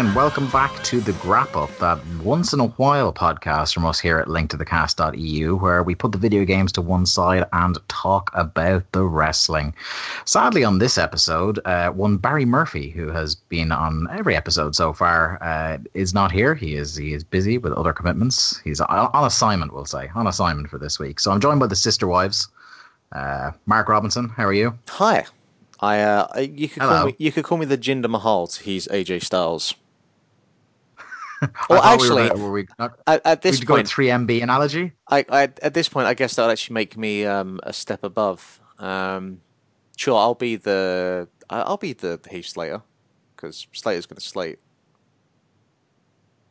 and welcome back to the Grap Up, that once in a while podcast from us here at linktothecast.eu, where we put the video games to one side and talk about the wrestling. Sadly, on this episode, uh, one Barry Murphy, who has been on every episode so far, uh, is not here. He is he is busy with other commitments. He's on, assignment, we'll say, on assignment for this week. So I'm joined by the sister wives. Uh, Mark Robinson, how are you? Hi. I uh, you could Hello. call me you could call me the Jinder Mahal. He's AJ Styles. I well, thought we were actually, were we not, at, at this we'd point, 3MB analogy. I, I at this point, I guess that would actually make me um, a step above. Um, sure, I'll be the I- I'll be the Heath Slater because Slater's going to slate.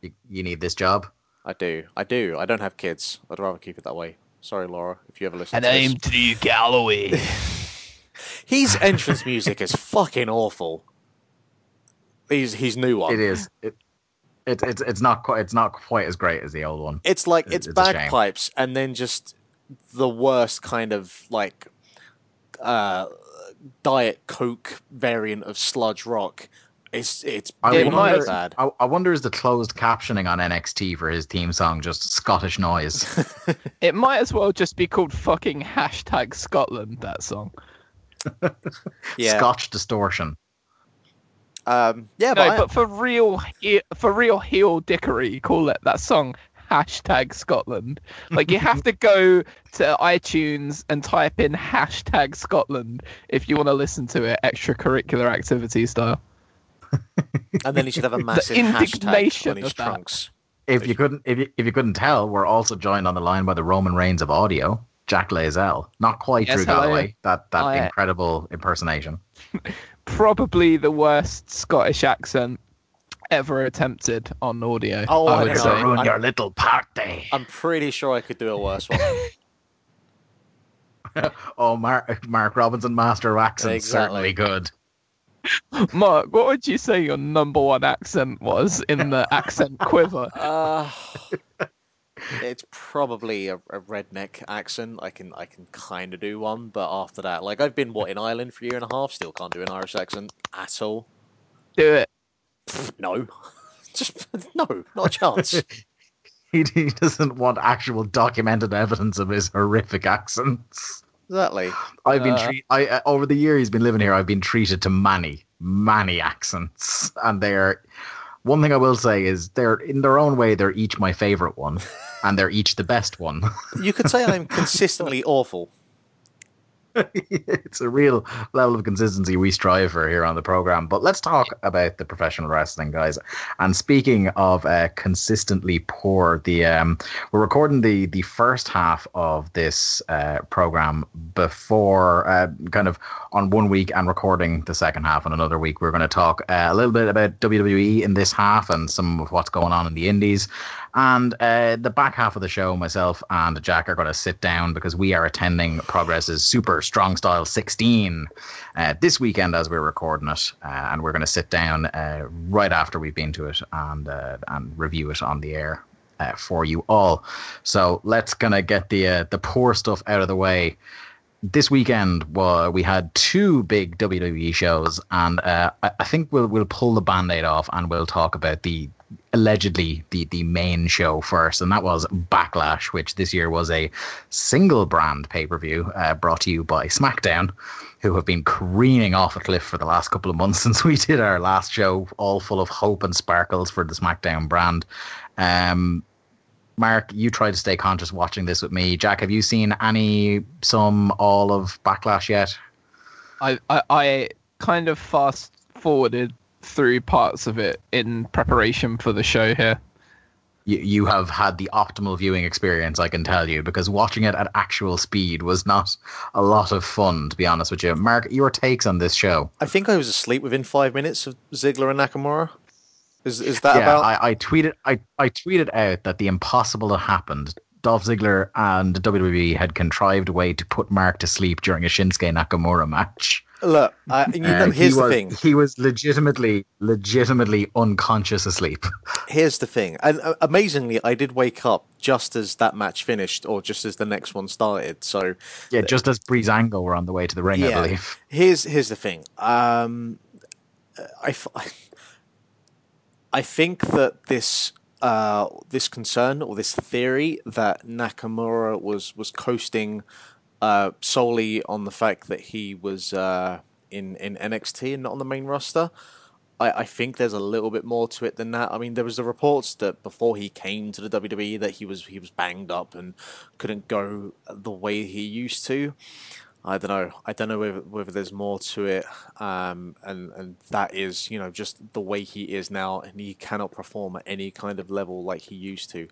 You, you need this job. I do, I do. I don't have kids. I'd rather keep it that way. Sorry, Laura, if you ever listen And to I'm this. Drew Galloway. His entrance music is fucking awful. He's his new one. It is. It, it, it's it's not quite it's not quite as great as the old one. It's like it's, it's bagpipes and then just the worst kind of like uh diet coke variant of sludge rock. It's it's I Yeah, really wonder, bad. I, I wonder is the closed captioning on NXT for his theme song just Scottish noise? it might as well just be called fucking hashtag Scotland, that song. Yeah. Scotch distortion. Um yeah, No, but, I- but for real, he- for real heel dickery, call it that song hashtag Scotland. Like you have to go to iTunes and type in hashtag Scotland if you want to listen to it extracurricular activity style. and then he should have a massive hashtag indignation on his of that. trunks. If you couldn't if you, if you couldn't tell, we're also joined on the line by the Roman Reigns of audio, Jack Lazel. Not quite Yes, Drew hello. Galloway. That that Hi. incredible impersonation. Probably the worst Scottish accent ever attempted on audio. Oh, I I would say. ruin I- your little party. I'm pretty sure I could do a worse one. oh, Mark Mark Robinson, master of accents, Exactly. certainly good. Mark, what would you say your number one accent was in the accent quiver? Uh, it's probably a, a redneck accent. I can I can kind of do one, but after that, like I've been what in Ireland for a year and a half, still can't do an Irish accent at all. Do it. No, just no, not a chance. He, he doesn't want actual documented evidence of his horrific accents. exactly. I've been Uh, treat I uh, over the year he's been living here. I've been treated to many, many accents, and they're. One thing I will say is they're in their own way. They're each my favorite one, and they're each the best one. You could say I'm consistently awful. it's a real level of consistency we strive for here on the program. But let's talk about the professional wrestling, guys. And speaking of uh, consistently poor, the um, we're recording the the first half of this uh, program before uh, kind of on one week and recording the second half on another week. We're going to talk uh, a little bit about WWE in this half and some of what's going on in the Indies. And uh, the back half of the show, myself and Jack are going to sit down because we are attending Progress's Super Strong Style 16 uh, this weekend as we're recording it. Uh, and we're going to sit down uh, right after we've been to it and, uh, and review it on the air uh, for you all. So let's kind of get the, the poor stuff out of the way this weekend uh, we had two big WWE shows, and uh, I, I think we'll we'll pull the band-aid off and we'll talk about the allegedly the the main show first, and that was Backlash, which this year was a single brand pay-per-view uh, brought to you by SmackDown, who have been careening off a cliff for the last couple of months since we did our last show, all full of hope and sparkles for the SmackDown brand. Um, Mark, you try to stay conscious watching this with me. Jack, have you seen any, some, all of Backlash yet? I, I, I kind of fast forwarded through parts of it in preparation for the show here. You, you have had the optimal viewing experience, I can tell you, because watching it at actual speed was not a lot of fun, to be honest with you. Mark, your takes on this show? I think I was asleep within five minutes of Ziggler and Nakamura. Is is that yeah, about? I, I tweeted, I, I tweeted out that the impossible had happened. Dolph Ziggler and WWE had contrived a way to put Mark to sleep during a Shinsuke Nakamura match. Look, I, you know, Uh, here's he the was, thing. He was legitimately, legitimately unconscious asleep. Here's the thing. And uh, amazingly, I did wake up just as that match finished, or just as the next one started. So Yeah, just as Breezango were on the way to the ring, I believe. here's here's the thing. Um, I, f- I think that this uh, this concern or this theory that Nakamura was was coasting uh, solely on the fact that he was uh, in in NXT and not on the main roster. I, I think there's a little bit more to it than that. I mean, there was the reports that before he came to the WWE that he was he was banged up and couldn't go the way he used to. I don't know. I don't know whether, whether there's more to it, um, and and that is you know just the way he is now, and he cannot perform at any kind of level like he used to.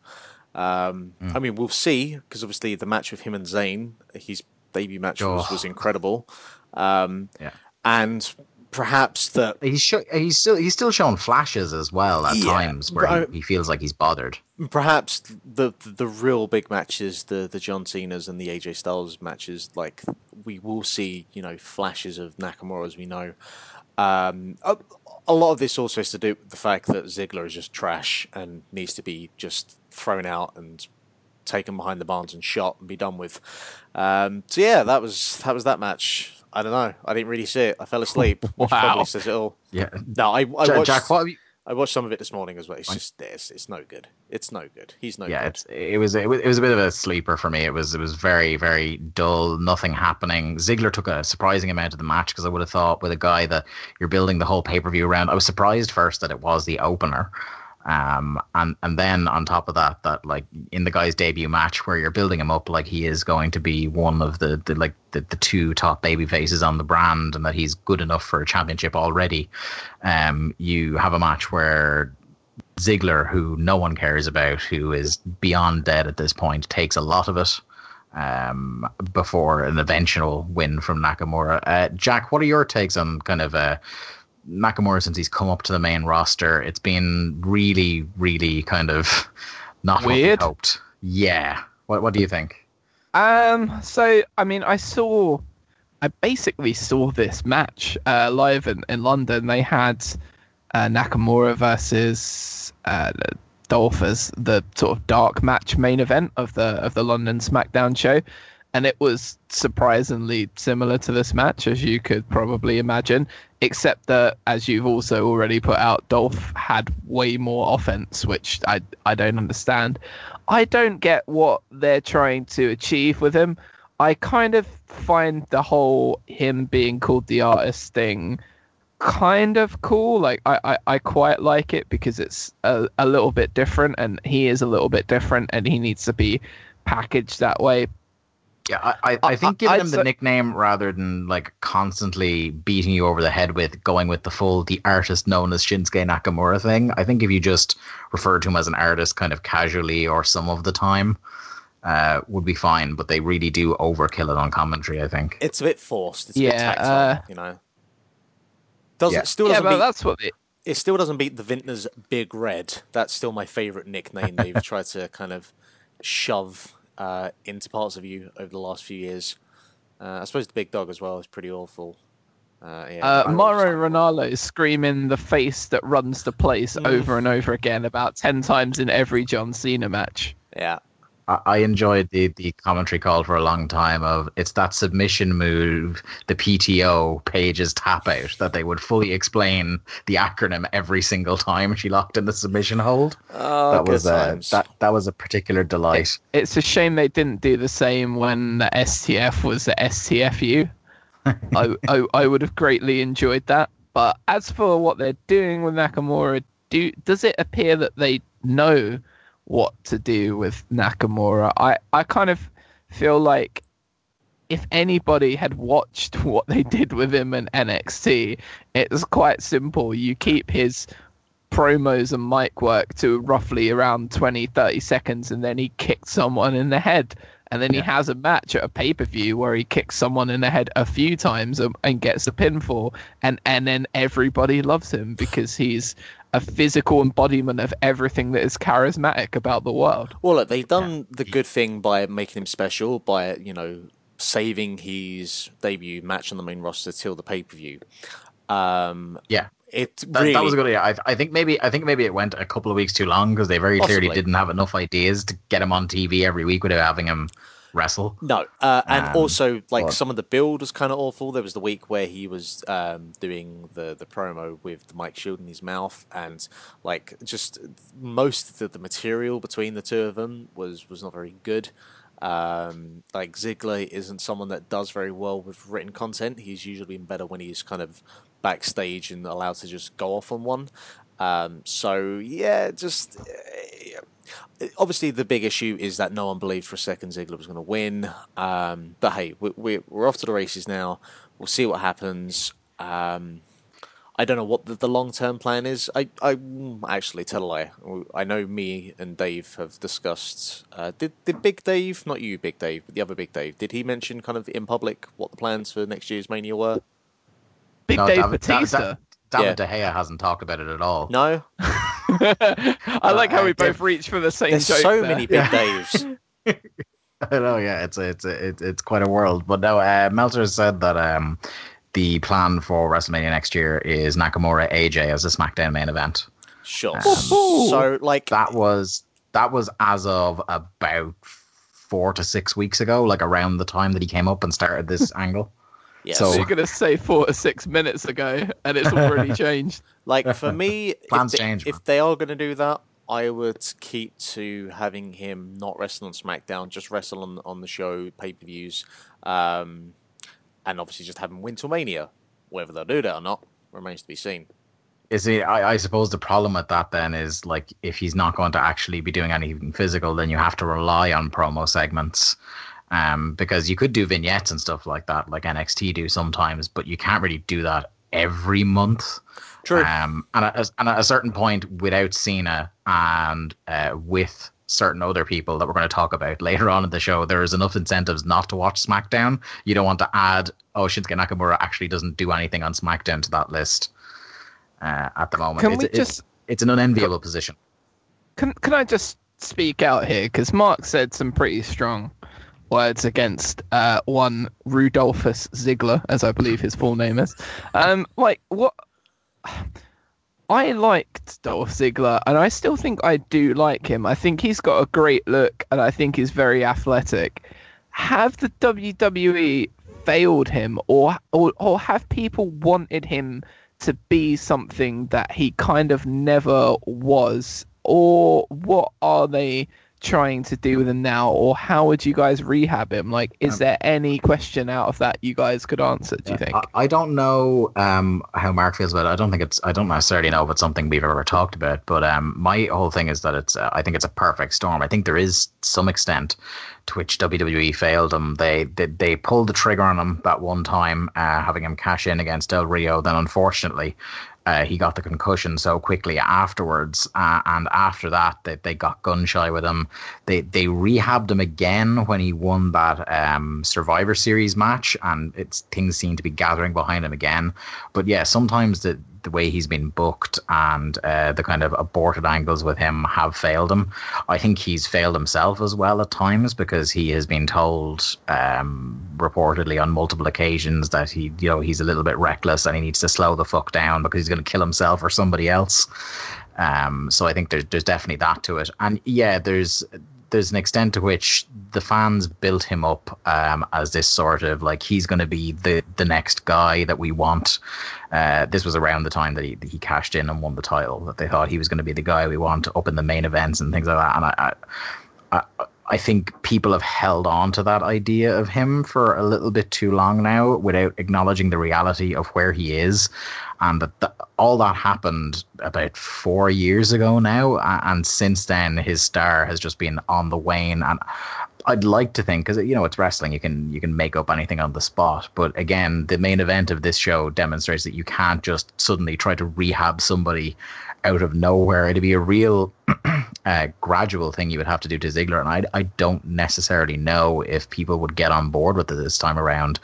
Um, I mean, we'll see because obviously the match with him and Zayn, his debut match was, Oh. was incredible, um, Yeah. and perhaps that He's sho- he's still he's still showing flashes as well at Yeah, times where I- he, he feels like he's bothered. perhaps the the real big matches, the the John Cena's and the AJ Styles matches, like we will see, you know, flashes of Nakamura as we know. Um, a, a lot of this also has to do with the fact that Ziggler is just trash and needs to be just thrown out and taken behind the barns and shot and be done with. Um, so yeah, that was that was that match. I don't know. I didn't really see it. I fell asleep. Which Wow. probably says it all. Yeah, No, I, I watched. Jack, what? I watched some of it this morning as well. It's just it's, it's no good. It's no good. He's no Yeah, good. it was it was it was a bit of a sleeper for me. It was it was very very dull, nothing happening. Ziggler took a surprising amount of the match because I would have thought with a guy that you're building the whole pay per view around. I was surprised first that it was the opener. Um, and and then on top of that, that like in the guy's debut match where you're building him up like he is going to be one of the, the like the, the two top baby faces on the brand and that he's good enough for a championship already. Um, you have a match where Ziggler, who no one cares about, who is beyond dead at this point, takes a lot of it um, before an eventual win from Nakamura. Uh, Jack, what are your takes on kind of uh, Nakamura since he's come up to the main roster? It's been really, really kind of not what we Weird. hoped. Yeah. What What do you think? Um, so I mean, I saw, I basically saw this match uh, live in, in London. They had uh, Nakamura versus uh, Dolph as the sort of dark match main event of the of the London SmackDown show, and it was surprisingly similar to this match as you could probably imagine, except that as you've also already put out, Dolph had way more offense, which I I don't understand. I don't get what they're trying to achieve with him. I kind of find the whole him being called the artist thing kind of cool. Like I, I, I quite like it because it's a, a little bit different and he is a little bit different and he needs to be packaged that way. Yeah, I, I, I I- think giving I'd him the say- nickname rather than like constantly beating you over the head with going with the full the artist known as Shinsuke Nakamura thing. I think if you just refer to him as an artist kind of casually or some of the time, uh, would be fine. But they really do overkill it on commentary. I think. It's a bit forced. It's a Yeah, bit tacked uh, you know. Doesn't Yeah. still yeah, doesn't but beat, that's what it, it still doesn't beat the Vintner's Big Red. That's still my favourite nickname they've tried to kind of shove uh, into parts of you over the last few years. Uh, I suppose the Big Dog as well is pretty awful. Uh, yeah, uh, Mauro Ranallo is screaming the face that runs the place Mm. over and over again about 10 times in every John Cena match. Yeah, I, I enjoyed the the commentary call for a long time of it's that submission move, the PTO Paige's tap out that they would fully explain the acronym every single time she locked in the submission hold. oh, that good was uh, times. that that was a particular delight. It's a shame they didn't do the same when the STF was the STFU. I, I I would have greatly enjoyed that. But as for what they're doing with Nakamura, do does it appear that they know what to do with Nakamura? I, I kind of feel like if anybody had watched what they did with him in NXT, it's quite simple. You keep his promos and mic work to roughly around 20 30 seconds and then he kicked someone in the head and then he has a match at a pay-per-view where he kicks someone in the head a few times and, and gets a pinfall and and then everybody loves him because he's a physical embodiment of everything that is charismatic about the world Well, look, they've done the good thing by making him special, by you know saving his debut match on the main roster till the pay per view. Um, Yeah. It That, really that was a good idea. I, I think maybe I think maybe it went a couple of weeks too long because they very clearly didn't have enough ideas to get him on TV every week without having him wrestle. No, uh, and Um, also like some of the build was kind of awful. There was the week where he was um, doing the the promo with the mic shield in his mouth, and like just most of the material between the two of them was was not very good. Um, like Ziggler isn't someone that does very well with written content. He's usually been better when he's kind of backstage and allowed to just go off on one. Um, so yeah, just uh, obviously the big issue is that no one believed for a second Ziggler was going to win. Um, but hey, we, we're off to the races now. We'll see what happens. Um, I don't know what the, the long term plan is. I, I actually tell a lie. I know me and Dave have discussed. Uh, did did Big Dave, not you, Big Dave, but the other Big Dave, did he mention kind of in public what the plans for next year's Mania were? Big No, Dave David- David- Batista. David De Gea hasn't talked about it at all. No, I like how we both reach for the same there's joke. so there. many Big Daves. I know, yeah, it's a, it's a, it's it's quite a world. But no, uh, Meltzer said that um, the plan for WrestleMania next year is Nakamura AJ as a SmackDown main event. Sure. Um, so like That was that was as of about four to six weeks ago, like around the time that he came up and started this angle. Yeah, so- So you're gonna say four to six minutes ago, and it's already changed. Like for me, if Plans they, change, man. if they are going to do that, I would keep to having him not wrestle on SmackDown, just wrestle on on the show pay per views, um, and obviously just have him win Mania. Whether they'll do that or not remains to be seen. Is he? I, I suppose the problem with that then is like if he's not going to actually be doing anything physical, then you have to rely on promo segments. Um, because you could do vignettes and stuff like that, like NXT do sometimes, but you can't really do that every month. True. Um, and at, and at a certain point, without Cena and uh, with certain other people that we're going to talk about later on in the show, there is enough incentives not to watch SmackDown. You don't want to add, oh, Shinsuke Nakamura actually doesn't do anything on SmackDown to that list uh, at the moment. Can it's, we it's- just it's an unenviable position. can can I just speak out here because Mark said some pretty strong words against uh, one Rudolphus Ziegler, as I believe his full name is. Um, like what? I liked Dolph Ziggler, and I still think I do like him. I think he's got a great look, and I think he's very athletic. Have the WWE failed him, or or, or have people wanted him to be something that he kind of never was? Or what are they trying to do with him now? Or how would you guys rehab him? Like, is Um, there any question out of that you guys could answer, do you think? I, I don't know um, how Mark feels about it. I don't think it's. I don't necessarily know if it's something we've ever talked about. But um, my whole thing is that it's. Uh, I think it's a perfect storm. I think there is some extent to which WWE failed him. They they, they pulled the trigger on him that one time, uh, having him cash in against Del Rio. Then unfortunately. Uh, he got the concussion so quickly afterwards, uh, and after that, they, they got gun shy with him. They they rehabbed him again when he won that um, Survivor Series match, and it's things seem to be gathering behind him again. But yeah, sometimes the the way he's been booked and uh, the kind of aborted angles with him have failed him. I think he's failed himself as well at times because he has been told um, reportedly on multiple occasions that he you know he's a little bit reckless and he needs to slow the fuck down because he's going to kill himself or somebody else. Um, so I think there's there's definitely that to it, and yeah, there's there's an extent to which the fans built him up um, as this sort of like he's going to be the the next guy that we want. Uh, this was around the time that he he cashed in and won the title. That they thought he was going to be the guy we want up in the main events and things like that. And I, I, I, think people have held on to that idea of him for a little bit too long now, without acknowledging the reality of where he is, and that all that happened about four years ago now, and since then his star has just been on the wane. And I'd like to think, because you know it's wrestling, you can you can make up anything on the spot. But again, the main event of this show demonstrates that you can't just suddenly try to rehab somebody out of nowhere. It'd be a real uh, gradual thing you would have to do to Ziggler, and I I don't necessarily know if people would get on board with it this time around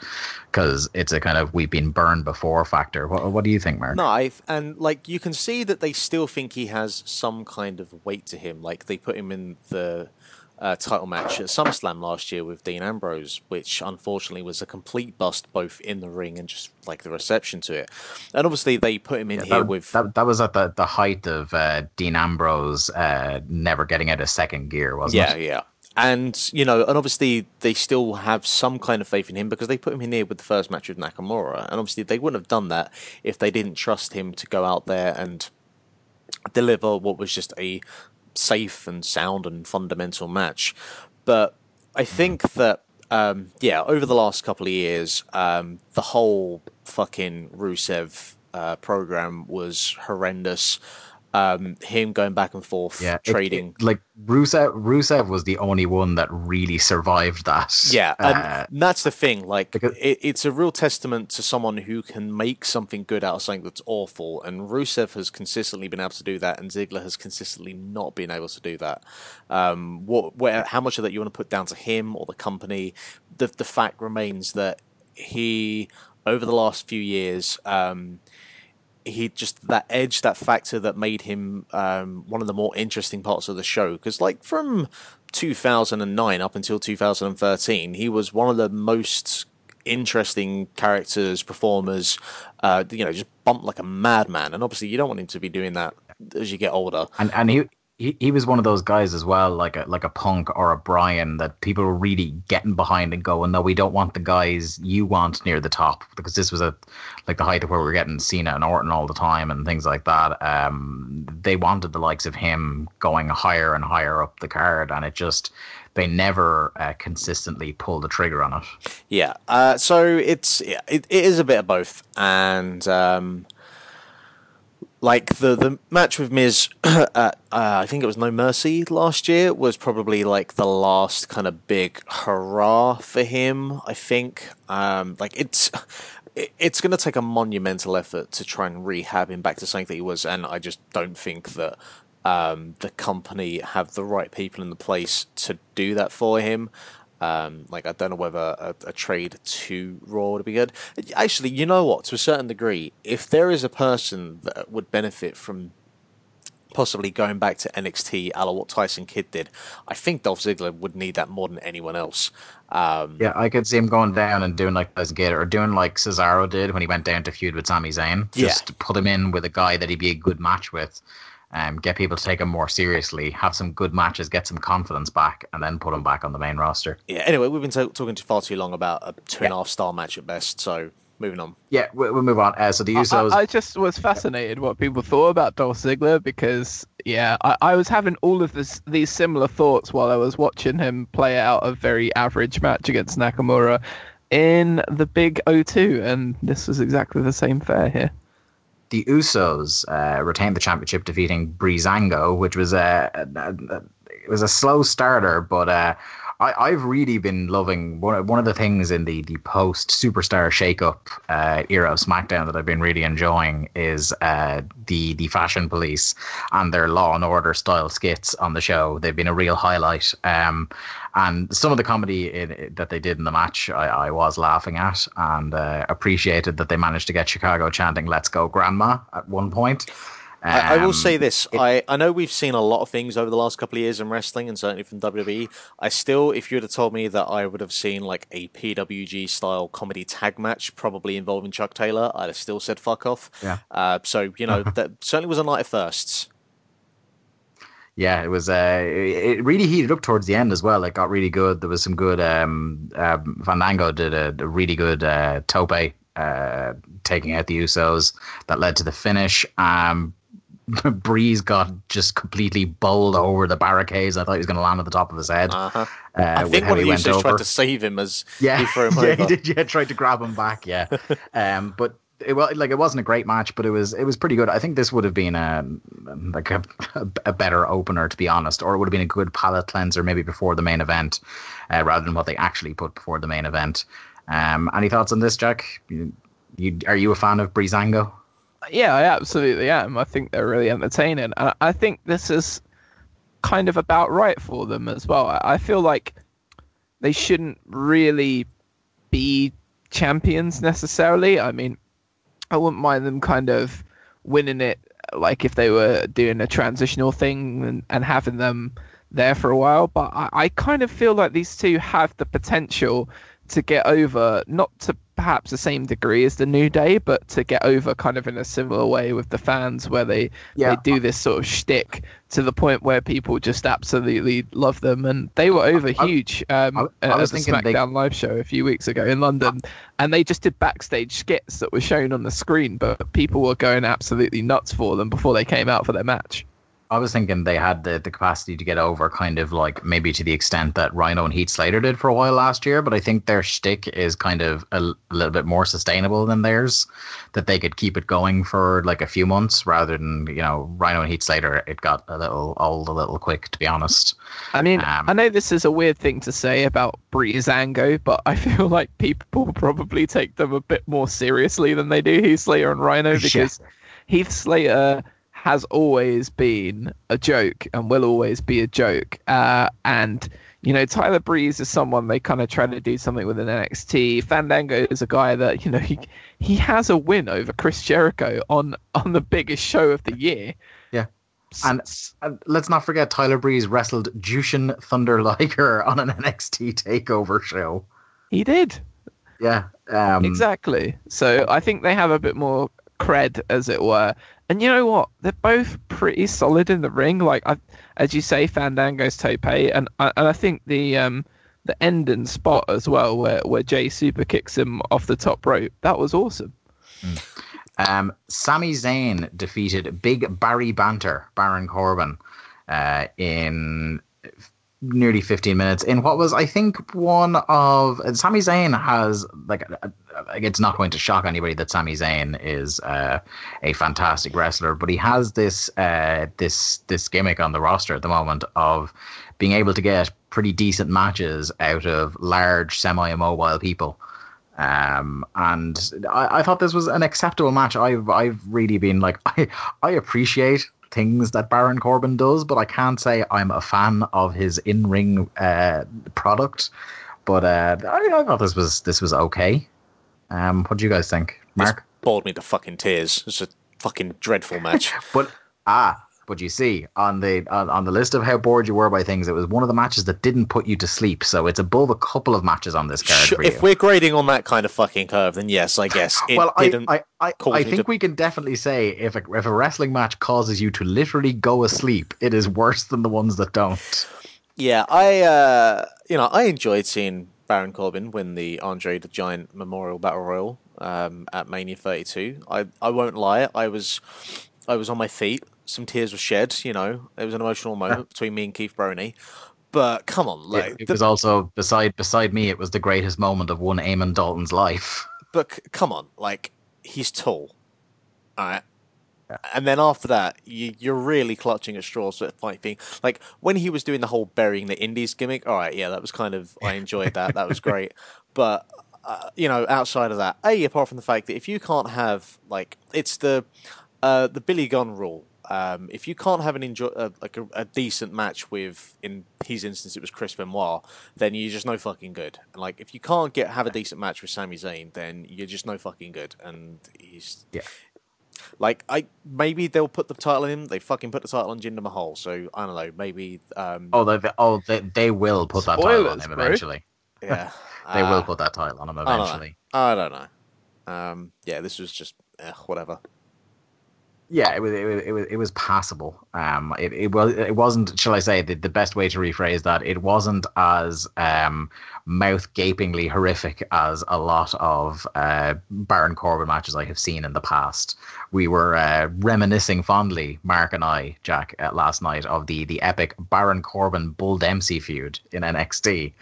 because it's a kind of we've been burned before factor. What what do you think, Mark? No, I and like you can see that they still think he has some kind of weight to him. Like they put him in the uh, title match at SummerSlam last year with Dean Ambrose, which unfortunately was a complete bust both in the ring and just like the reception to it. And obviously they put him in here that, with that, that was at the, the height of uh, Dean Ambrose uh, never getting out of second gear, wasn't yeah, it? yeah. And you know, and obviously they still have some kind of faith in him because they put him in here with the first match with Nakamura, and obviously they wouldn't have done that if they didn't trust him to go out there and deliver what was just a safe and sound and fundamental match. But I think that um, yeah, over the last couple of years, um, the whole fucking Rusev uh, program was horrendous. Um, him going back and forth, Yeah, it- trading. it- like Rusev, Rusev was the only one that really survived that. Yeah, Uh, and that's the thing. Like, because- it, it's a real testament to someone who can make something good out of something that's awful. And Rusev has consistently been able to do that, and Ziggler has consistently not been able to do that. Um, what, where, how much of that you want to put down to him or the company? The the fact remains that he, over the last few years, um, he just that edge, that factor that made him um, one of the more interesting parts of the show. Because like from 2009 up until 2013, he was one of the most interesting characters, performers. Uh, you know, just bumped like a madman. And obviously, you don't want him to be doing that as you get older. and and he, he he was one of those guys as well, like a like a Punk or a Brian, that people were really getting behind and going, no, we don't want the guys you want near the top because this was a like the height of where we are getting Cena and Orton all the time and things like that. Um, they wanted the likes of him going higher and higher up the card, and it just they never uh, consistently pulled the trigger on it. Yeah. Uh, so it's it, it is a bit of both, and um, like the the match with Miz at uh, I think it was No Mercy last year was probably like the last kind of big hurrah for him. I think um, like it's. it- It's going to take a monumental effort to try and rehab him back to something that he was, and I just don't think that um, the company have the right people in the place to do that for him. Um, like I don't know whether a, a trade to Raw would be good. Actually, you know what? To a certain degree, if there is a person that would benefit from possibly going back to NXT, a la what Tyson Kidd did, I think Dolph Ziggler would need that more than anyone else. Um, Yeah, I could see him going down and doing like Tyson Gator or doing like Cesaro did when he went down to feud with Sami Zayn. Yeah. Just put him in with a guy that he'd be a good match with. Um, get people to take him more seriously, have some good matches, get some confidence back, and then put him back on the main roster. yeah. Anyway, we've been ta- talking too far too long about a two and a half star match at best. So moving on. Yeah, we- we'll move on. Uh, so the I- Usos. I, I just was fascinated what people thought about Dolph Ziggler because, yeah, I, I was having all of this these similar thoughts while I was watching him play out a very average match against Nakamura in the Big O2, and this was exactly the same fare here. The Usos uh, retained the championship, defeating Breezango, which was a, a, a it was a slow starter, but uh, I, I've really been loving one of, one of the things in the the post superstar shakeup uh, era of SmackDown that I've been really enjoying is uh, the the Fashion Police and their Law and Order style skits on the show. They've been a real highlight. Um, and some of the comedy in, that they did in the match, I, I was laughing at and uh, appreciated that they managed to get Chicago chanting "Let's go, Grandma" at one point. I, I will Um, say this: I, I know we've seen a lot of things over the last couple of years in wrestling, and certainly from WWE. I still, if you would have told me that I would have seen like a PWG style comedy tag match, probably involving Chuck Taylor, I'd have still said fuck off. Yeah. Uh, so you know that certainly was a night of firsts. yeah, it was. Uh, it really heated up towards the end as well. It got really good. There was some good. Um, um, Fandango did a, a really good uh, tope, uh, taking out the Usos that led to the finish. Um, Breeze got just completely bowled over the barricades. I thought he was going to land at the top of his head. Uh-huh. Uh, I think one of he the went Usos tried over. to save him as yeah, he threw him yeah, over. he did. Yeah, tried to grab him back. Yeah, um, but it was like it wasn't a great match, but it was it was pretty good. I think this would have been a like a, a better opener, to be honest, or it would have been a good palate cleanser maybe before the main event, uh, rather than what they actually put before the main event. Um, any thoughts on this, Jack? You, you, are you a fan of Breezango? Yeah, I absolutely am. I think they're really entertaining, and I think this is kind of about right for them as well. I feel like they shouldn't really be champions necessarily. I mean, I wouldn't mind them kind of winning it, like if they were doing a transitional thing and, and having them there for a while, but I, I kind of feel like these two have the potential to get over, not to perhaps the same degree as the New Day, but to get over kind of in a similar way with the fans, where they Yeah. they do this sort of shtick to the point where people just absolutely love them, and they were over I- huge um, I- I at the thinking they- SmackDown live show a few weeks ago in London, and they just did backstage skits that were shown on the screen, but people were going absolutely nuts for them before they came out for their match. I was thinking they had the, the capacity to get over, kind of like maybe to the extent that Rhyno and Heath Slater did for a while last year. But I think their shtick is kind of a little bit more sustainable than theirs. That they could keep it going for like a few months rather than you know Rhyno and Heath Slater. It got a little old, a little quick, to be honest. I mean, Um, I know this is a weird thing to say about Breezango, but I feel like people probably take them a bit more seriously than they do Heath Slater and Rhyno Yeah. because Heath Slater has always been a joke and will always be a joke. Uh, and you know, Tyler Breeze is someone they kind of try to do something with in NXT. Fandango is a guy that you know he he has a win over Chris Jericho on on the biggest show of the year. Yeah. And, and let's not forget Tyler Breeze wrestled Jushin Thunder Liger on an NXT Takeover show. he did. Yeah, um, exactly. So I think they have a bit more cred, as it were. And you know what? They're both pretty solid in the ring. Like I, as you say, Fandango's tope, and I, and I think the um the ending spot as well, where where Jay super kicks him off the top rope, that was awesome. Um, Sami Zayn defeated Big Barry Banter, Baron Corbin, uh, in nearly 15 minutes in what was, I think, one of Sami Zayn has like, uh, it's not going to shock anybody that Sami Zayn is uh, a fantastic wrestler, but he has this uh, this this gimmick on the roster at the moment of being able to get pretty decent matches out of large, semi-immobile people. Um, and I, I thought this was an acceptable match. I've I've really been like I I appreciate things that Baron Corbin does, but I can't say I'm a fan of his in ring uh, product. But uh, I, I thought this was this was okay. Um, what do you guys think, Mark? bored me to fucking tears. It's a fucking dreadful match. But ah, but you see on the on, on the list of how bored you were by things, it was one of the matches that didn't put you to sleep. So it's above a couple of matches on this card Sure, for you. if we're grading on that kind of fucking curve, then yes, I guess well, I, didn't. I, I, I think to- we can definitely say if a, if a wrestling match causes you to literally go asleep, it is worse than the ones that don't. Yeah, I uh, you know I enjoyed seeing Baron Corbin win the Andre the Giant Memorial Battle Royal um, at Mania 32. I I won't lie, I was I was on my feet. Some tears were shed. You know, it was an emotional moment between me and Keith Brony. But come on, like, It, it the- was also beside beside me. It was the greatest moment of one Eamon Dalton's life. but c- come on, like he's tall, all right. And then after that, you, you're really clutching at straws at fight thing. Like when he was doing the whole burying the Indies gimmick. All right, yeah, that was kind of I enjoyed that. that was great. But uh, you know, outside of that, a apart from the fact that if you can't have like it's the uh, the Billy Gunn rule. Um, if you can't have an enjoy uh, like a, a decent match with, in his instance, it was Chris Benoit, then you're just no fucking good. And like, if you can't get have a decent match with Sami Zayn, then you're just no fucking good. And he's Yeah. like, I maybe they'll put the title on him. They fucking put the title on Jinder Mahal. So I don't know. Maybe um, Oh, they, they- oh, they, they will put that title on him bro. eventually. yeah, They will Uh, put that title on him I don't know. eventually. I don't know. Um, yeah, this was just eh, whatever. Yeah, it was, it was it was it was passable. Um, it, it was it wasn't. Shall I say the, the best way to rephrase that? It wasn't as um mouth gapingly horrific as a lot of uh, Baron Corbin matches I have seen in the past. We were uh, reminiscing fondly, Mark and I, Jack, uh, last night of the the epic Baron Corbin Bull Dempsey feud in NXT,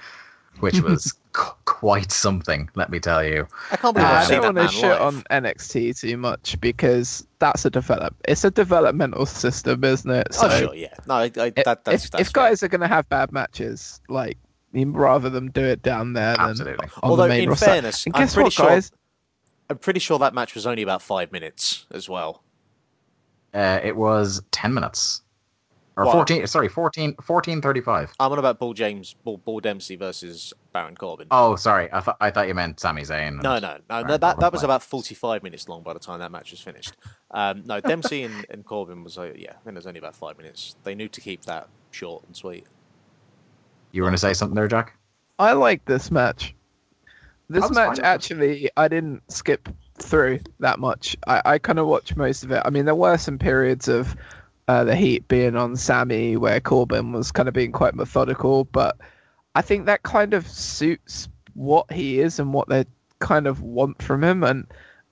which was qu- quite something. Let me tell you. I can't believe Uh, I've I seen don't want to man shit live. on NXT too much because that's a develop. It's a developmental system, isn't it? So oh sure, yeah. No, I, I, i- that, that's, if, that's if guys are going to have bad matches, like rather them do it down there than Absolutely. on Although the main in roster. fairness, and I'm pretty what, sure guys? I'm pretty sure that match was only about five minutes as well. Uh, it was ten minutes. Or What? 14, sorry, 14, 14.35. I'm on about Bull James, Bull, Bull Dempsey versus Baron Corbin. Oh, sorry. I thought I thought you meant Sami Zayn. no, no, no, no. Baron That that was about 45 minutes long by the time that match was finished. Um, no, Dempsey and, and Corbin was uh, yeah. I think it was only about five minutes. They knew to keep that short and sweet. You were going to say something there, Jack? I like this match. This match fine actually, I didn't skip through that much. I, I kind of watched most of it. I mean, there were some periods of uh, the heat being on Sami where Corbin was kind of being quite methodical, but I think that kind of suits what he is and what they kind of want from him. And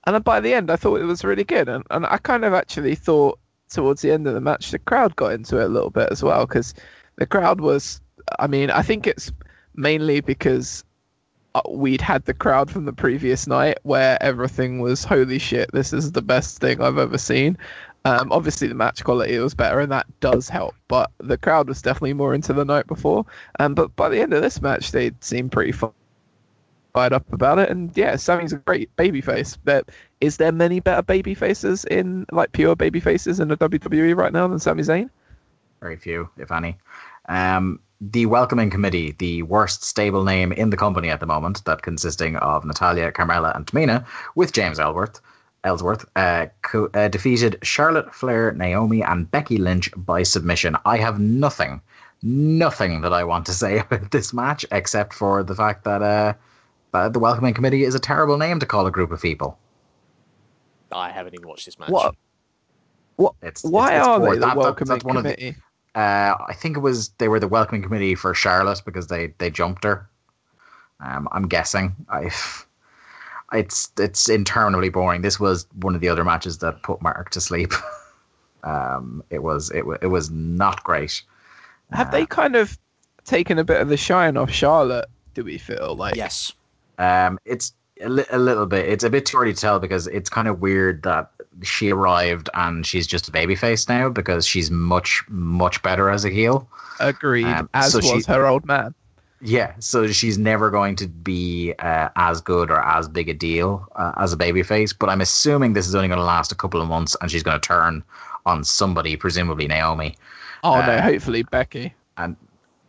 and by the end, I thought it was really good. And, and I kind of actually thought towards the end of the match, the crowd got into it a little bit as well because the crowd was. I mean, I think it's mainly because uh, we'd had the crowd from the previous night where everything was holy shit this is the best thing i've ever seen um, obviously the match quality was better and that does help but the crowd was definitely more into the night before. Um, but by the end of this match they seemed pretty fi- fired up about it and yeah Sami's a great babyface. But is there many better baby faces in like pure baby faces in the WWE right now than Sami Zayn? Very few, if any. Um, the Welcoming Committee, the worst stable name in the company at the moment, that consisting of Natalya, Carmella, and Tamina, with James Ellsworth, Ellsworth, uh, co- uh, defeated Charlotte, Flair, Naomi, and Becky Lynch by submission. I have nothing, nothing that I want to say about this match except for the fact that uh, that the Welcoming Committee is a terrible name to call a group of people. I haven't even watched this match. what what It's, why it's, it's are poor. they the That- that- welcoming that's one of the- committee Uh, I think it was they were the welcoming committee for Charlotte because they they jumped her. Um, I'm guessing. I, it's it's interminably boring. This was one of the other matches that put Mark to sleep. um, it was it wa- it was not great. Have Uh, they kind of taken a bit of the shine off Charlotte? Do we feel like? yes. Um, it's a, li- a little bit. It's a bit too early to tell because it's kind of weird that she arrived and she's just a babyface now because she's much much better as a heel. Agreed. Um, as so was she- her old man. Yeah, so she's never going to be uh, as good or as big a deal uh, as a babyface. But I'm assuming this is only going to last a couple of months, and she's going to turn on somebody, presumably Naomi. Oh no, uh, hopefully Becky. And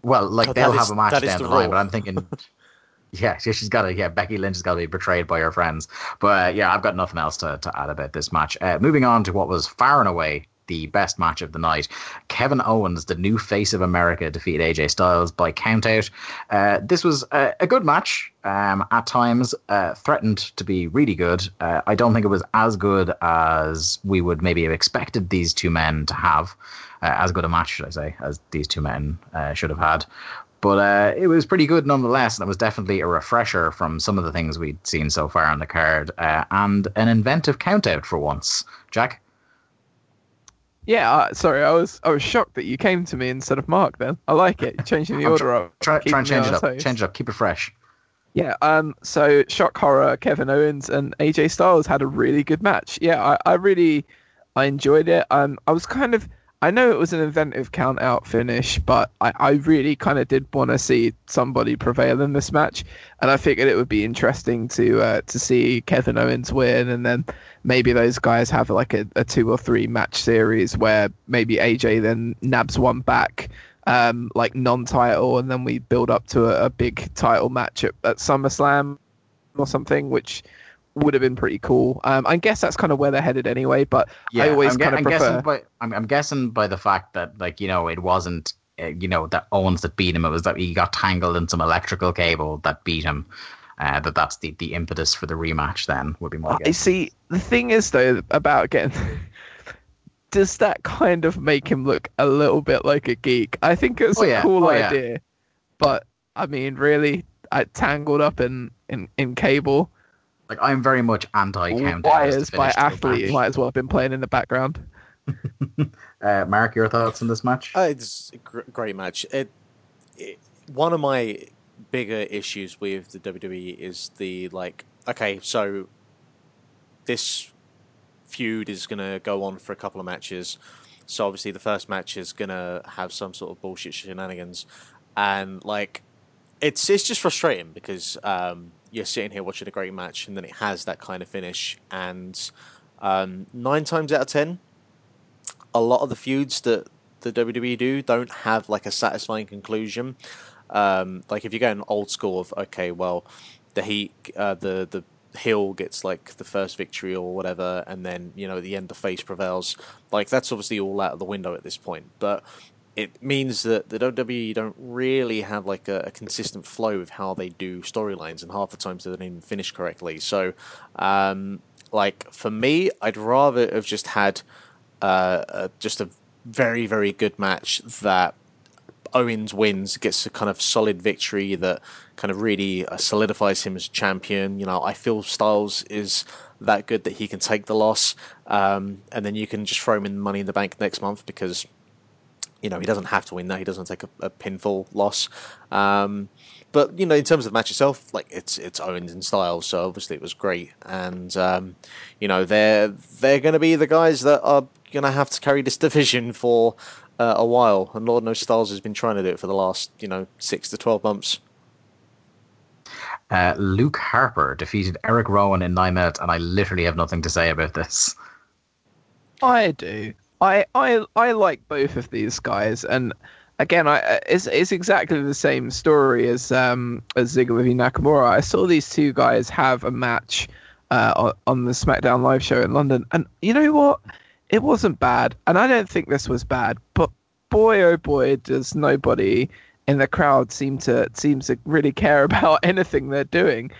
well, like Oh, they'll that have a match down the the line. But I'm thinking, yeah, she- she's got to. Yeah, Becky Lynch has got to be betrayed by her friends. But uh, yeah, I've got nothing else to, to add about this match. Uh, moving on to what was far and away the best match of the night. Kevin Owens, the new face of America, defeated AJ Styles by countout. Uh, this was a, a good match. Um, at times, uh, threatened to be really good. Uh, I don't think it was as good as we would maybe have expected these two men to have. Uh, as good a match, should I say, as these two men uh, should have had. But uh, it was pretty good nonetheless, and it was definitely a refresher from some of the things we'd seen so far on the card, uh, and an inventive countout for once. Jack? Yeah, uh, sorry, I was I was shocked that you came to me instead of Mark. Then I like it. You're changing the I'm order up. Try, try and change it up. toes. Change it up. Keep it fresh. Yeah. Um. So shock horror. Kevin Owens and AJ Styles had a really good match. Yeah, I, I really I enjoyed it. Um. I was kind of I know it was an inventive count out finish, but I, I really kind of did want to see somebody prevail in this match, and I figured it would be interesting to uh, to see Kevin Owens win, and then maybe those guys have like a, a two or three match series where maybe AJ then nabs one back, um, like non-title, and then we build up to a, a big title match at, at SummerSlam or something, which would have been pretty cool. Um, I guess that's kind of where they're headed anyway, but I always kind of prefer. guessing by I'm, I'm guessing by the fact that like you know it wasn't uh, you know that Owens that beat him. It was that he got tangled in some electrical cable that beat him. Uh, that that's the, the impetus for the rematch. Then would be my I see. The thing is, though, about getting. Does that kind of make him look a little bit like a geek? I think it's Oh, a yeah. cool Oh, yeah. idea, but I mean, really, I tangled up in in, in cable Like I'm very much anti count wires by athlete who might as well have been playing in the background. Uh, Mark, your thoughts on this match? Uh, it's a gr- great match. It, it, one of my bigger issues with the WWE is the like. Okay, so this feud is going to go on for a couple of matches. So obviously the first match is going to have some sort of bullshit shenanigans, and like it's it's just frustrating because um, you're sitting here watching a great match and then it has that kind of finish, and um, nine times out of ten, a lot of the feuds that the WWE do don't have like a satisfying conclusion. Um, like if you're going old school of okay, well, the heat, uh, the the heel gets like the first victory or whatever, and then you know at the end the face prevails. Like that's obviously all out of the window at this point. But it means that the WWE don't really have like a, a consistent flow of how they do storylines, and half the times they don't even finish correctly. So, um, like for me, I'd rather have just had uh, just a very very good match that Owens wins, gets a kind of solid victory that kind of really uh, solidifies him as champion. You know, I feel Styles is that good that he can take the loss, um, and then you can just throw him in the Money in the Bank next month because you know he doesn't have to win that. He doesn't take a, a pinfall loss. Um, but you know, in terms of the match itself, like it's it's Owens and Styles, so obviously it was great. And um, you know, they're they're going to be the guys that are going to have to carry this division for uh, a while. And Lord knows Styles has been trying to do it for the last you know six to twelve months. Uh, Luke Harper defeated Eric Rowan in nine minutes, and I literally have nothing to say about this. I do. I I I like both of these guys, and again, I it's it's exactly the same story as um as Ziggler v Nakamura. I saw these two guys have a match uh, on, the SmackDown live show in London, and you know what? It wasn't bad, and I don't think this was bad. But boy, oh boy, does nobody in the crowd seem to seem to really care about anything they're doing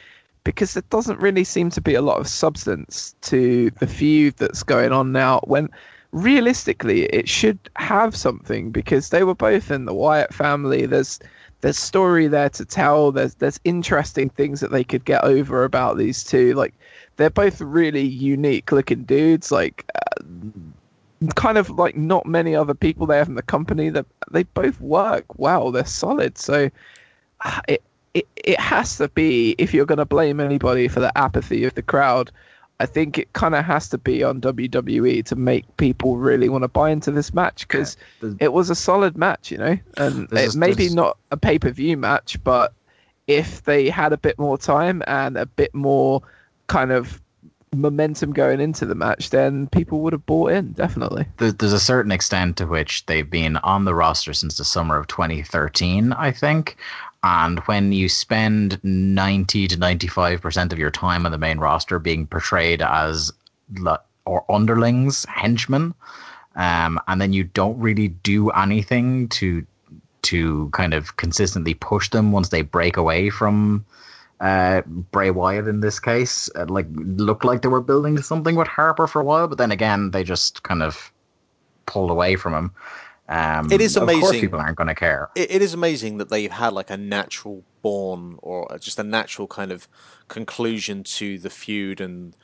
because there doesn't really seem to be a lot of substance to the feud that's going on now when realistically it should have something because they were both in the Wyatt family. There's there's story there to tell. There's there's interesting things that they could get over about these two. Like they're both really unique looking dudes. Like uh, kind of like not many other people have in the company that they both work well. They're solid. So uh, it it, it has to be if you're going to blame anybody for the apathy of the crowd i think it kind of has to be on wwe to make people really want to buy into this match because There's- it was a solid match you know and it maybe not a pay-per-view match but if they had a bit more time and a bit more kind of momentum going into the match then people would have bought in definitely There's a certain extent to which they've been on the roster since the summer of 2013, I think. And when you spend 90 to 95% of your time on the main roster being portrayed as or underlings, henchmen, um, and then you don't really do anything to to kind of consistently push them once they break away from uh, Bray Wyatt in this case. Uh, like looked like they were building something with Harper for a while, but then again they just kind of pulled away from him. Um, It is Of course, amazing. people aren't going to care. it, it is amazing that they've had like a natural born or just a natural kind of conclusion to the feud and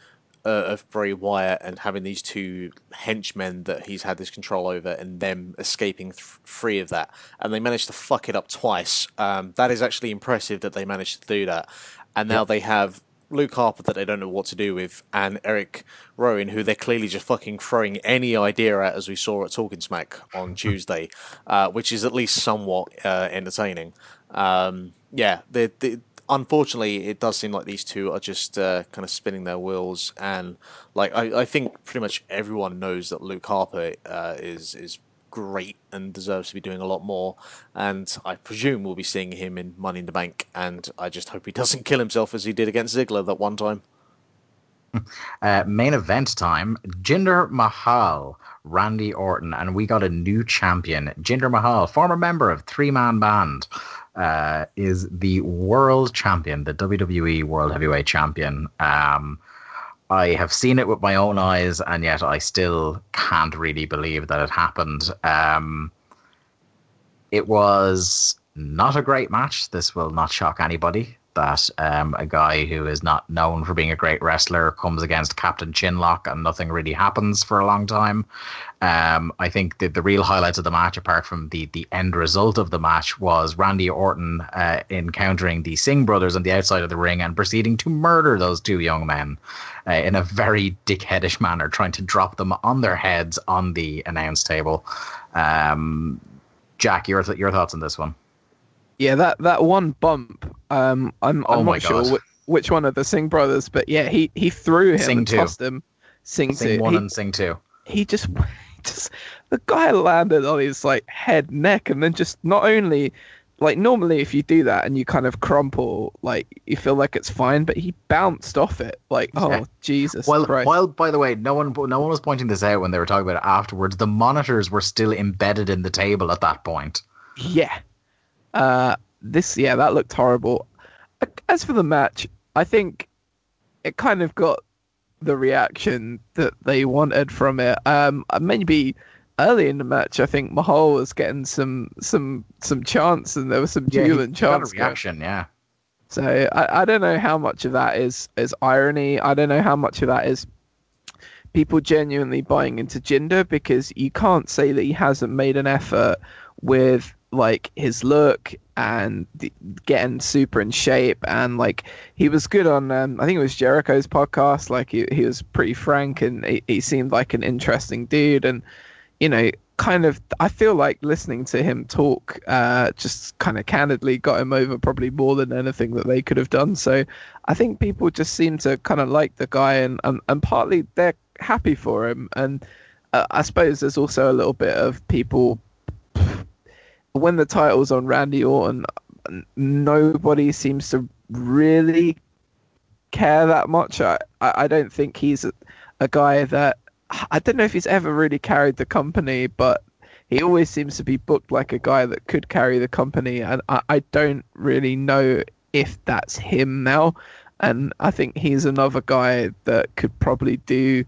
uh, of Bray Wyatt and having these two henchmen that he's had this control over and them escaping th- free of that and they managed to fuck it up twice. Um, that is actually impressive that they managed to do that. And now they have Luke Harper that they don't know what to do with, and Eric Rowan, who they're clearly just fucking throwing any idea at, as we saw at Talking Smack on Tuesday, uh, which is at least somewhat uh, entertaining. Um, yeah, they, they, unfortunately, it does seem like these two are just uh, kind of spinning their wheels, and like I, I think pretty much everyone knows that Luke Harper uh, is is great and deserves to be doing a lot more. And I presume we'll be seeing him in Money in the Bank. And I just hope he doesn't kill himself as he did against Ziggler that one time. Uh, main event time: Jinder Mahal, Randy Orton, and we got a new champion. Jinder Mahal, former member of Three Man Band, uh, is the world champion, the WWE World Heavyweight Champion. Um, I have seen it with my own eyes, and yet I still can't really believe that it happened. Um, it was not a great match. This will not shock anybody that um, a guy who is not known for being a great wrestler comes against Captain Chinlock and nothing really happens for a long time. Um, I think that the real highlights of the match, apart from the the end result of the match, was Randy Orton uh, encountering the Singh brothers on the outside of the ring and proceeding to murder those two young men uh, in a very dickheadish manner, trying to drop them on their heads on the announce table. Um, Jack, your th- your thoughts on this one? Yeah, that that one bump. Um, I'm Oh I'm my not sure God. which, one of the Singh brothers, but yeah, he he threw him Singh and two. tossed him. Sing, Sing two. one He, and sing two. he just just the guy landed on his like head, neck, and then just not only like normally if you do that and you kind of crumple, like you feel like it's fine, but he bounced off it. Like, oh Yeah. Jesus Well, Christ! while by the way, no one no one was pointing this out when they were talking about it afterwards. The monitors were still embedded in the table at that point. Yeah. Uh, this, yeah, that looked horrible. As for the match, I think it kind of got the reaction that they wanted from it. Um, maybe early in the match, I think Mahal was getting some some some chance, and there was some Yeah, he jubilant got a going. reaction. Yeah, So I, I don't know how much of that is is irony. I don't know how much of that is people genuinely buying into Jinder because you can't say that he hasn't made an effort with like his look and the, getting super in shape and like he was good on um, I think it was Jericho's podcast like he, he was pretty frank and he, he seemed like an interesting dude and you know kind of I feel like listening to him talk uh, just kind of candidly got him over probably more than anything that they could have done. So I think people just seem to kind of like the guy and, and, and partly they're happy for him. And uh, I suppose there's also a little bit of people when the title's on Randy Orton, nobody seems to really care that much. I, I don't think he's a, a guy that I don't know if he's ever really carried the company, but he always seems to be booked like a guy that could carry the company, and I, I don't really know if that's him now. And I think he's another guy that could probably do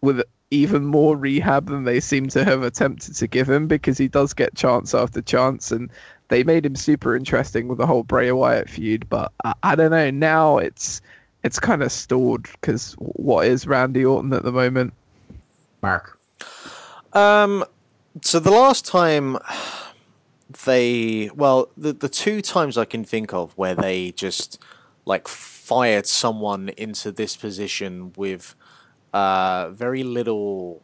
with even more rehab than they seem to have attempted to give him because he does get chance after chance and they made him super interesting with the whole Bray Wyatt feud but I, I don't know now it's it's kind of stalled because what is Randy Orton at the moment Mark. Um, so the last time they, well, the the two times I can think of where they just like fired someone into this position with uh, very little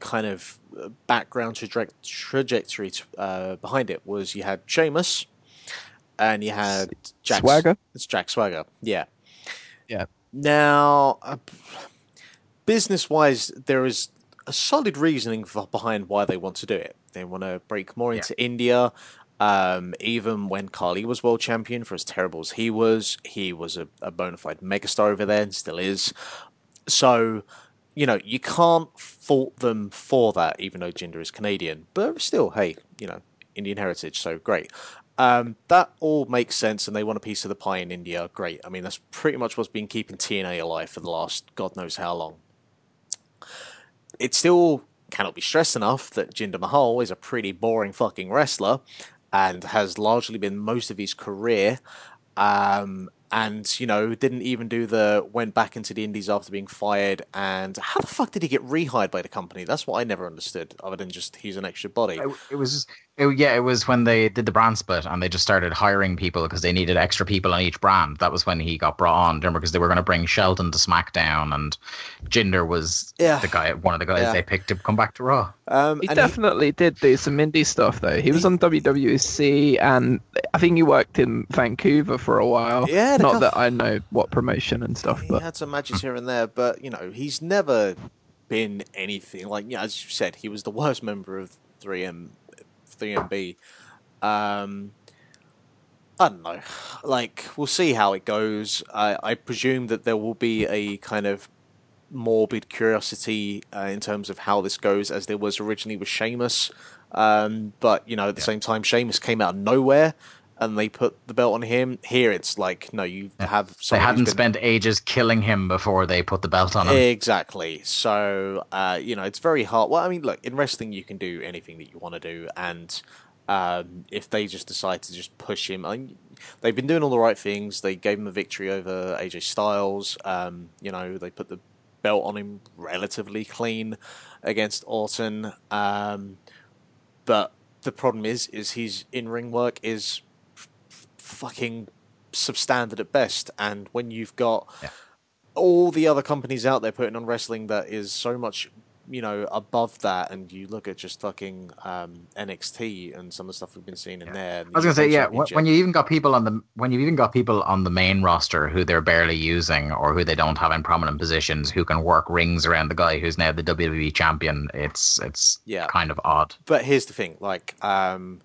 kind of uh, background traje- trajectory t- uh, behind it was you had Sheamus and you had Jack Swagger It's Jack Swagger, yeah. Yeah. Now, uh, business wise, there is a solid reasoning for, behind why they want to do it. They want to break more into India. Um, even when Khali was world champion, for as terrible as he was, he was a, a bona fide megastar over there and still is. So, you know, you can't fault them for that, even though Jinder is Canadian. But still, hey, you know, Indian heritage, so great. Um, that all makes sense, and they want a piece of the pie in India. Great. I mean, that's pretty much what's been keeping TNA alive for the last God knows how long. It still cannot be stressed enough that Jinder Mahal is a pretty boring fucking wrestler and has largely been most of his career. Um, and, you know, didn't even do the went back into the Indies after being fired. And how the fuck did he get rehired by the company? That's what I never understood, other than just he's an extra body. It, was it, yeah, it was when they did the brand split and they just started hiring people because they needed extra people on each brand. That was when he got brought on. Remember, because they were going to bring Shelton to SmackDown and Jinder was Yeah. the guy, one of the guys Yeah. they picked to come back to Raw. Um, He and definitely did do some indie stuff though. He was on WWC and I think he worked in Vancouver for a while. Yeah, not guy- that I know what promotion and stuff, he but had some matches here and there, but you know, he's never been anything like. Yeah, as you said, he was the worst member of 3M, 3MB. Um, I don't know. Like, we'll see how it goes. I, I presume that there will be a kind of morbid curiosity uh, in terms of how this goes, as there was originally with Sheamus. Um, but you know, at the same time, Sheamus came out of nowhere. And they put the belt on him. Here, it's like no, you have. They hadn't been- spent ages killing him before they put the belt on him. Exactly. So, uh, you know, it's very hard. Well, I mean, look, in wrestling, you can do anything that you want to do, and um, if they just decide to just push him, I mean, they've been doing all the right things. They gave him a victory over AJ Styles. Um, you know, they put the belt on him relatively clean against Orton. Um, but the problem is, is his in ring work is fucking substandard at best, and when you've got Yeah. all the other companies out there putting on wrestling that is so much you know above that and you look at just fucking um, NXT and some of the stuff we've been seeing in there I was gonna say, yeah. wh- When you even got people on the when you even got people on the main roster who they're barely using or who they don't have in prominent positions, who can work rings around the guy who's now the WWE champion, it's it's Yeah. kind of odd. but here's the thing like um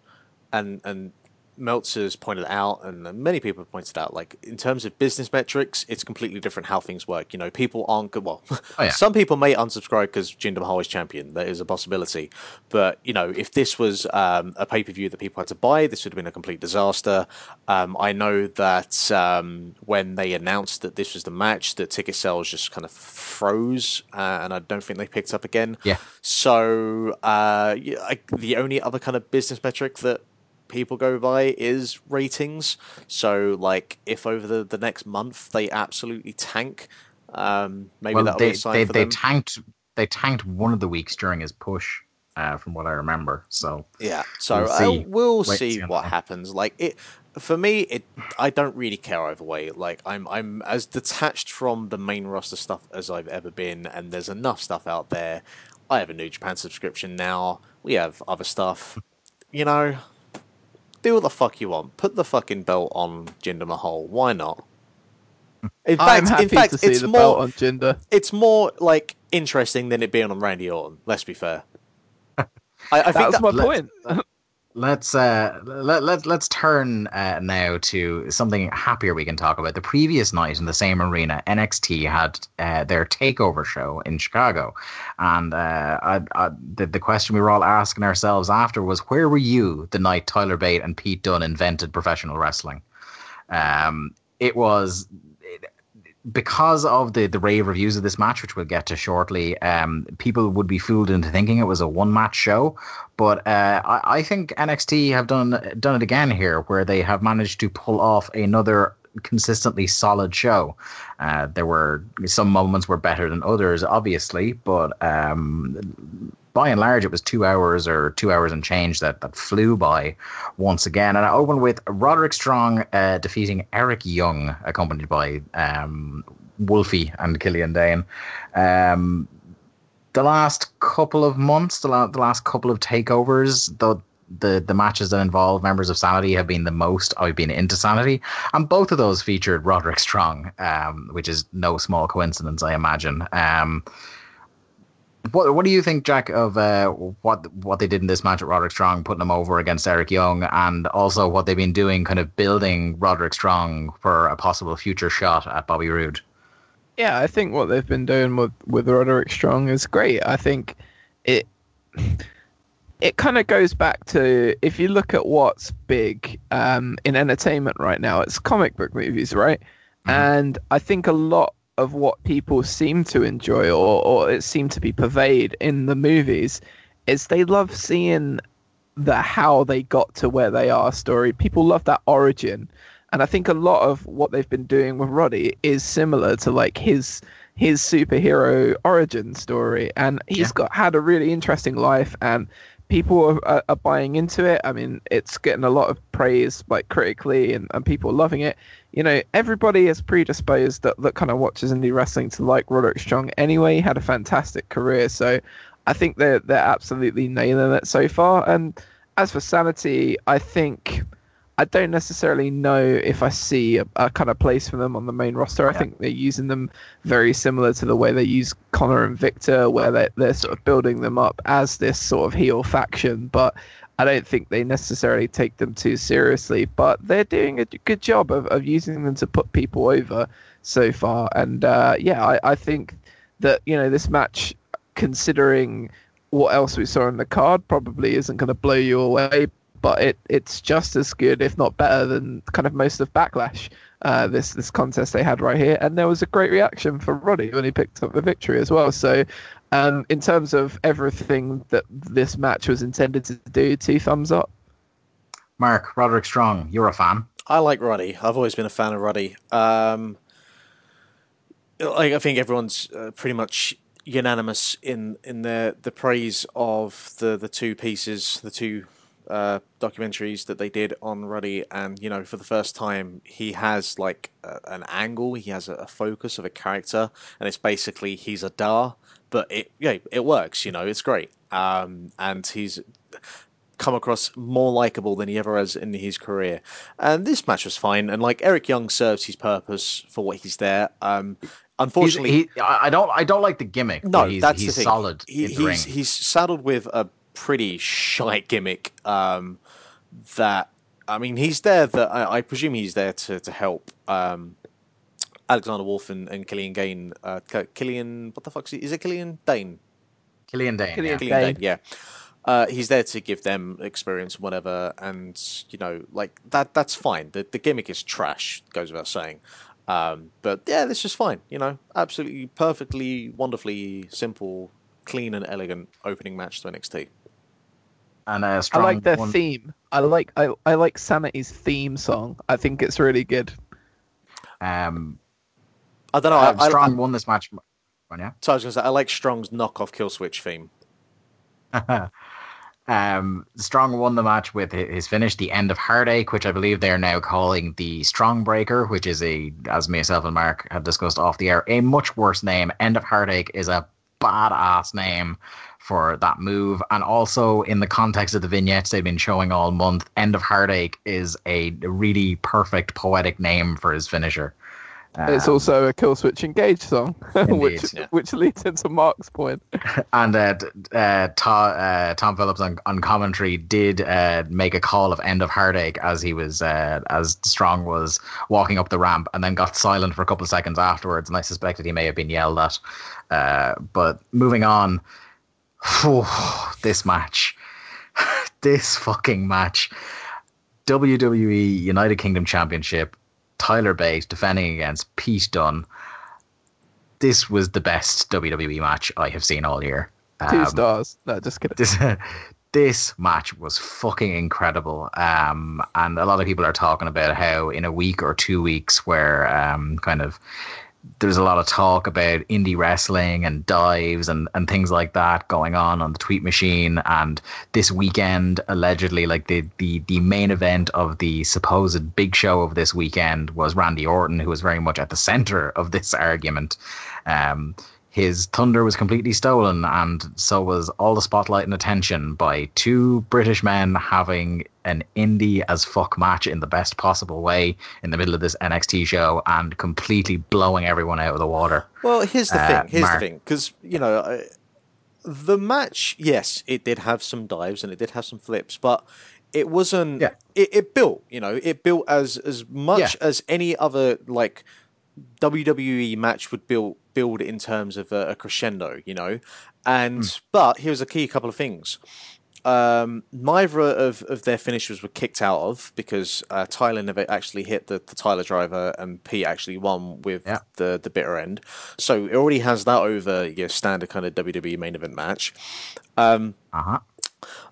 and and Meltzer's pointed out, and many people have pointed out, like in terms of business metrics, it's completely different how things work. You know, people aren't good. Well, Oh, yeah. some people may unsubscribe because Jinder Mahal is champion. That is a possibility. But you know, if this was um, a pay per view that people had to buy, this would have been a complete disaster. Um, I know that um, when they announced that this was the match, the ticket sales just kind of froze, uh, and I don't think they picked up again. Yeah. So uh, I, the only other kind of business metric that people go by is ratings. So like if over the, the next month they absolutely tank, um, maybe well, that'll be they a sign they, for they them. tanked they tanked one of the weeks during his push, uh, from what I remember. So yeah. So We'll see. we'll see see on what happens. Like it for me, it I don't really care either way. Like I'm I'm as detached from the main roster stuff as I've ever been, and there's enough stuff out there. I have a New Japan subscription now. We have other stuff. You know, do what the fuck you want. Put the fucking belt on Jinder Mahal. Why not? In I'm fact, happy in fact, to see it's the more belt on Jinder. it's more like interesting than it being on Randy Orton. Let's be fair. I, I That think that's my let- point. let's uh let, let, let's turn uh, now to something happier we can talk about. The previous night in the same arena nxt had uh, their takeover show in chicago. And uh I, I, the, the question we were all asking ourselves after was where were you the night tyler bate and pete dunne invented professional wrestling? Um it was because of the, the rave reviews of this match, which we'll get to shortly, um, people would be fooled into thinking it was a one match show. But uh, I, I think NXT have done done it again here, where they have managed to pull off another consistently solid show. Uh, there were some moments were better than others, obviously, but um, by and large, it was two hours or two hours and change that, that flew by once again. And I opened with Roderick Strong uh, defeating Eric Young, accompanied by um, Wolfie and Killian Dain. Um, the last couple of months, the, la- the last couple of takeovers, the, the the matches that involve members of Sanity have been the most I've been into Sanity, and both of those featured Roderick Strong, um, which is no small coincidence, I imagine. Um, what what do you think, Jack, of uh, what what they did in this match at Roderick Strong, putting him over against Eric Young, and also what they've been doing, kind of building Roderick Strong for a possible future shot at Bobby Roode? Yeah, I think what they've been doing with with Roderick Strong is great. I think it it kind of goes back to if you look at what's big um, in entertainment right now, it's comic book movies, right? And I think a lot of what people seem to enjoy, or or it seemed to be pervade in the movies, is they love seeing the how they got to where they are story. People love that origin. And I think a lot of what they've been doing with Roddy is similar to like his his superhero origin story. And he's Yeah. got had a really interesting life and people are, are, are buying into it. I mean, it's getting a lot of praise like critically and, and people loving it. You know, everybody is predisposed that, that kind of watches indie wrestling to like Roderick Strong anyway. He had a fantastic career. So I think they're they're absolutely nailing it so far. And as for sanity, I think I don't necessarily know if I see a, a kind of place for them on the main roster. I think they're using them very similar to the way they use Connor and Victor, where they they're sort of building them up as this sort of heel faction, but. I don't think they necessarily take them too seriously, but they're doing a good job of, of using them to put people over so far. And uh, yeah, I, I think that you know this match, considering what else we saw in the card, probably isn't going to blow you away. But it it's just as good, if not better, than kind of most of Backlash. Uh, this this contest they had right here, and there was a great reaction for Roddy when he picked up the victory as well. So, um, in terms of everything that this match was intended to do, two thumbs up. Mark Roderick Strong, you're a fan. I like Roddy. I've always been a fan of Roddy. Um, like I think everyone's uh, pretty much unanimous in in their the praise of the the two pieces, the two uh, documentaries that they did on Roddy, and you know, for the first time, he has like a, an angle, he has a, a focus of a character, and it's basically he's a Dar, but it yeah, it works. You know, it's great, um, and he's come across more likable than he ever has in his career. And this match was fine, and like Eric Young serves his purpose for what he's there. Um, unfortunately, he, I don't, I don't like the gimmick. no, he's, that's he's the thing. solid He, in the ring. he's he's saddled with a pretty shite gimmick um, that I mean, he's there. That I, I presume he's there to to help um, Alexander Wolfe and, and Killian Gain. Uh, Killian, what the fuck is, he? is it? Killian Dain. Killian Dain. Killian yeah. Killian Dain. Dain, yeah. Uh, he's there to give them experience, whatever, and you know, like that. That's fine. The the gimmick is trash, goes without saying. Um, but yeah, this is fine. You know, absolutely, perfectly, wonderfully simple, clean and elegant opening match to NXT. And a I strong like their one- theme. I like I, I like Sanity's theme song. I think it's really good. Um, I don't know. I, I, Strong won this match. Yeah. so I was gonna say I like Strong's knockoff kill switch theme. um, Strong won the match with his finish, the end of Heartache, which I believe they are now calling the Strong Breaker, which is a, as myself and Mark have discussed off the air, a much worse name. End of Heartache is a badass name for that move. And also, in the context of the vignettes they've been showing all month, End of Heartache is a really perfect poetic name for his finisher. It's Um, also a Killswitch Engage song, which yeah. which leads into Mark's point. And uh, uh, Ta- uh, Tom Phillips on, on commentary did uh, make a call of end of heartache as he was uh, as Strong was walking up the ramp, and then got silent for a couple of seconds afterwards. And I suspected he may have been yelled at. Uh, but moving on, this match, this fucking match, WWE United Kingdom Championship, Tyler Bate defending against Pete Dunne. This was the best WWE match I have seen all year. Two Um, stars. No, just kidding. this this match was fucking incredible. Um, and a lot of people are talking about how in a week or two weeks, where um, kind of there's a lot of talk about indie wrestling and dives and, and things like that going on on the tweet machine. And this weekend, allegedly, like the, the, the main event of the supposed big show of this weekend was Randy Orton, who was very much at the center of this argument. Um, his thunder was completely stolen, and so was all the spotlight and attention by two British men having an indie as fuck match in the best possible way in the middle of this NXT show and completely blowing everyone out of the water. Well, here's the Uh, thing. Here's Mark. the thing, because you know, I, the match. Yes, it did have some dives and it did have some flips, but it wasn't. Yeah. It, it built. You know, it built as as much Yeah. as any other like WWE match would build build in terms of a, a crescendo. You know, and Hmm. but here's a key couple of things. Um, neither of, of their finishers were kicked out of because uh, Tyler never actually hit the, the Tyler driver and Pete actually won with Yeah. the, the bitter end. So it already has that over your standard kind of WWE main event match. Uh huh.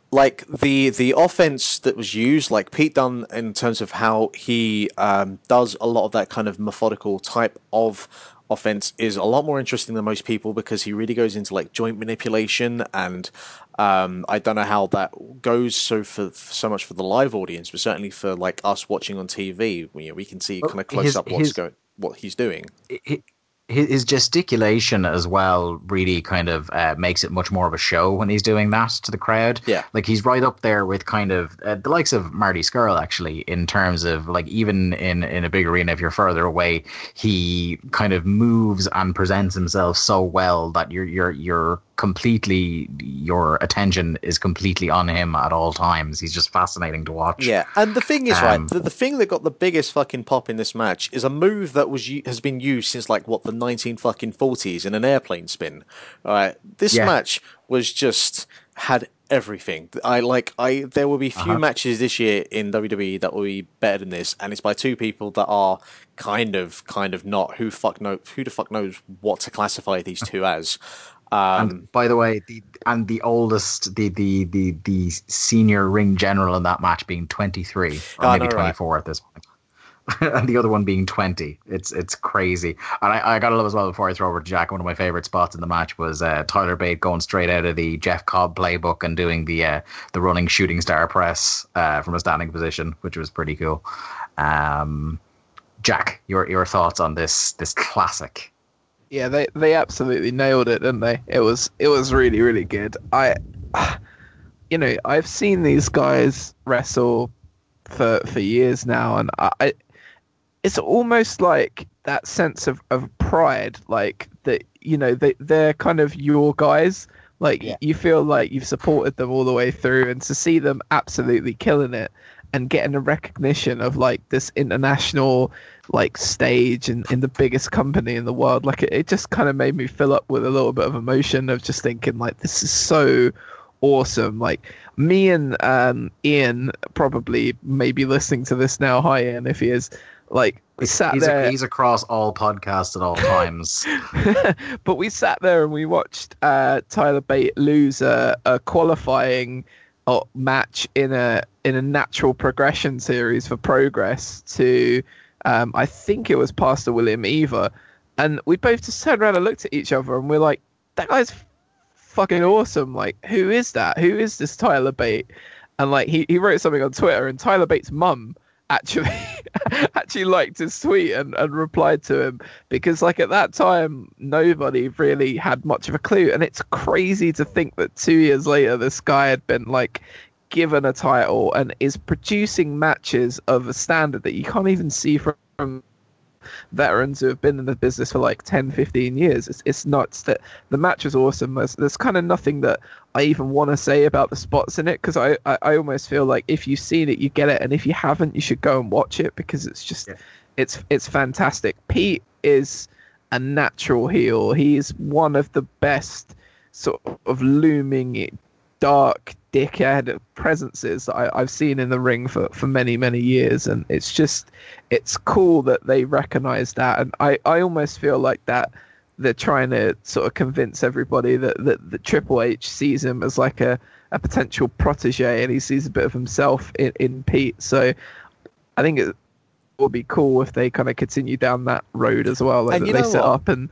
Like the the offense that was used, like Pete Dunne, in terms of how he um, does a lot of that kind of methodical type of offense, is a lot more interesting than most people because he really goes into like joint manipulation and um, I don't know how that goes so for so much for the live audience, but certainly for like us watching on TV, we, we can see kind of close his- up what's his- going, what he's doing. His, his gesticulation as well really kind of uh, makes it much more of a show when he's doing that to the crowd. Yeah. like he's right up there with kind of uh, the likes of Marty Scurll actually in terms of like even in in a big arena if you're further away, he kind of moves and presents himself so well that you're you're you're completely your attention is completely on him at all times. He's just fascinating to watch. Yeah, and the thing is, Um, right, the, the thing that got the biggest fucking pop in this match is a move that was has been used since like what the nineteen fucking forties in an airplane spin. All right, this Yeah. match was just had everything. I like I there will be few Uh-huh. matches this year in WWE that will be better than this, and it's by two people that are kind of kind of not who fuck know who the fuck knows what to classify these two as. Um, And by the way, the and the oldest, the the the the senior ring general in that match being twenty three or Oh, maybe no, right. twenty four at this point, and the other one being twenty. It's it's crazy. And I, I got to love as well before I throw over to Jack. One of my favorite spots in the match was uh, Tyler Bate going straight out of the Jeff Cobb playbook and doing the uh, the running shooting star press uh, from a standing position, which was pretty cool. Um, Jack, your your thoughts on this this classic? Yeah, they they absolutely nailed it, didn't they? It was it was really really good. I, you know, I've seen these guys wrestle for for years now, and I, it's almost like that sense of of pride, like that. You know, they they're kind of your guys. Like Yeah. you feel like you've supported them all the way through, and to see them absolutely killing it, and getting a recognition of like this international like stage and in the biggest company in the world. Like it, it just kind of made me fill up with a little bit of emotion of just thinking like this is so awesome. Like me and um ian probably may be listening to this now. Hi ian if he is. Like we sat he's, there he's across all podcasts at all times. but we sat there and we watched uh, Tyler Bate lose a, a qualifying uh, match in a in a natural progression series for progress to um, I think it was Pastor William Eaver, and we both just turned around and looked at each other and we're like, that guy's fucking awesome. Like, who is that? Who is this Tyler Bate? And like he, he wrote something on Twitter and Tyler Bate's mum actually actually liked his tweet and, and replied to him because like at that time nobody really had much of a clue and it's crazy to think that two years later this guy had been like given a title and is producing matches of a standard that you can't even see from, from veterans who have been in the business for like 10 15 years. It's, it's nuts that the match was awesome. There's, there's kind of nothing that i even want to say about the spots in it because I, I i almost feel like if you've seen it you get it and if you haven't you should go and watch it because it's just Yeah. it's it's fantastic. Pete is a natural heel. He's one of the best sort of looming dark dickhead presences that I, I've seen in the ring for, for many many years, and it's just it's cool that they recognise that, and I, I almost feel like that they're trying to sort of convince everybody that that, that Triple H sees him as like a, a potential protege, and he sees a bit of himself in, in Pete. So I think it would be cool if they kind of continue down that road as well, like And that they set what? up and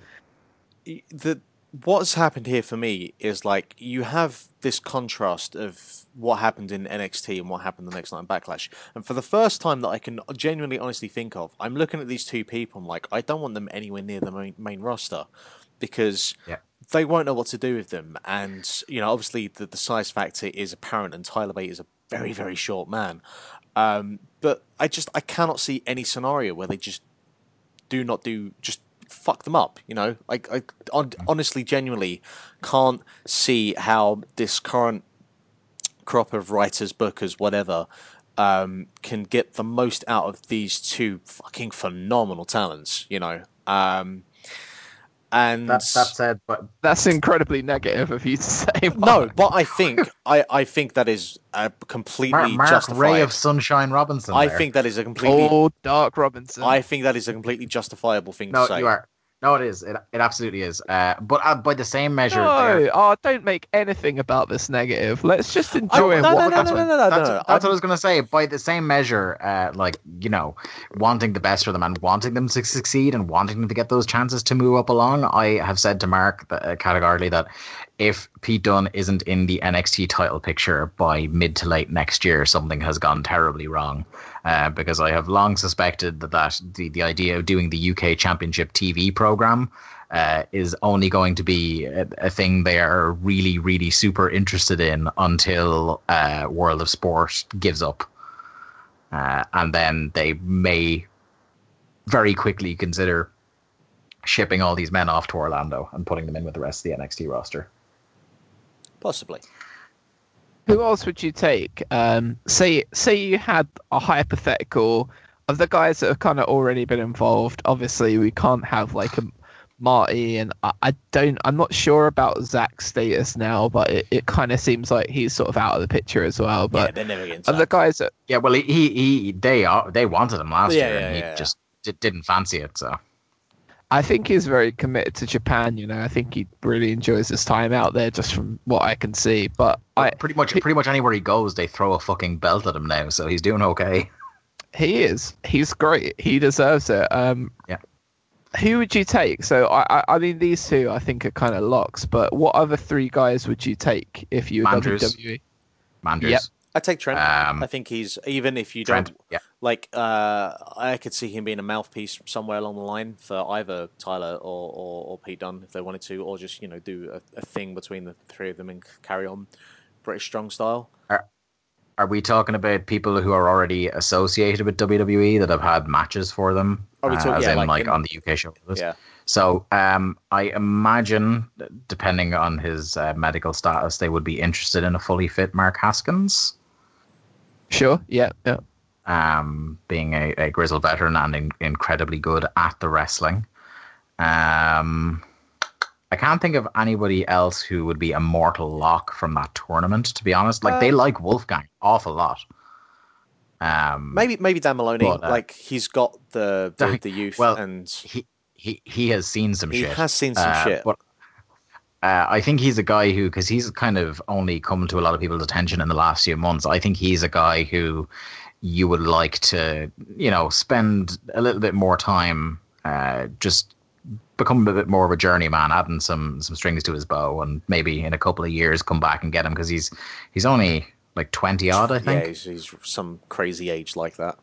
the what's happened here for me is like you have this contrast of what happened in NXT and what happened the next night in Backlash. And for the first time that I can genuinely honestly think of, I'm looking at these two people. I'm like, I don't want them anywhere near the main, main roster because Yeah. they won't know what to do with them. And you know, obviously the, the size factor is apparent, and Tyler Bate is a very very short man. Um, but I just I cannot see any scenario where they just do not do just fuck them up you know like i hon- honestly genuinely can't see how this current crop of writers bookers whatever um, can get the most out of these two fucking phenomenal talents you know um, and that, that said, but that's incredibly negative of you to say. no but i think i i think that is a completely Mark, Mark justified Ray of Sunshine Robinson. i there. think that is a completely Oh, Dark Robinson. i think that is a completely justifiable thing no, to say you are. No, it is. It, it absolutely is. Uh, but uh, by the same measure, No, oh, don't make anything about this negative. Let's just I- enjoy no, what no, no, that's no, what, no, no, no, that's, no. that's I'm- what I was going to say. By the same measure, uh, like you know, wanting the best for them and wanting them to succeed and wanting them to get those chances to move up along, I have said to Mark that, uh, categorically that if Pete Dunne isn't in the NXT title picture by mid to late next year, something has gone terribly wrong. Uh, because I have long suspected that, that the, the idea of doing the UK Championship TV program uh, is only going to be a, a thing they are really, really super interested in until uh, World of Sport gives up. Uh, and then they may very quickly consider shipping all these men off to Orlando and putting them in with the rest of the NXT roster. possibly Who else would you take? Um, say, say you had a hypothetical of the guys that have kind of already been involved. Obviously, we can't have like a Marty, and I, I don't. I'm not sure about Zack's status now, but it, it kind of seems like he's sort of out of the picture as well. But yeah But they're never getting of the guys that Yeah, well, he he, he they are they wanted him last Yeah, year, yeah, and he yeah. just d- didn't fancy it. So I think he's very committed to Japan. You know, I think he really enjoys his time out there, just from what I can see. But I, pretty much pretty much anywhere he goes, they throw a fucking belt at him now. So he's doing okay. he is. He's great. He deserves it. Um, Yeah. Who would you take? So I, I, I mean, these two I think are kind of locks. But what other three guys would you take if you were Mandrews. WWE? Manders, Yep. I take Trent. um, I think he's even if you Trent, don't yeah, like. Uh, I could see him being a mouthpiece somewhere along the line for either Tyler or, or, or Pete Dunne if they wanted to, or just you know do a, a thing between the three of them and carry on British strong style. Are we talking about people who are already associated with WWE that have had matches for them? Are we uh, talking- as yeah, in like like in- on the UK show? list? Yeah, So um, I imagine, depending on his uh, medical status, they would be interested in a fully fit Mark Haskins. Sure. Yeah. Yeah. Um, being a, a grizzled veteran and in, incredibly good at the wrestling. Um, I can't think of anybody else who would be a mortal lock from that tournament. To be honest, like they Um, like Wolfgang awful lot. Um, Maybe maybe Dan Moloney, But, uh, like he's got the the, Dan- the youth, well, and he he he has seen some he shit. He has seen some Uh, shit. But uh, I think he's a guy who, because he's kind of only come to a lot of people's attention in the last few months. I think he's a guy who you would like to, you know, spend a little bit more time, uh, just become a bit more of a journeyman, adding some some strings to his bow, and maybe in a couple of years come back and get him because he's he's only like twenty odd, I yeah, think. he's, he's some crazy age like that.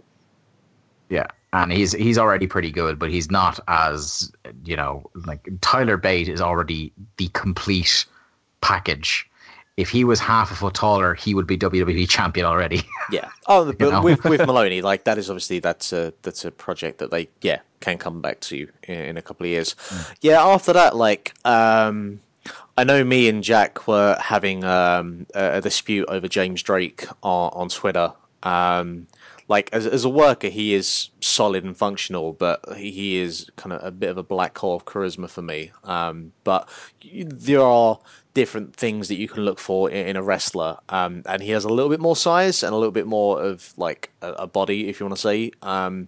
Yeah, and he's he's already pretty good, but he's not as you know like Tyler Bate is already the complete package. If he was half a foot taller, he would be WWE champion already. Yeah. Oh, but know? with with Moloney, like that is obviously that's a that's a project that they yeah can come back to in, in a couple of years. Yeah. After that, like um, I know me and Jack were having um, a, a dispute over James Drake on, on Twitter. Um, like as as a worker, he is solid and functional, but he, he is kind of a bit of a black hole of charisma for me. Um, but there are different things that you can look for in, in a wrestler, um, and he has a little bit more size and a little bit more of like a, a body, if you want to say. Um,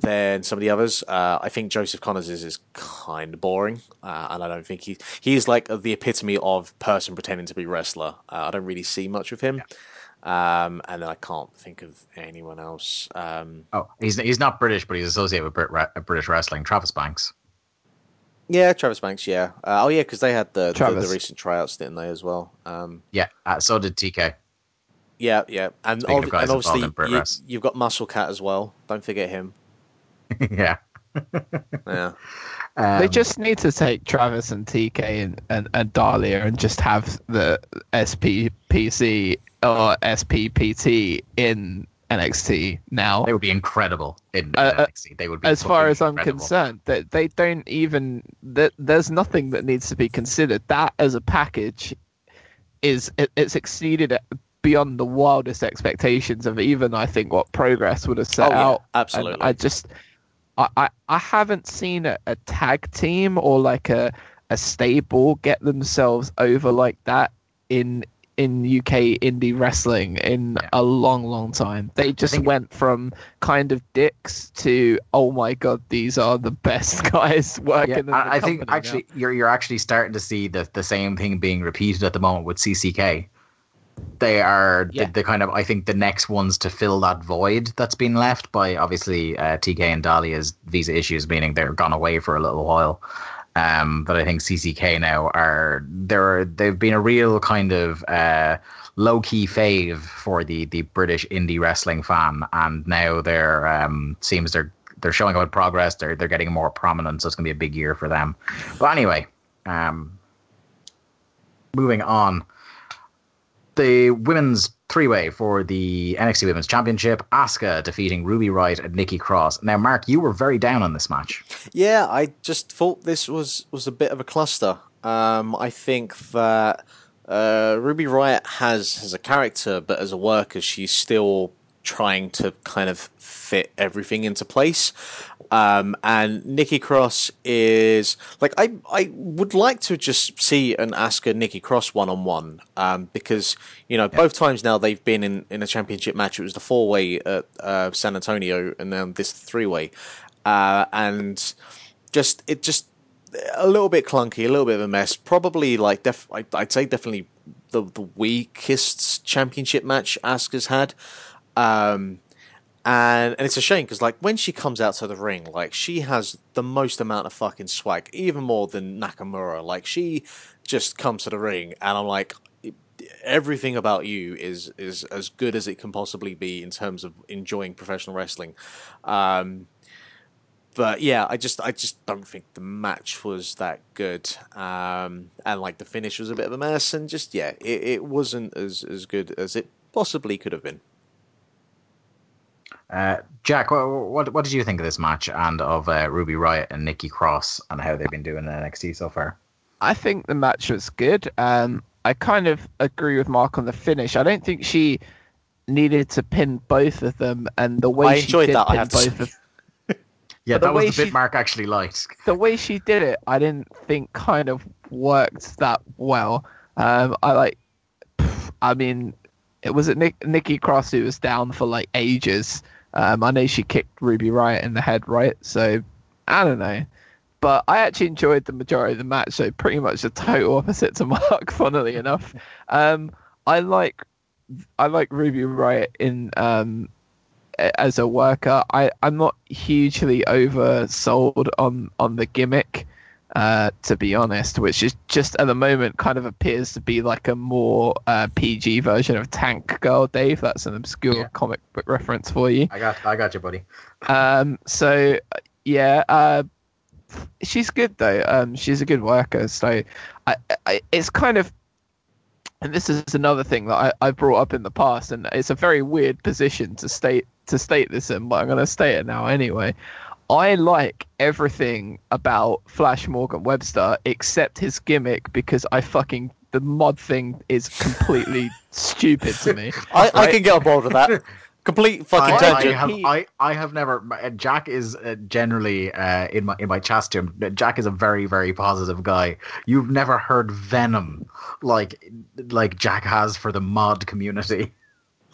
than some of the others. Uh, I think Joseph Conners is, is kind of boring, uh, and I don't think he he's like the epitome of person pretending to be wrestler. Uh, I don't really see much of him, um, and I can't think of anyone else. Um, oh, he's he's not British, but he's associated with Brit, British wrestling. Travis Banks. Yeah, Travis Banks. Yeah. Uh, oh yeah, because they had the, the the recent tryouts, didn't they as well? Um, Yeah, uh, so did TK. yeah, yeah, and, ob- of guys and obviously involved in Brit you, Rest. you've got Muscle Cat as well. Don't forget him. yeah, Yeah. um, they just need to take Travis and TK and, and, and Dahlia and just have the SPPC or SPPT in NXT now. they would be incredible in Uh, uh, NXT. They would be as far fucking as I'm incredible. concerned, that they don't even that there's nothing that needs to be considered. That as a package is it, it's exceeded beyond the wildest expectations of even I think what Progress would have set Oh, yeah, out. And absolutely. I just I, I, I haven't seen a, a tag team or like a a stable get themselves over like that in in UK indie wrestling in Yeah. a long, long time. They just went from kind of dicks to oh my god, these are the best guys working. Yeah, in the I, I think company now. actually you're you're actually starting to see the the same thing being repeated at the moment with CCK. They are Yeah. the, the kind of I think the next ones to fill that void that's been left by obviously uh, TK and Dahlia's visa issues, meaning they're gone away for a little while. Um, but I think CCK now are they're they've been a real kind of uh, low key fave for the the British indie wrestling fan, and now they're um, seems they're they're showing good progress. They're they're getting more prominent, so it's gonna be a big year for them. But anyway, um, moving on, the women's three way for the NXT Women's Championship. Asuka defeating Ruby Riot and Nikki Cross. Now, Mark, you were very down on this match. Yeah, I just thought this was was a bit of a cluster. Um, I think that uh, Ruby Riot has has a character, but as a worker, she's still trying to kind of fit everything into place. Um, and Nikki Cross is like I I would like to just see an Asuka Nikki Cross one on one because you know both times now they've been in, in a championship match. It was the four way at uh, San Antonio, and then this three way, uh, and just it just a little bit clunky, a little bit of a mess. Probably like def- I- I'd say definitely the the weakest championship match Asuka's had. Um, and and it's a shame because like when she comes out to the ring, like she has the most amount of fucking swag, even more than Nakamura. Like she just comes to the ring, and I'm like, everything about you is is as good as it can possibly be in terms of enjoying professional wrestling. Um, but yeah, I just I just don't think the match was that good, um, and like the finish was a bit of a mess, and just yeah, it, it wasn't as as good as it possibly could have been. Uh, Jack, what, what what did you think of this match and of uh, Ruby Riot and Nikki Cross and how they've been doing in NXT so far? I think the match was good. Um, I kind of agree with Mark on the finish. I don't think she needed to pin both of them, and the way I she enjoyed did that, I pin have both say. of Yeah, the that was way the bit she- Mark actually liked. the way she did it, I didn't think kind of worked that well. Um, I like, I mean, it was it Nick, Nikki Cross who was down for like ages. Um, I know she kicked Ruby Riot in the head, right? So I don't know, but I actually enjoyed the majority of the match. So pretty much the total opposite to Mark, funnily enough. Um, I like, I like Ruby Riot in um, as a worker. I I'm not hugely oversold on on the gimmick, uh, to be honest, which is just at the moment kind of appears to be like a more uh, PG version of Tank Girl. Dave, that's an obscure Yeah. comic book reference for you. I got, I got you, buddy. Um, so yeah, uh, she's good though. Um, she's a good worker. So I, I, it's kind of, and this is another thing that I, I brought up in the past, and it's a very weird position to state to state this in, but I'm going to state it now anyway. I like everything about Flash Morgan Webster except his gimmick because I fucking the mod thing is completely stupid to me. I, I can get on board with that. Complete fucking I, I tangent. have, He- I, I have never. Jack is uh, generally uh, in my in my chats to him. Jack is a very very positive guy. You've never heard venom like like Jack has for the mod community.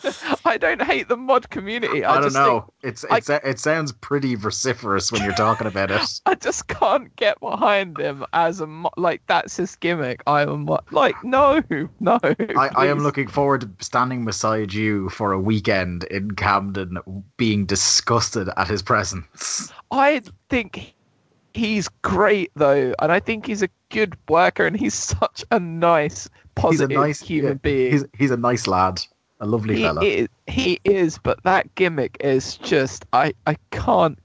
I don't hate the mod community. I, I, don't just think know. It's I- it's it sounds pretty vociferous when you're talking about it. I just can't get behind him as a mo- like that's his gimmick. I'm mo- like no, no. I, I am looking forward to standing beside you for a weekend in Camden, being disgusted at his presence. I think he's great though, and I think he's a good worker, and he's such a nice, positive nice- human yeah, being. He's he's a nice lad, a lovely he fella. is, he is, but that gimmick is just I I can't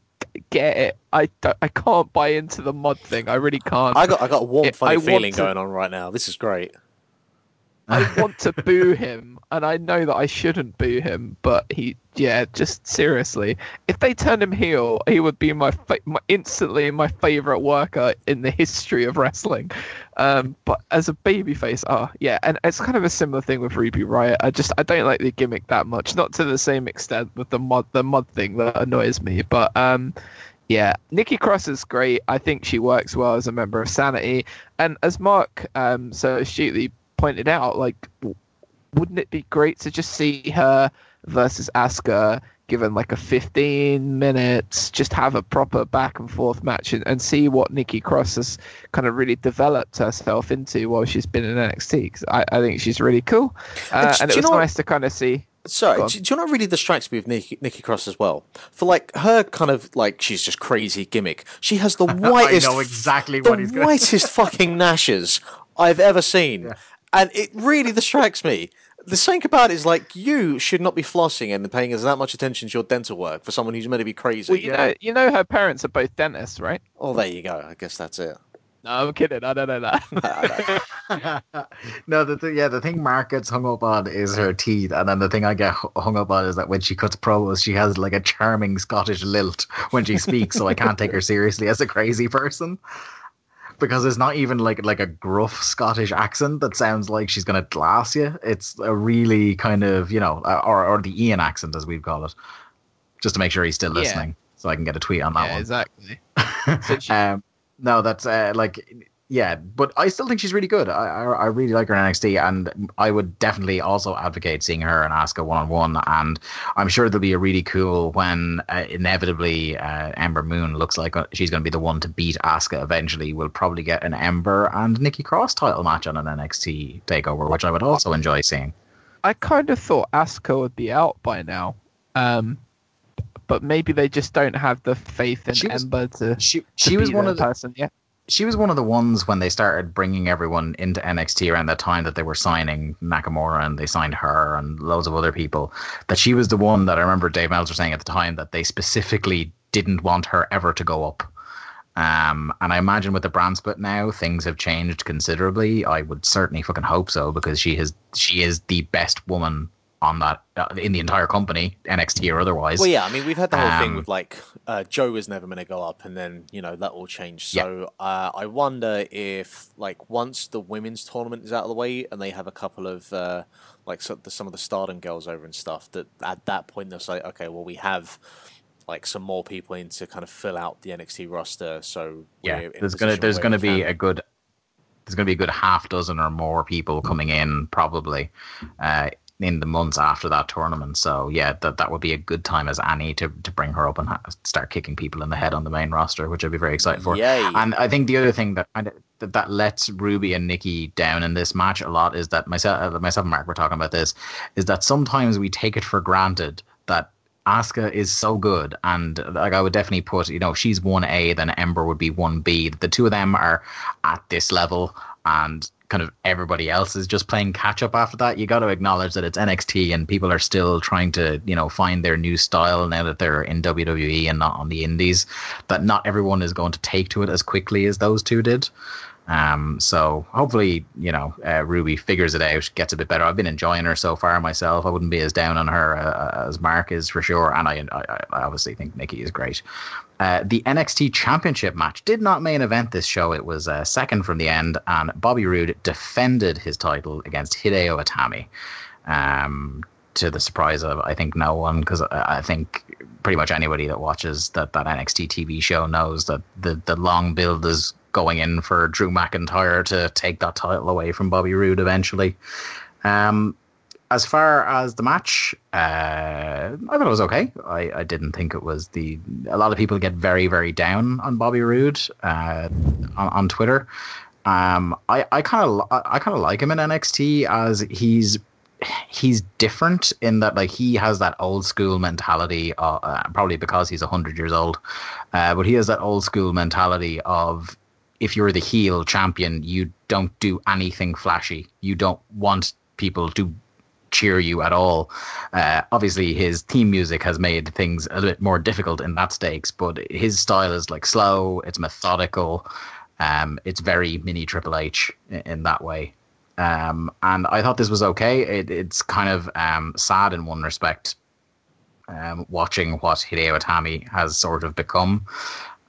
get it. I don't, I can't buy into the mod thing. I really can't. I got I got a warm, It- funny I feeling to- going on right now. This is great. I want to boo him, and I know that I shouldn't boo him, but he, yeah, just seriously, if they turned him heel, he would be my, fa- my instantly my favorite worker in the history of wrestling. Um, but as a babyface, oh yeah, and it's kind of a similar thing with Ruby Riot. I just I don't like the gimmick that much, not to the same extent with the mod the mod thing that annoys me, but um. Yeah, Nikki Cross is great. I think she works well as a member of Sanity, and as Mark um, so astutely pointed out, like, wouldn't it be great to just see her versus Asuka given like a 15 minutes, just have a proper back and forth match and, and see what Nikki Cross has kind of really developed herself into while she's been in NXT. 'Cause I, I think she's really cool, uh, do and it was nice to kind of see. Sorry, do, do you know what really distracts me with Nikki, Nikki Cross as well? For like her kind of like she's just crazy gimmick. She has the whitest, I know exactly the what he's whitest fucking gnashes I've ever seen, and it really distracts me. The thing about it is like you should not be flossing and paying as that much attention to your dental work for someone who's meant to be crazy. Well, you know, you know, her parents are both dentists, right? oh, there you go. I guess that's it. No, I'm kidding. I don't know that. no, the th- yeah, the thing Mark gets hung up on is her teeth, and then the thing I get hung up on is that when she cuts promos, she has like a charming Scottish lilt when she speaks, so I can't take her seriously as a crazy person. Because it's not even like like a gruff Scottish accent that sounds like she's gonna glass you. It's a really kind of you know, uh, or or the Ian accent as we'd call it, just to make sure he's still Yeah. listening, so I can get a tweet on that yeah, one. exactly. Um, no, that's uh, like, yeah, but I still think she's really good. I, I I really like her in NXT, and I would definitely also advocate seeing her and Asuka one on one. And I'm sure there'll be a really cool when uh, inevitably uh, Ember Moon looks like uh, she's going to be the one to beat Asuka eventually. We'll probably get an Ember and Nikki Cross title match on an NXT takeover, which I would also enjoy seeing. I kind of thought Asuka would be out by now. Um, but maybe they just don't have the faith in She was- Ember to. She to she was one of the person. Yeah, she was one of the ones when they started bringing everyone into NXT around that time that they were signing Nakamura and they signed her and loads of other people. That she was the one that I remember Dave Meltzer saying at the time that they specifically didn't want her ever to go up. Um, and I imagine with the brand split now, things have changed considerably. I would certainly fucking hope so because she has she is the best woman on that uh, in the entire company, NXT or otherwise. Well, yeah, I mean, we've had the whole thing Um, with like uh, Joe was never going to go up, and then you know that all changed. So uh, I wonder if like once the women's tournament is out of the way, and they have a couple of uh, like so, the, some of the Stardom girls over and stuff, that at that point they'll say, okay, well we have like some more people in to kind of fill out the NXT roster. So yeah, we're in a there's gonna there's gonna be can- a good there's gonna be a good half dozen or more people coming in probably uh, in the months after that tournament. So yeah, that that would be a good time as Annie to to bring her up and ha- start kicking people in the head on the main roster, which I'd be very excited for. Yay. And I think the other thing that kind of that, that lets Ruby and Nikki down in this match a lot is that myself, uh, myself and Mark were talking about this, is that sometimes we take it for granted that Asuka is so good, and like I would definitely put, you know, if she's one A, then Ember would be one B. The two of them are at this level, and kind of everybody else is just playing catch up after that. You got to acknowledge that it's NXT, and people are still trying to, you know, find their new style now that they're in WWE and not on the Indies. That not everyone is going to take to it as quickly as those two did. Um, so hopefully, you know, uh, Ruby figures it out, gets a bit better. I've been enjoying her so far myself. I wouldn't be as down on her uh, as Mark is for sure, and I, I, I obviously think Nikki is great. Uh, the NXT Championship match did not main event this show. It was uh, second from the end, and Bobby Roode defended his title against Hideo Itami. Um, to the surprise of I think no one, because I I think pretty much anybody that watches that, that NXT TV show knows that the, the long build is going in for Drew McIntyre to take that title away from Bobby Roode eventually. Um, as far as the match, uh, I thought it was okay. I, I didn't think it was the. A lot of people get very, very down on Bobby Roode uh, on, on Twitter. Um, I kind of I kind of like him in NXT as he's he's different in that like he has that old school mentality uh, probably because he's 100 years old uh, but he has that old school mentality of if you're the heel champion you don't do anything flashy you don't want people to cheer you at all uh, obviously his theme music has made things a bit more difficult in that stakes but his style is like slow it's methodical um, it's very mini triple h in, in that way um, and I thought this was okay. It, it's kind of um, sad in one respect, um, watching what Hideo Itami has sort of become.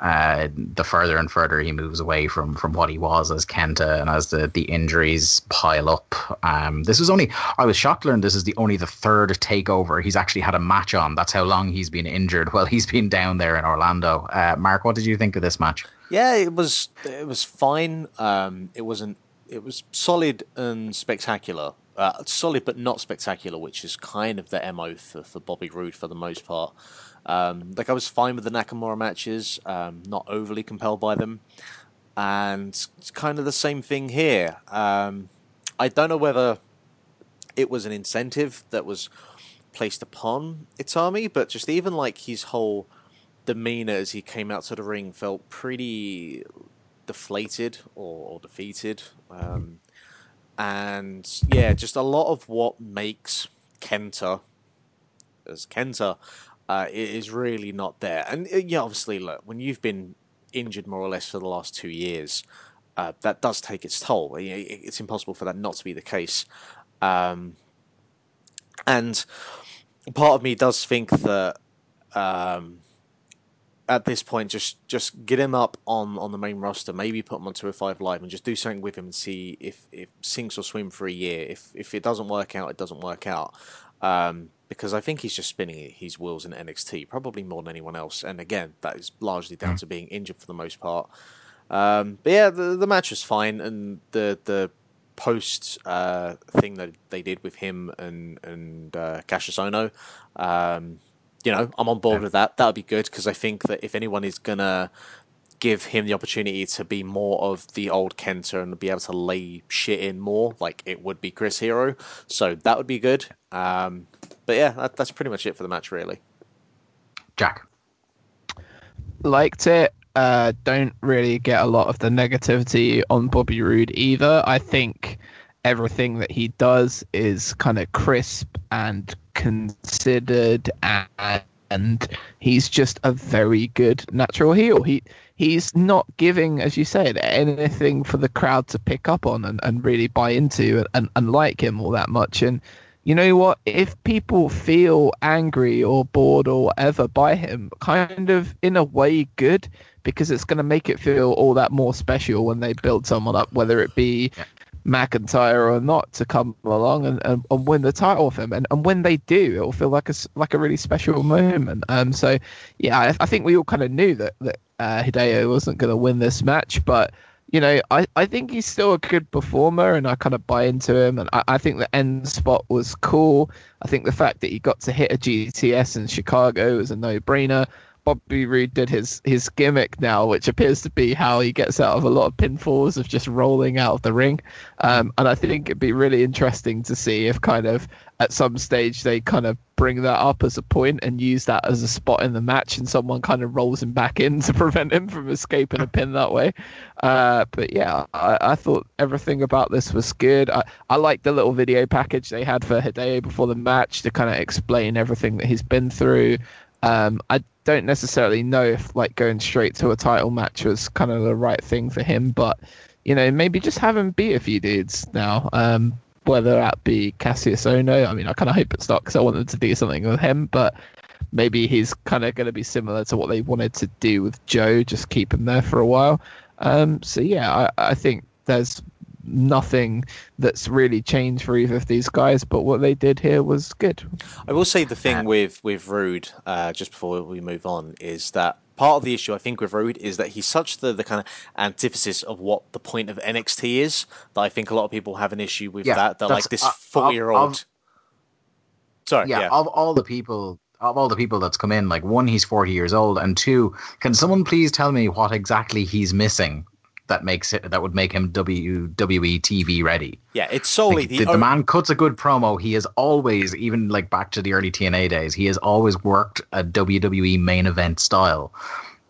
Uh, the further and further he moves away from from what he was as Kenta, and as the the injuries pile up. Um, this was only I was shocked to learn this is the only the third takeover he's actually had a match on. That's how long he's been injured. Well, he's been down there in Orlando. Uh, Mark, what did you think of this match? Yeah, it was it was fine. Um, it wasn't. It was solid and spectacular. Uh, solid but not spectacular, which is kind of the mo for, for Bobby Roode for the most part. Um, like I was fine with the Nakamura matches, um, not overly compelled by them, and it's kind of the same thing here. Um, I don't know whether it was an incentive that was placed upon Itami, but just even like his whole demeanor as he came out to the ring felt pretty deflated or, or defeated. Um, and yeah, just a lot of what makes Kenta as Kenta uh, is really not there. And uh, yeah, obviously, look, when you've been injured more or less for the last two years, uh, that does take its toll. It's impossible for that not to be the case. Um, and part of me does think that um, at this point, just just get him up on, on the main roster. Maybe put him on two five live and just do something with him and see if if sinks or swim for a year. If if it doesn't work out, it doesn't work out. Um, because I think he's just spinning his wheels in NXT, probably more than anyone else. And again, that is largely down to being injured for the most part. Um, but yeah, the the match was fine, and the the post uh, thing that they did with him and and uh, Kassius Ohno, um, you know, I'm on board with that. That would be good because I think that if anyone is gonna give him the opportunity to be more of the old Kenta and be able to lay shit in more, like it would be Chris Hero. So that would be good. Um, but yeah, that, that's pretty much it for the match, really. Jack. liked it. Uh, don't really get a lot of the negativity on Bobby Roode either. I think everything that he does is kind of crisp and considered, and, and he's just a very good natural heel. He he's not giving, as you said, anything for the crowd to pick up on and, and really buy into and, and, and like him all that much. And you know what? If people feel angry or bored or whatever by him, kind of in a way good, because it's going to make it feel all that more special when they build someone up, whether it be. McIntyre or not, to come along and, and, and win the title with him. And, and when they do, it will feel like a like a really special moment. Um, so yeah, I, I think we all kind of knew that that uh, Hideo wasn't going to win this match, but you know, I, I think he's still a good performer and I kind of buy into him. And I, I think the end spot was cool. I think the fact that he got to hit a GTS in Chicago was a no brainer. Bobby Roode did his, his gimmick now, which appears to be how he gets out of a lot of pinfalls of just rolling out of the ring. Um, and I think it'd be really interesting to see if kind of at some stage they kind of bring that up as a point and use that as a spot in the match and someone kind of rolls him back in to prevent him from escaping a pin that way. Uh, but yeah, I, I thought everything about this was good. I, I liked the little video package they had for Hideo before the match to kind of explain everything that he's been through. Um, I don't necessarily know if like going straight to a title match was kind of the right thing for him, but you know maybe just have him beat a few dudes now. Um, whether that be Kassius Ohno, I mean I kind of hope it's not because I wanted to do something with him, but maybe he's kind of going to be similar to what they wanted to do with Joe, just keep him there for a while. Um, so yeah, I, I think there's nothing that's really changed for either of these guys, but what they did here was good. I will say the thing Um, with with Roode, uh, just before we move on, is that part of the issue I think with Roode is that he's such the, the kind of antithesis of what the point of NXT is that I think a lot of people have an issue with Yeah, that. That like this uh, forty year old. Sorry, yeah, yeah. of all the people of all the people that's come in like one he's 40 years old and two can someone please tell me what exactly he's missing that makes it that would make him WWE TV ready yeah, it's solely Like, the, the, man cuts a good promo he has always even like back to the early TNA days he has always worked a WWE main event style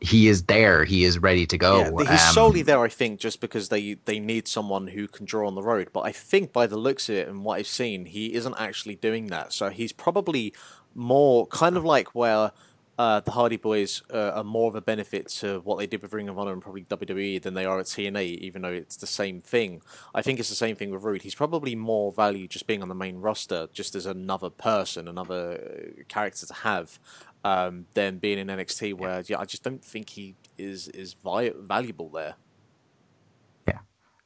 he is there he is ready to go Yeah, he's Um, solely there, I think, just because they they need someone who can draw on the road. But I think by the looks of it and what I've seen, he isn't actually doing that. So he's probably more kind of like where uh, the Hardy Boys uh, are more of a benefit to what they did with Ring of Honor and probably WWE than they are at TNA, even though it's the same thing. I think it's the same thing with Roode. He's probably more value just being on the main roster, just as another person, another uh, character to have um, than being in NXT, where yeah, I just don't think he is is vi- valuable there. Yeah.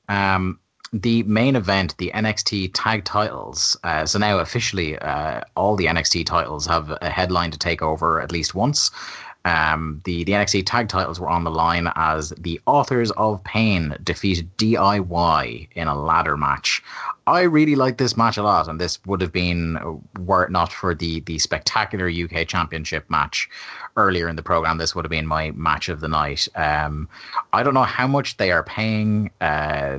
Um, the main event, the NXT tag titles. Uh, so now officially, uh, all the NXT titles have a headline to take over at least once. Um, the, the NXT tag titles were on the line as the Authors of Pain defeated DIY in a ladder match. I really like this match a lot, and this would have been uh, were it not for the the spectacular UK Championship match earlier in the program. This would have been my match of the night. Um, I don't know how much they are paying uh,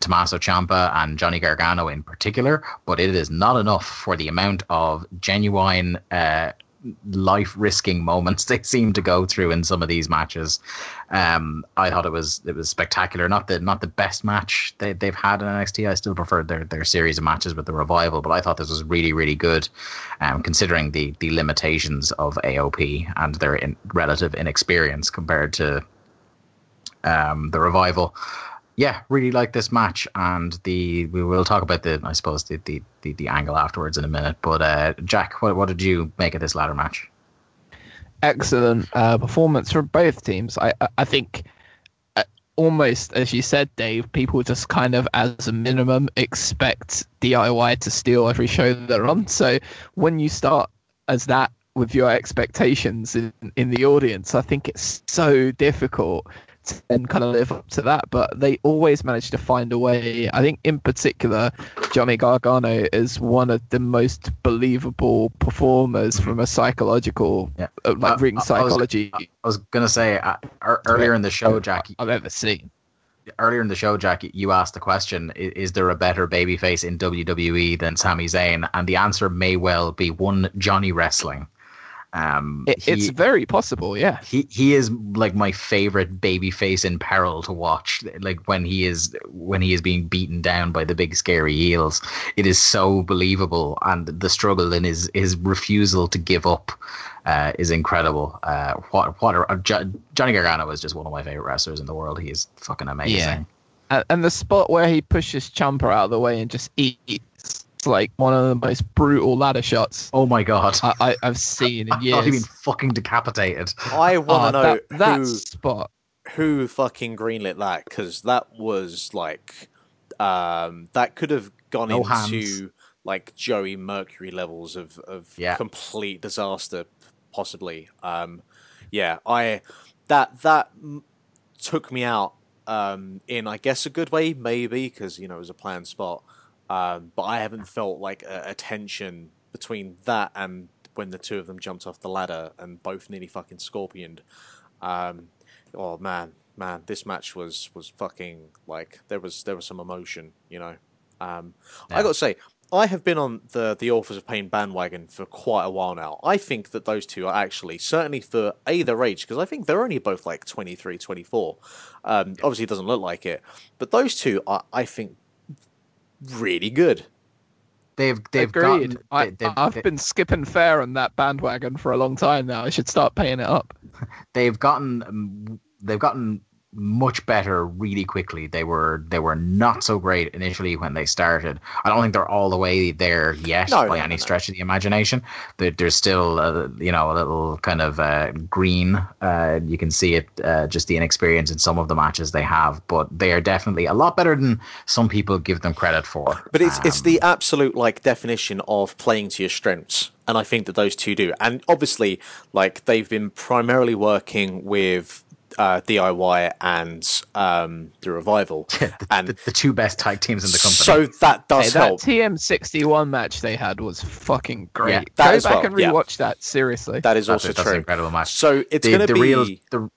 Tommaso Ciampa and Johnny Gargano in particular, but it is not enough for the amount of genuine uh, life risking moments they seem to go through in some of these matches. Um, I thought it was it was spectacular. Not the not the best match they, they've had in NXT. I still preferred their, their series of matches with the revival, but I thought this was really really good, um, considering the the limitations of AOP and their in, relative inexperience compared to um, the revival. Yeah, really like this match, and the we will talk about the I suppose the the, the, the angle afterwards in a minute. But uh, Jack, what what did you make of this ladder match? excellent uh, performance from both teams. I I- think uh, almost as you said, Dave, people just kind of as a minimum expect DIY to steal every show they're on. So when you start as that with your expectations in, in the audience, I think it's so difficult then kind of live up to that. But they always manage to find a way. I think in particular, Johnny Gargano is one of the most believable performers from a psychological, Yeah. uh, like Uh, ring I was- psychology I was gonna say uh, earlier in the show, Jackie, I've ever seen. Earlier in the show, Jack, you asked the question: i- Is there a better babyface in WWE than Sami Zayn? And the answer may well be one Johnny Wrestling. Um, It, he- it's very possible, yeah. he he is like my favorite baby face in peril to watch. Like when he is when he is being beaten down by the big scary heels, it is so believable, and the struggle in his his refusal to give up uh, is incredible. Uh, what what a, Jo- Johnny Gargano is just one of my favorite wrestlers in the world. He is fucking amazing. Yeah. And, and the spot where he pushes Ciampa out of the way and just eats was like one of the most brutal ladder shots Oh my god. I, I, I've seen in I thought he'd been fucking decapitated. I want to Ah, know that, that who spot. who fucking greenlit that because that was like um, that could have gone No into hands. like Joey Mercury levels of of Yeah. complete disaster, possibly. Um, yeah, I that that m- took me out um, in I guess a good way, maybe because you know it was a planned spot. Um, but I haven't felt like a, a tension between that and when the two of them jumped off the ladder and both nearly fucking scorpioned. Um, oh man, man, this match was was fucking like there was there was some emotion, you know. Um, I got to say, I have been on the the Authors of Pain bandwagon for quite a while now. I think that those two are actually certainly for a their age because I think they're only both like 23, 24. Um, obviously, it doesn't look like it, but those two are, I think, really good. They've they've Agreed. gotten I, they, they've, I've they- been skipping fair on that bandwagon for a long time now. I should start paying it up. they've gotten um, they've gotten much better really quickly. They were they were not so great initially when they started. I don't think they're all the way there yet No, by no, any no, stretch of the imagination. There, there's still a, you know a little kind of uh, green. Uh, you can see it uh, just the inexperience in some of the matches they have, but they are definitely a lot better than some people give them credit for. But it's it's Um, the absolute like definition of playing to your strengths, and I think that those two do. And obviously, like they've been primarily working with uh, DIY and um, the revival, and the, the two best tag teams in the company. so that Hey, does that help. TM61 match they had was fucking great. Yeah, that Go as back well, and yeah. rewatch that, seriously. that is that's, also a, that's an true. incredible match. So it's going to be. real the.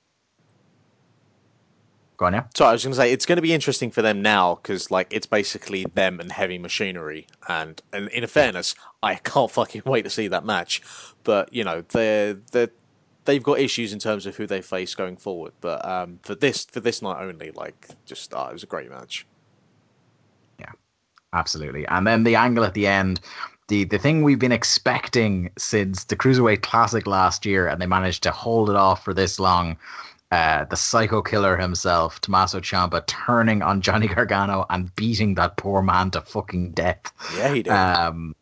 Go on, yeah. So I was going to say it's going to be interesting for them now because like it's basically them and heavy machinery, and and in fairness, I can't fucking wait to see that match. But you know they're they they've got issues in terms of who they face going forward. But um, for this for this night only, like just uh, it was a great match. Yeah, absolutely. And then the angle at the end, the the thing we've been expecting since the Cruiserweight Classic last year, and they managed to hold it off for this long. Uh, the psycho killer himself, Tommaso Ciampa, turning on Johnny Gargano and beating that poor man to fucking death. Yeah, he did. Um,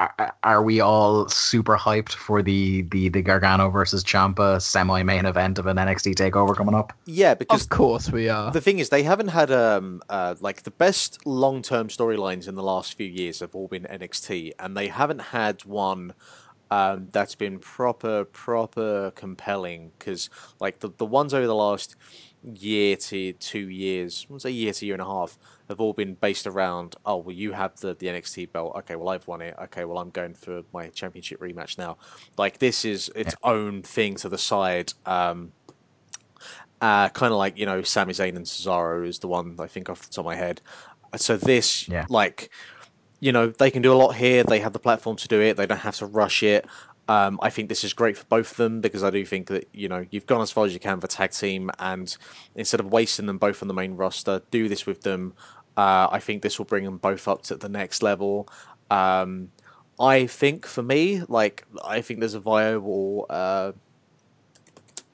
are, are we all super hyped for the the the Gargano versus Ciampa semi main event of an NXT takeover coming up? yeah, because Of course we are. The thing is, they haven't had um uh, like the best long term storylines in the last few years have all been NXT, and they haven't had one um, that's been proper proper compelling. Because like the the ones over the last year to two years, let's say year to year and a half, have all been based around oh well you have the the NXT belt okay well I've won it okay well I'm going for my championship rematch now. Like this is its own thing to the side. Um, uh, kind of like you know Sami Zayn and Cesaro is the one I think off the top of my head. So this, Yeah. like, you know, they can do a lot here. They have the platform to do it. They don't have to rush it. Um, I think this is great for both of them because I do think that you know you've gone as far as you can for tag team, and instead of wasting them both on the main roster, do this with them. Uh, I think this will bring them both up to the next level. Um, I think for me, like, I think there's a viable uh,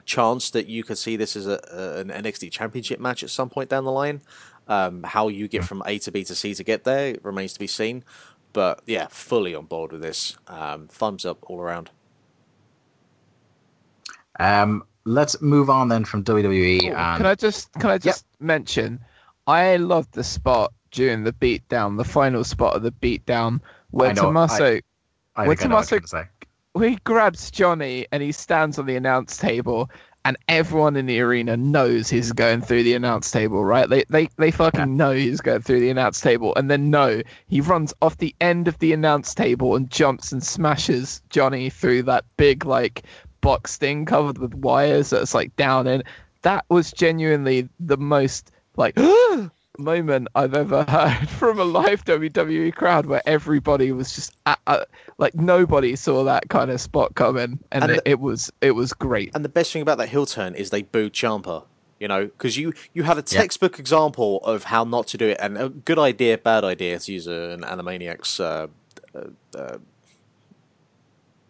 chance that you could see this as a, a an NXT Championship match at some point down the line. Um, how you get from A to B to C to get there remains to be seen. But yeah, fully on board with this. Um, thumbs up all around. Um, let's move on then from WWE Oh, and can I just can I just mention I loved the spot during the beatdown, the final spot of the beatdown where I know, Tommaso I I know what you're Tommaso- say. he grabs Johnny and he stands on the announce table and everyone in the arena knows he's going through the announce table, right? They they they fucking Yeah. know he's going through the announce table and then no, he runs off the end of the announce table and jumps and smashes Johnny through that big like box thing covered with wires that's like down in. That was genuinely the most like moment I've ever heard from a live WWE crowd where everybody was just at, at- like nobody saw that kind of spot coming, and, And it, the- it was it was great. And the best thing about that heel turn is they booed Ciampa. You know, because you you have a Yeah. textbook example of how not to do it, and a good idea, bad idea to use an Animaniacs uh, uh,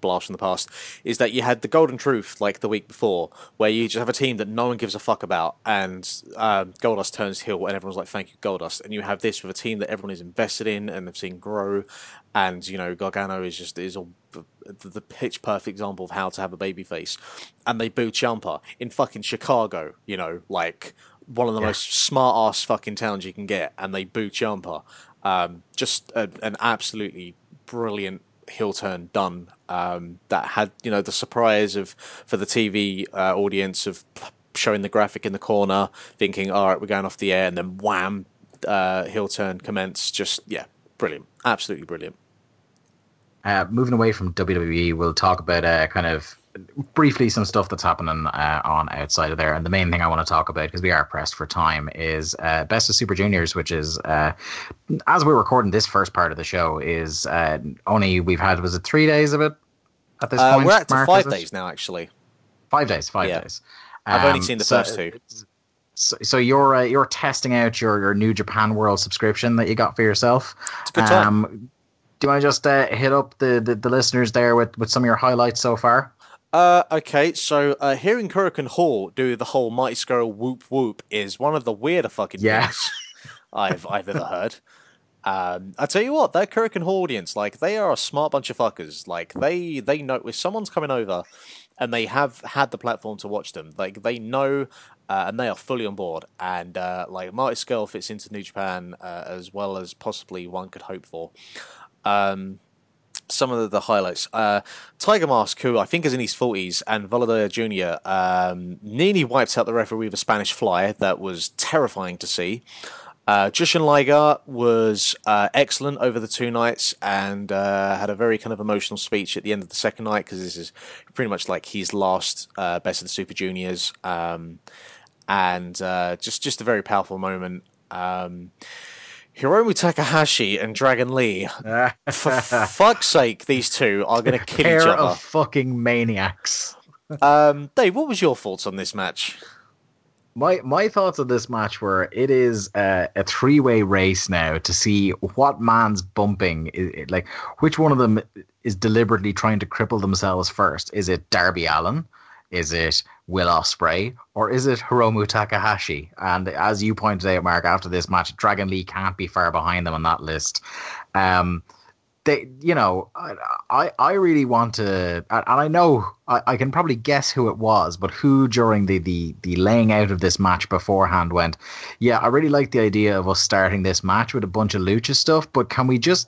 Backlash in the past, is that you had the Golden Truth like the week before, where you just have a team that no one gives a fuck about, and um, Goldust turns heel, and everyone's like, "Thank you, Goldust," and you have this with a team that everyone is invested in and they've seen grow, and you know Gargano is just is all the, the pitch perfect example of how to have a baby face, and they boo Ciampa in fucking Chicago, you know, like one of the most smart ass fucking towns you can get, and they boo Ciampa. Um, just a, an absolutely brilliant heel turn done um, that had you know the surprise of for the TV uh, audience of showing the graphic in the corner, thinking, all right, we're going off the air, and then wham, uh, heel turn commence. Just yeah, brilliant, absolutely brilliant. Uh, moving away from WWE, we'll talk about uh, kind of briefly some stuff that's happening uh, on outside of there. And the main thing I want to talk about, because we are pressed for time, is uh, Best of Super Juniors, which is, uh, as we're recording this first part of the show, is uh, only we've had, was it three days of it at this Uh, point? we're at Mark, five days now, actually. Five days, five Yeah. days. I've only Um, seen the so- first two. So, so you're uh, you're testing out your, your new Japan World subscription that you got for yourself. It's a good time. Um, do you want to just uh, hit up the, the, the listeners there with, with some of your highlights so far? Uh, okay, so uh, hearing Korakuen Hall do the whole Marty Scurll whoop whoop is one of the weirder fucking Yeah. things I've I've ever heard. Um, I tell you what, that Korakuen Hall audience, like they are a smart bunch of fuckers. Like they they know if someone's coming over and they have had the platform to watch them, like they know uh, and they are fully on board. And uh, like Marty Scurll fits into New Japan uh, as well as possibly one could hope for. Um, some of the, the highlights. Uh, Tiger Mask, who I think is in his 40s, and Volador Jr. Um, nearly wiped out the referee with a Spanish fly. That was terrifying to see. Uh, Jushin Liger was uh, excellent over the two nights and uh, had a very kind of emotional speech at the end of the second night because this is pretty much like his last uh, Best of the Super Juniors. Um, and uh, just, just a very powerful moment. Um, Hiromu Takahashi and Dragon Lee for fuck's sake, these two are going to kill Pair each other. of fucking maniacs. Um, Dave, what was your thoughts on this match? My my thoughts on this match were it is uh, a three way race now to see what man's bumping is like which one of them is deliberately trying to cripple themselves first. Is it Darby Allin? Is it Will Ospreay or is it Hiromu Takahashi? And as you pointed out, Mark, after this match, Dragon Lee can't be far behind them on that list. Um, they, you know, I, I, really want to, and I know I, I can probably guess who it was, but who during the, the the laying out of this match beforehand went, yeah, I really like the idea of us starting this match with a bunch of lucha stuff, but can we just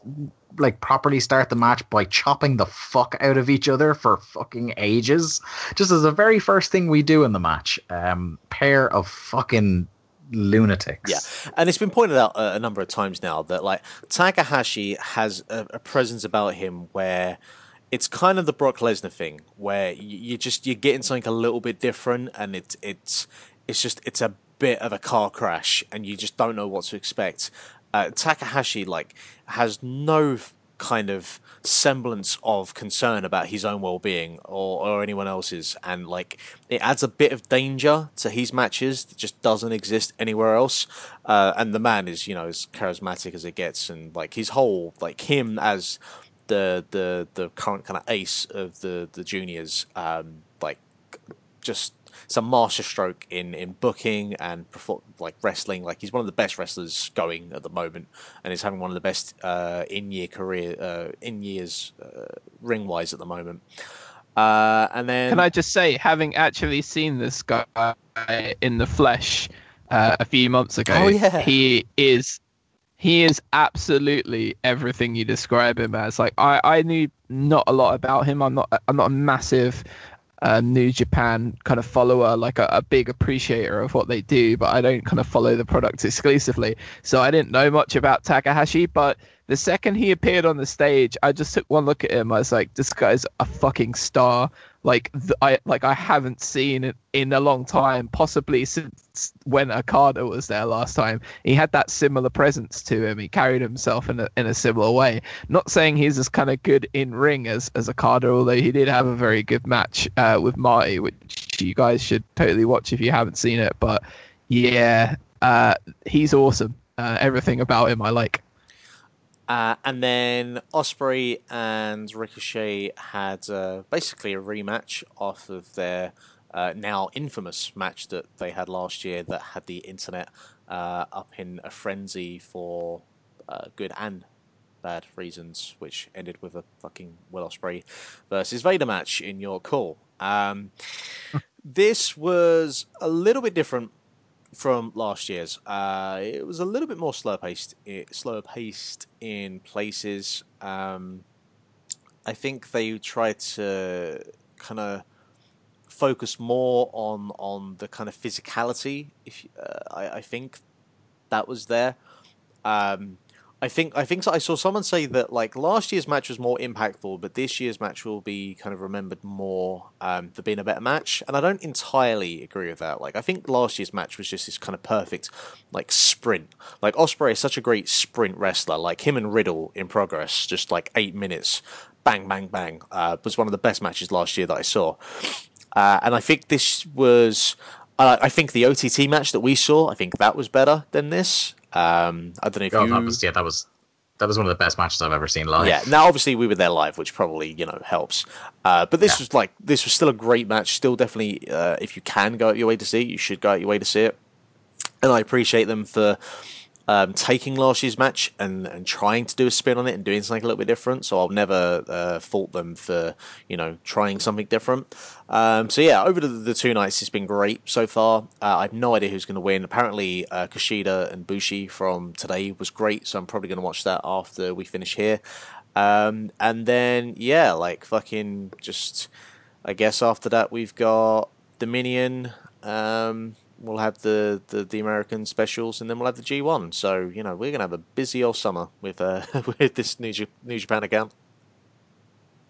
like properly start the match by chopping the fuck out of each other for fucking ages, just as the very first thing we do in the match. Um, pair of fucking lunatics. Yeah, and it's been pointed out uh, a number of times now that like Takahashi has a, a presence about him where it's kind of the Brock Lesnar thing, where you, you just you're getting something a little bit different, and it's it's it's just it's a bit of a car crash, and you just don't know what to expect. Uh, Takahashi like has no kind of semblance of concern about his own well-being or, or anyone else's. And like it adds a bit of danger to his matches that just doesn't exist anywhere else. Uh, and the man is you know as charismatic as it gets. And like his whole like him as the the the current kind of ace of the the juniors um like just some masterstroke in in booking and perform, like wrestling. Like he's one of the best wrestlers going at the moment, and he's having one of the best uh, in year career uh, in years uh, ring wise at the moment. Uh, and then Can I just say, having actually seen this guy in the flesh uh, a few months ago, Oh, yeah. he is he is absolutely everything you describe him as. Like I, I knew not a lot about him. I'm not I'm not a massive um, New Japan kind of follower, like a, a big appreciator of what they do, but I don't kind of follow the product exclusively. So I didn't know much about Takahashi, but the second he appeared on the stage, I just took one look at him. I was like, this guy's a fucking star. Like th- I like I haven't seen it in a long time, possibly since when Okada was there last time. He had that similar presence to him. He carried himself in a in a similar way. Not saying he's as kind of good in ring as as Okada, although he did have a very good match uh, with Marty, which you guys should totally watch if you haven't seen it. But yeah, uh, he's awesome. Uh, everything about him I like. Uh, and then Ospreay and Ricochet had uh, basically a rematch off of their uh, now infamous match that they had last year that had the internet uh, up in a frenzy for uh, good and bad reasons, which ended with a fucking Will Ospreay versus Vader match in your call. Um, this was a little bit different from last year's. Uh, it was a little bit more slow paced, It slower paced in places. Um, I think they tried to kind of focus more on on the kind of physicality. If uh, I, I think that was there. Um, I think I think I saw someone say that like last year's match was more impactful, but this year's match will be kind of remembered more um, for being a better match. And I don't entirely agree with that. Like I think last year's match was just this kind of perfect like sprint. Like Ospreay is such a great sprint wrestler. Like him and Riddle in progress, just like eight minutes, bang bang bang. Uh, was one of the best matches last year that I saw. Uh, and I think this was. Uh, I think the OTT match that we saw, I think that was better than this. Um, I don't know if Oh, you. that was yeah, that was that was one of the best matches I've ever seen live. Yeah. Now, obviously, we were there live, which probably you know helps. Uh, but this Yeah. was like this was still a great match. Still, definitely, uh, if you can go out your way to see it, you should go out your way to see it. And I appreciate them for um, taking last year's match and, and trying to do a spin on it and doing something a little bit different. So I'll never uh, fault them for you know trying something different. Um, so yeah, over the, the two nights, it's been great so far. Uh, I have no idea who's going to win. Apparently, uh, Kushida and Bushi from today was great, so I'm probably going to watch that after we finish here. Um, and then yeah, like fucking just, I guess after that we've got Dominion. Um, we'll have the, the, the American specials, and then we'll have the G1. So you know we're gonna have a busy old summer with uh, with this New, J- New Japan account.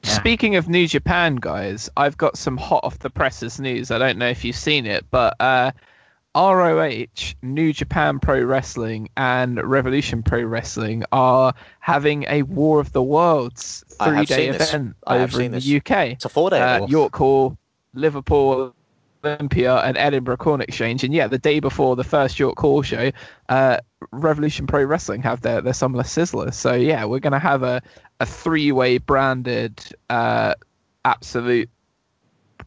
Yeah. Speaking of New Japan, guys, I've got some hot off the presses news. I don't know if you've seen it, but uh, ROH, New Japan Pro Wrestling, and Revolution Pro Wrestling are having a War of the Worlds three-day seen this. event over in seen the. UK. It's a four day. Uh, York Hall, Liverpool, Olympia, and Edinburgh Corn Exchange. And yeah, the day before the first York Hall show, uh, Revolution Pro Wrestling have their their Summer Sizzler. So yeah, we're gonna have a a three way branded uh, absolute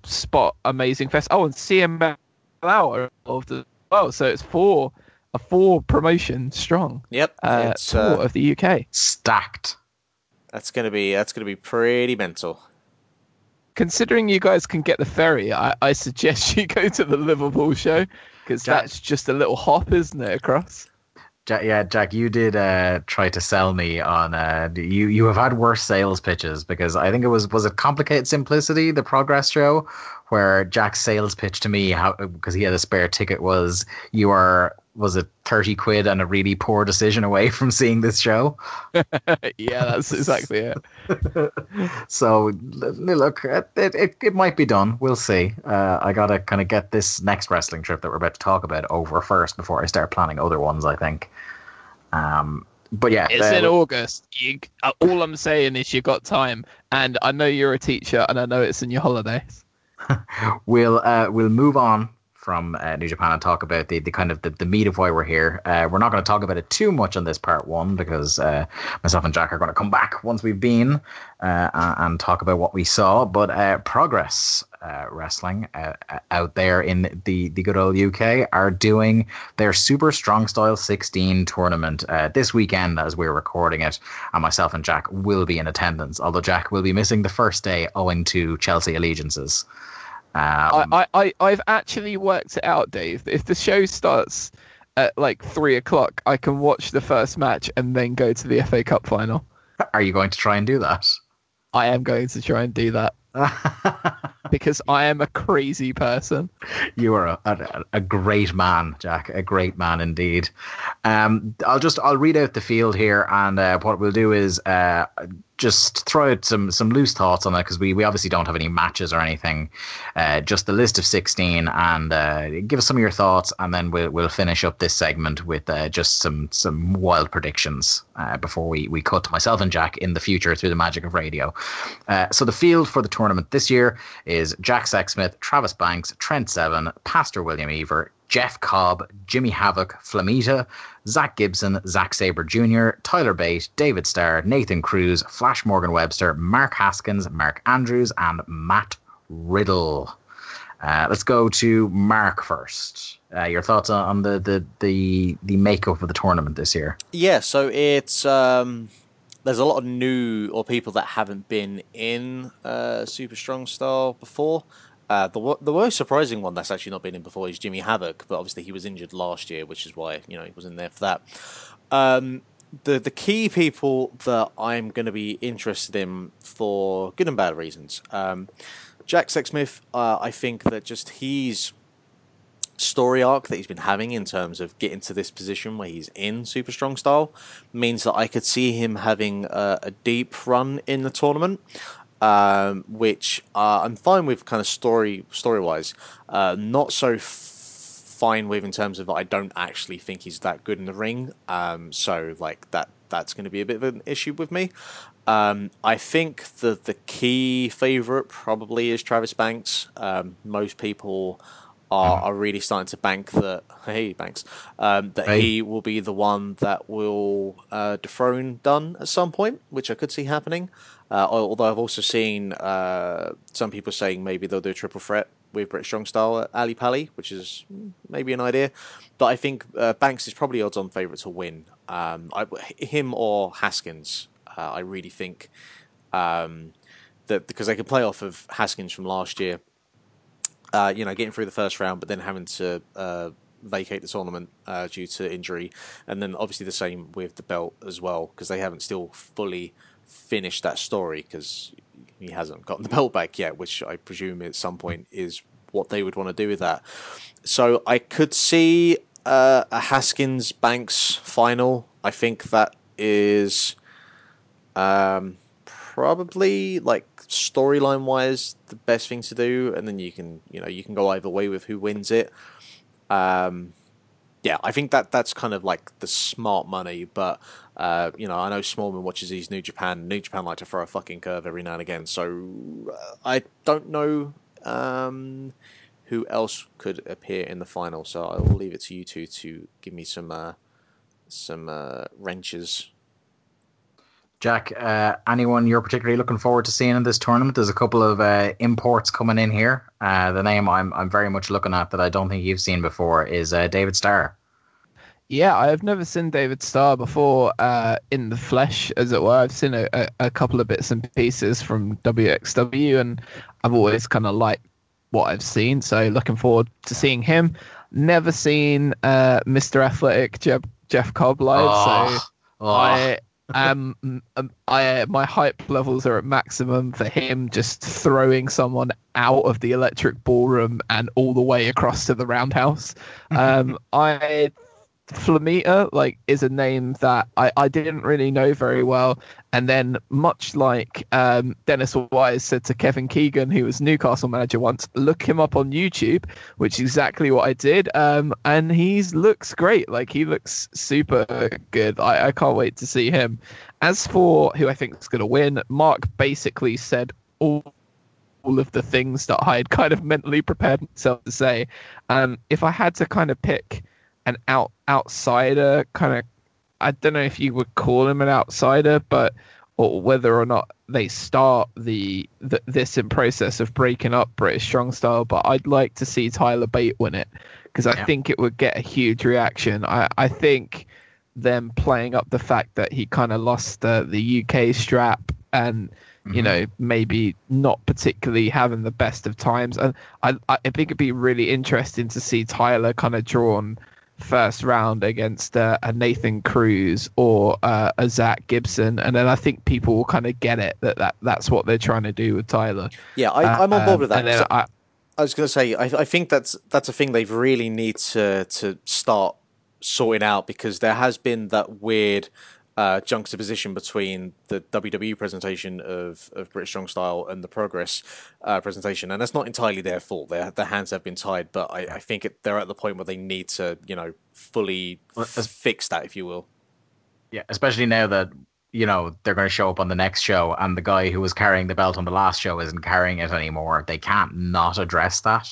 spot amazing fest. Oh, and CM Lauer of the well, so it's four a four promotion strong Yep, uh, tour uh, of the UK. Stacked. that's gonna be that's gonna be pretty mental. Considering you guys can get the ferry, I, I suggest you go to the Liverpool show because Jack- that's just a little hop, isn't it, across? Jack, yeah, Jack, you did uh, try to sell me on. Uh, you you have had worse sales pitches because I think it was was it complicated simplicity the progress show where Jack's sales pitch to me how because he had a spare ticket was you are was it thirty quid and a really poor decision away from seeing this show. yeah, that's exactly it. So look, it, it it might be done. We'll see. Uh, I gotta kind of get this next wrestling trip that we're about to talk about over first before I start planning other ones. I think. Um, but yeah, It's uh, in August. You, uh, all I'm saying is you've got time, and I know you're a teacher, and I know it's in your holidays. we'll uh, we'll move on from uh, New Japan and talk about the, the kind of the, the meat of why we're here. Uh, we're not going to talk about it too much on this part one because uh, myself and Jack are going to come back once we've been uh, and talk about what we saw. But uh, Progress uh, Wrestling out there in the, the good old UK are doing their Super Strong Style 16 tournament this weekend as we're recording it. And myself and Jack will be in attendance, although Jack will be missing the first day owing to Chelsea allegiances. Um, I, I, I, I've actually worked it out, Dave. If the show starts at like three o'clock, I can watch the first match and then go to the FA Cup final. Are you going to try and do that? I am going to try and do that because I am a crazy person. you are a, a, a great man, Jack. A great man indeed. Um, I'll just I'll read out the field here, and uh, what we'll do is uh, just throw out some some loose thoughts on it because we, we obviously don't have any matches or anything. Uh, just the list of sixteen, and uh, give us some of your thoughts, and then we'll we'll finish up this segment with uh, just some some wild predictions uh, before we we cut to myself and Jack in the future through the magic of radio. Uh, so the field for the tournament this year is is Jack Sexsmith, Travis Banks, Trent Seven, Pastor William Eaver, Jeff Cobb, Jimmy Havoc, Flamita, Zack Gibson, Zack Sabre Jr., Tyler Bate, David Starr, Nathan Cruz, Flash Morgan Webster, Mark Haskins, Mark Andrews, and Matt Riddle. Uh, let's go to Mark first. Uh, your thoughts on the, the the the makeup of the tournament this year? Yeah, so it's um, there's a lot of new or people that haven't been in uh, Super Strong Style before. Uh, the the most surprising one that's actually not been in before is Jimmy Havoc, but obviously he was injured last year, which is why you know he was in there for that. Um, the the key people that I'm going to be interested in for good and bad reasons. Um, Jack Sexsmith, uh, I think that just he's story arc that he's been having in terms of getting to this position where he's in super strong style means that I could see him having a, a deep run in the tournament. Um, which uh, I'm fine with, kind of story story wise. Uh, not so f- fine with in terms of I don't actually think he's that good in the ring. Um, so like that that's going to be a bit of an issue with me. Um, I think that the key favorite probably is Travis Banks. Um, most people are, are really starting to bank that hey Banks um, that Hey. he will be the one that will uh, dethrone Dunne at some point, which I could see happening. Uh, although I've also seen uh, some people saying maybe they'll do a triple threat with British Strong Style at Ally Pally, which is mm, maybe an idea. But I think uh, Banks is probably odds-on favourite to win. Um, I, him or Haskins, uh, I really think um, that because they can play off of Haskins from last year uh, you know, getting through the first round, but then having to uh, vacate the tournament uh, due to injury, and then obviously the same with the belt as well because they haven't still fully finished that story because he hasn't gotten the belt back yet, which I presume at some point is what they would want to do with that. So I could see uh, a Haskins Banks final. I think that is um, probably like storyline wise the best thing to do, and then you can you know you can go either way with who wins it. Um, yeah, I think that that's kind of like the smart money, but uh, you know I know Smallman watches these New Japan. New Japan like to throw a fucking curve every now and again, so uh, I don't know. Um, who else could appear in the final? So I will leave it to you two to give me some uh, some uh, wrenches Jack, uh, anyone you're particularly looking forward to seeing in this tournament? There's a couple of imports coming in here. The name I'm I'm very much looking at that I don't think you've seen before is David Starr. Yeah, I have never seen David Starr before uh, in the flesh, as it were. I've seen a, a, a couple of bits and pieces from WXW, and I've always kind of liked what I've seen. So looking forward to seeing him. Never seen uh, Mr. Athletic Jeff, Jeff Cobb live, so oh, I am um, I my hype levels are at maximum for him just throwing someone out of the electric ballroom and all the way across to the roundhouse. Um, I Flamita like is a name that I, I didn't really know very well, and then much like um, Dennis Wise said to Kevin Keegan, who was Newcastle manager once, look him up on YouTube, which is exactly what I did. Um, and he looks great, like he looks super good. I, I can't wait to see him. As for who I think is going to win, Mark basically said all all of the things that I had kind of mentally prepared myself to say. Um, if I had to kind of pick an out outsider kind of I don't know if you would call him an outsider, but or whether or not they start the, the this in process of breaking up British strong style. But I'd like to see Tyler Bate win it because I Yeah. think it would get a huge reaction. I I think them playing up the fact that he kind of lost the the UK strap and you Mhm. know maybe not particularly having the best of times and I, I think it'd be really interesting to see Tyler kind of drawn first round against uh, a Nathan Cruz or uh, a Zack Gibson and then I think people will kind of get it that, that that's what they're trying to do with Tyler Yeah, I, I'm on board with that. So- I, I was going to say, I, I think that's that's a thing they really need to to start sorting out because there has been that weird uh, juxtaposition between the WWE presentation of, of British Strong Style and the Progress uh, presentation, and that's not entirely their fault. Their their hands have been tied, but I, I think it, they're at the point where they need to, you know, fully Well, as- fix that, if you will. Yeah, especially now that you know they're going to show up on the next show, and the guy who was carrying the belt on the last show isn't carrying it anymore. They can't not address that.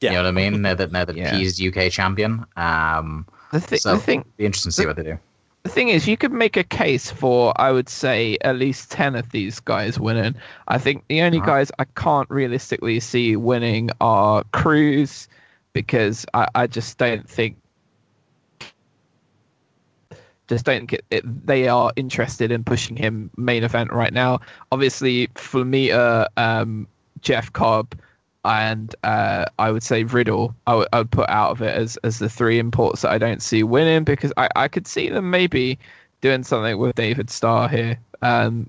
Yeah. You know what I mean? Now that now that Yeah. he's UK champion, um, The, thi- so the thing be interesting to see what they do. The thing is, you could make a case for, I would say, at least 10 of these guys winning. I think the only Uh-huh. guys I can't realistically see winning are Cruz, because I, I just don't think. Just don't get it. They are interested in pushing him main event right now. Obviously, Flamita, um, Jeff Cobb, and uh, I would say Riddle, I would would put out of it as, as the three imports that I don't see winning because I, I could see them maybe doing something with David Starr here, um,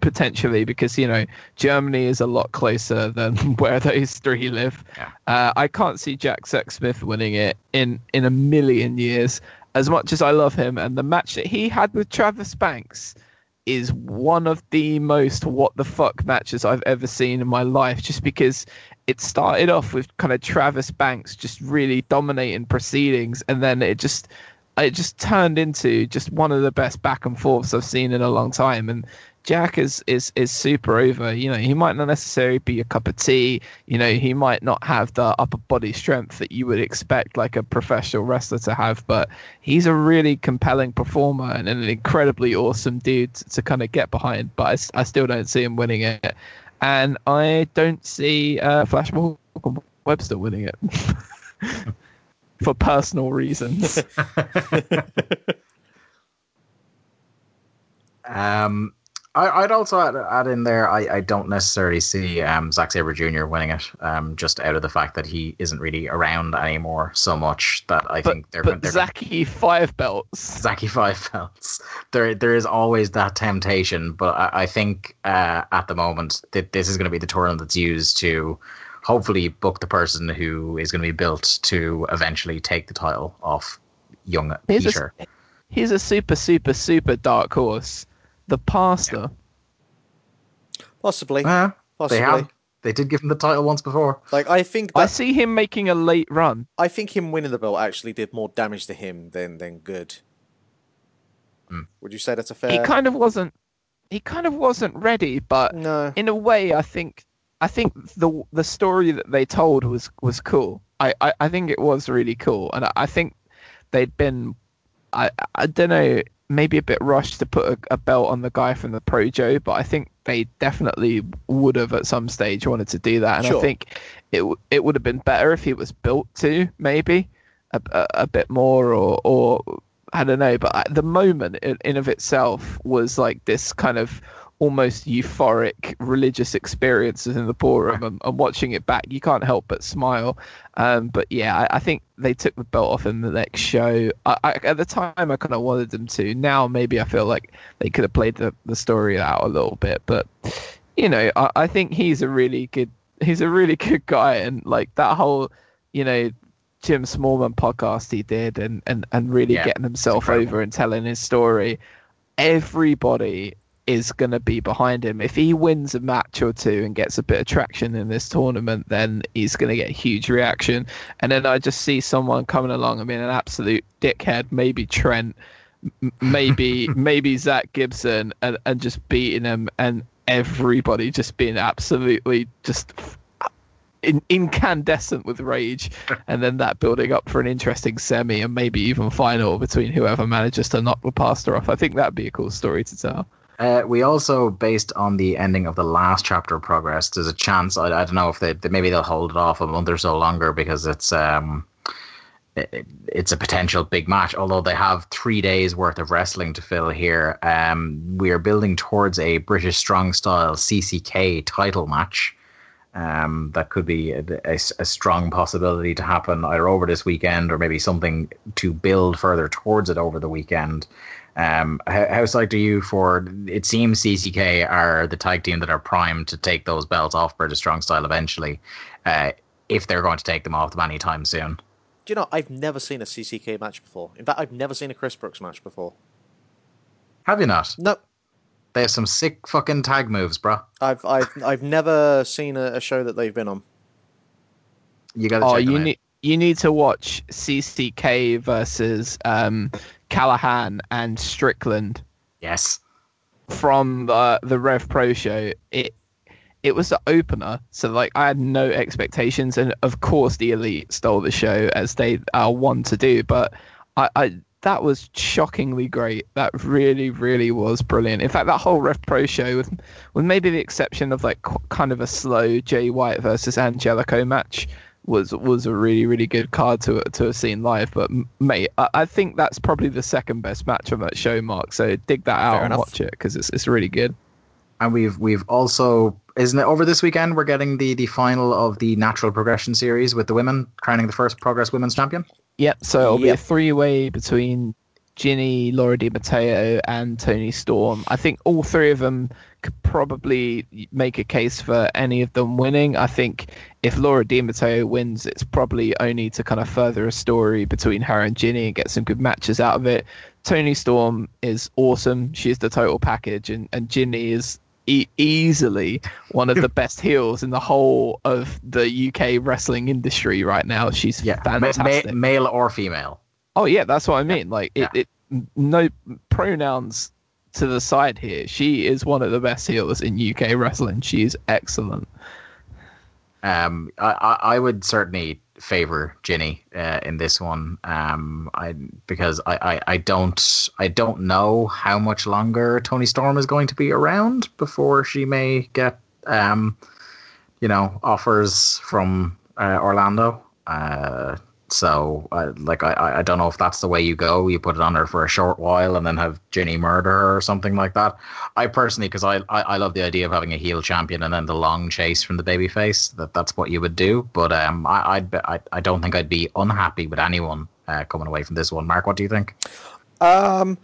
potentially because you know Germany is a lot closer than where those three live. Yeah. Uh, I can't see Jack Sexsmith winning it in in a million years. As much as I love him, and the match that he had with Travis Banks is one of the most what the fuck matches I've ever seen in my life just because it started off with kind of Travis Banks just really dominating proceedings and then it just it just turned into just one of the best back and forths I've seen in a long time. And Jack is is is super over. You know he might not necessarily be a cup of tea. You know he might not have the upper body strength that you would expect like a professional wrestler to have but he's a really compelling performer and an incredibly awesome dude to, to kind of get behind but I still don't see him winning it. And I don't see uh, Flash Morgan Webster winning it. For personal reasons. Um, I, I'd also add, add in there. I, I don't necessarily see um, Zack Sabre Jr. winning it, um, just out of the fact that he isn't really around anymore so much that I but think they're but they're Zaki five belts. Zaki five belts. There, there is always that temptation, but I, I think uh, at the moment that this is going to be the tournament that's used to hopefully book the person who is going to be built to eventually take the title off young Here's a- Peter. He's a super super super dark horse. The pastor. Possibly. Uh, Possibly. they have. They did give him the title once before. Like I think I see him making a late run. I think him winning the belt actually did more damage to him than than good. Hmm. Would you say that's a fair? He kind of wasn't. He kind of wasn't ready, but no. in a way, I think I think the the story that they told was was cool. I, I, I think it was really cool, and I, I think they'd been I I don't know maybe a bit rushed to put a, a belt on the guy from the Projo, but I think they definitely would have at some stage wanted to do that, and Sure. I think it it would have been better if he was built to maybe a, a, a bit more or or I don't know, but at the moment in, in of itself was like this kind of almost euphoric religious experiences in the ballroom and, and watching it back. You can't help but smile. Um, but yeah I, I think they took the belt off in the next show. I, I, at the time i kind of wanted them to. Now maybe i feel like they could have played the, the story out a little bit. But you know I, I think he's a really good he's a really good guy. And like that whole you know jim smallman podcast he did and and, and really Yeah, getting himself over and telling his story. Everybody is going to be behind him. If he wins a match or two and gets a bit of traction in this tournament, then he's going to get a huge reaction. And then I just see someone coming along. I mean, an absolute dickhead, maybe Trent, maybe maybe Zack Gibson, and, and just beating him, and everybody just being absolutely just in, incandescent with rage, and then that building up for an interesting semi and maybe even final between whoever manages to knock the pastor off. I think that'd be a cool story to tell. Uh, we also, based on the ending of the last chapter of Progress, there's a chance. I, I don't know if they, they maybe they'll hold it off a month or so longer because it's um, it, it's a potential big match. Although they have three days worth of wrestling to fill here, um, we are building towards a British Strong Style CCK title match. Um, that could be a, a, a strong possibility to happen either over this weekend or maybe something to build further towards it over the weekend. Um, how, how psyched are you for? It seems CCK are the tag team that are primed to take those belts off British Strong Style eventually, uh, if they're going to take them off them anytime soon. Do you know I've never seen a CCK match before. In fact, I've never seen a Chris Brooks match before. Have you not? Nope. They have some sick fucking tag moves, bro. I've I've I've never seen a, a show that they've been on. You got to Oh, check them you out. need you need to watch CCK versus um, Callihan and Strickland. Yes. from the the Rev Pro show, it it was the opener, so like I had no expectations, and of course the Elite stole the show as they are one to do. But I, I that was shockingly great. That really, really was brilliant. In fact, that whole Rev Pro show, with with maybe the exception of like kind of a slow Jay White versus Angelico match, was was a really, really good card to to have seen live. But mate, I, I think that's probably the second best match on that show, Mark. So dig that out Fair and enough. watch it because it's it's really good. And we've we've also isn't it over this weekend we're getting the the final of the natural progression series with the women crowning the first progress women's champion. Yep. So it'll be a three-way between Jinny, Laura Di Matteo, and Toni Storm. I think all three of them could probably make a case for any of them winning. I think if Laura Di Matteo wins, it's probably only to kind of further a story between her and Jinny and get some good matches out of it. Toni Storm is awesome. She's the total package, and, and Jinny is e- easily one of the best heels in the whole of the UK wrestling industry right now. She's Yeah, ma- fantastic. ma- male or female. Oh yeah, that's what I mean. Like it, Yeah. it no pronouns to the side here. She is one of the best healers in UK wrestling. She is excellent. Um, I, I, would certainly favor Jinny uh, in this one. Um, I because I, I, I don't I don't know how much longer Toni Storm is going to be around before she may get um, you know, offers from uh, Orlando. Uh, so, uh, like, I, I don't know if that's the way you go. You put it on her for a short while and then have Jinny murder her or something like that. I personally, because I, I, I love the idea of having a heel champion and then the long chase from the babyface. That that's what you would do. But um, I, I'd I, I don't think I'd be unhappy with anyone uh, coming away from this one. Mark, what do you think? Um,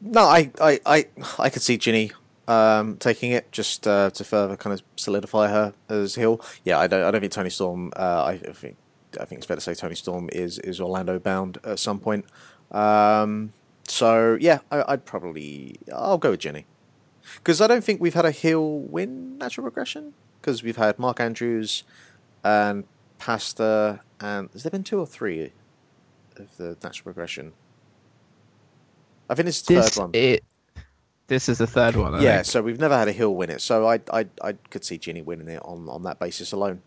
no, I, I, I, I could see Jinny um, taking it just uh, to further kind of solidify her as heel. Yeah, I don't, I don't think Toni Storm. Uh, I think, I think it's fair to say Toni Storm is is Orlando bound at some point. Um, so yeah, I, I'd probably I'll go with Jinny because I don't think we've had a heel win natural progression because we've had Mark Andrews and Pastor and has there been two or three of the natural progression? I think this is the This third one. it. This is the third one. I yeah, think. so we've never had a heel win it, so I I I could see Jinny winning it on, on that basis alone.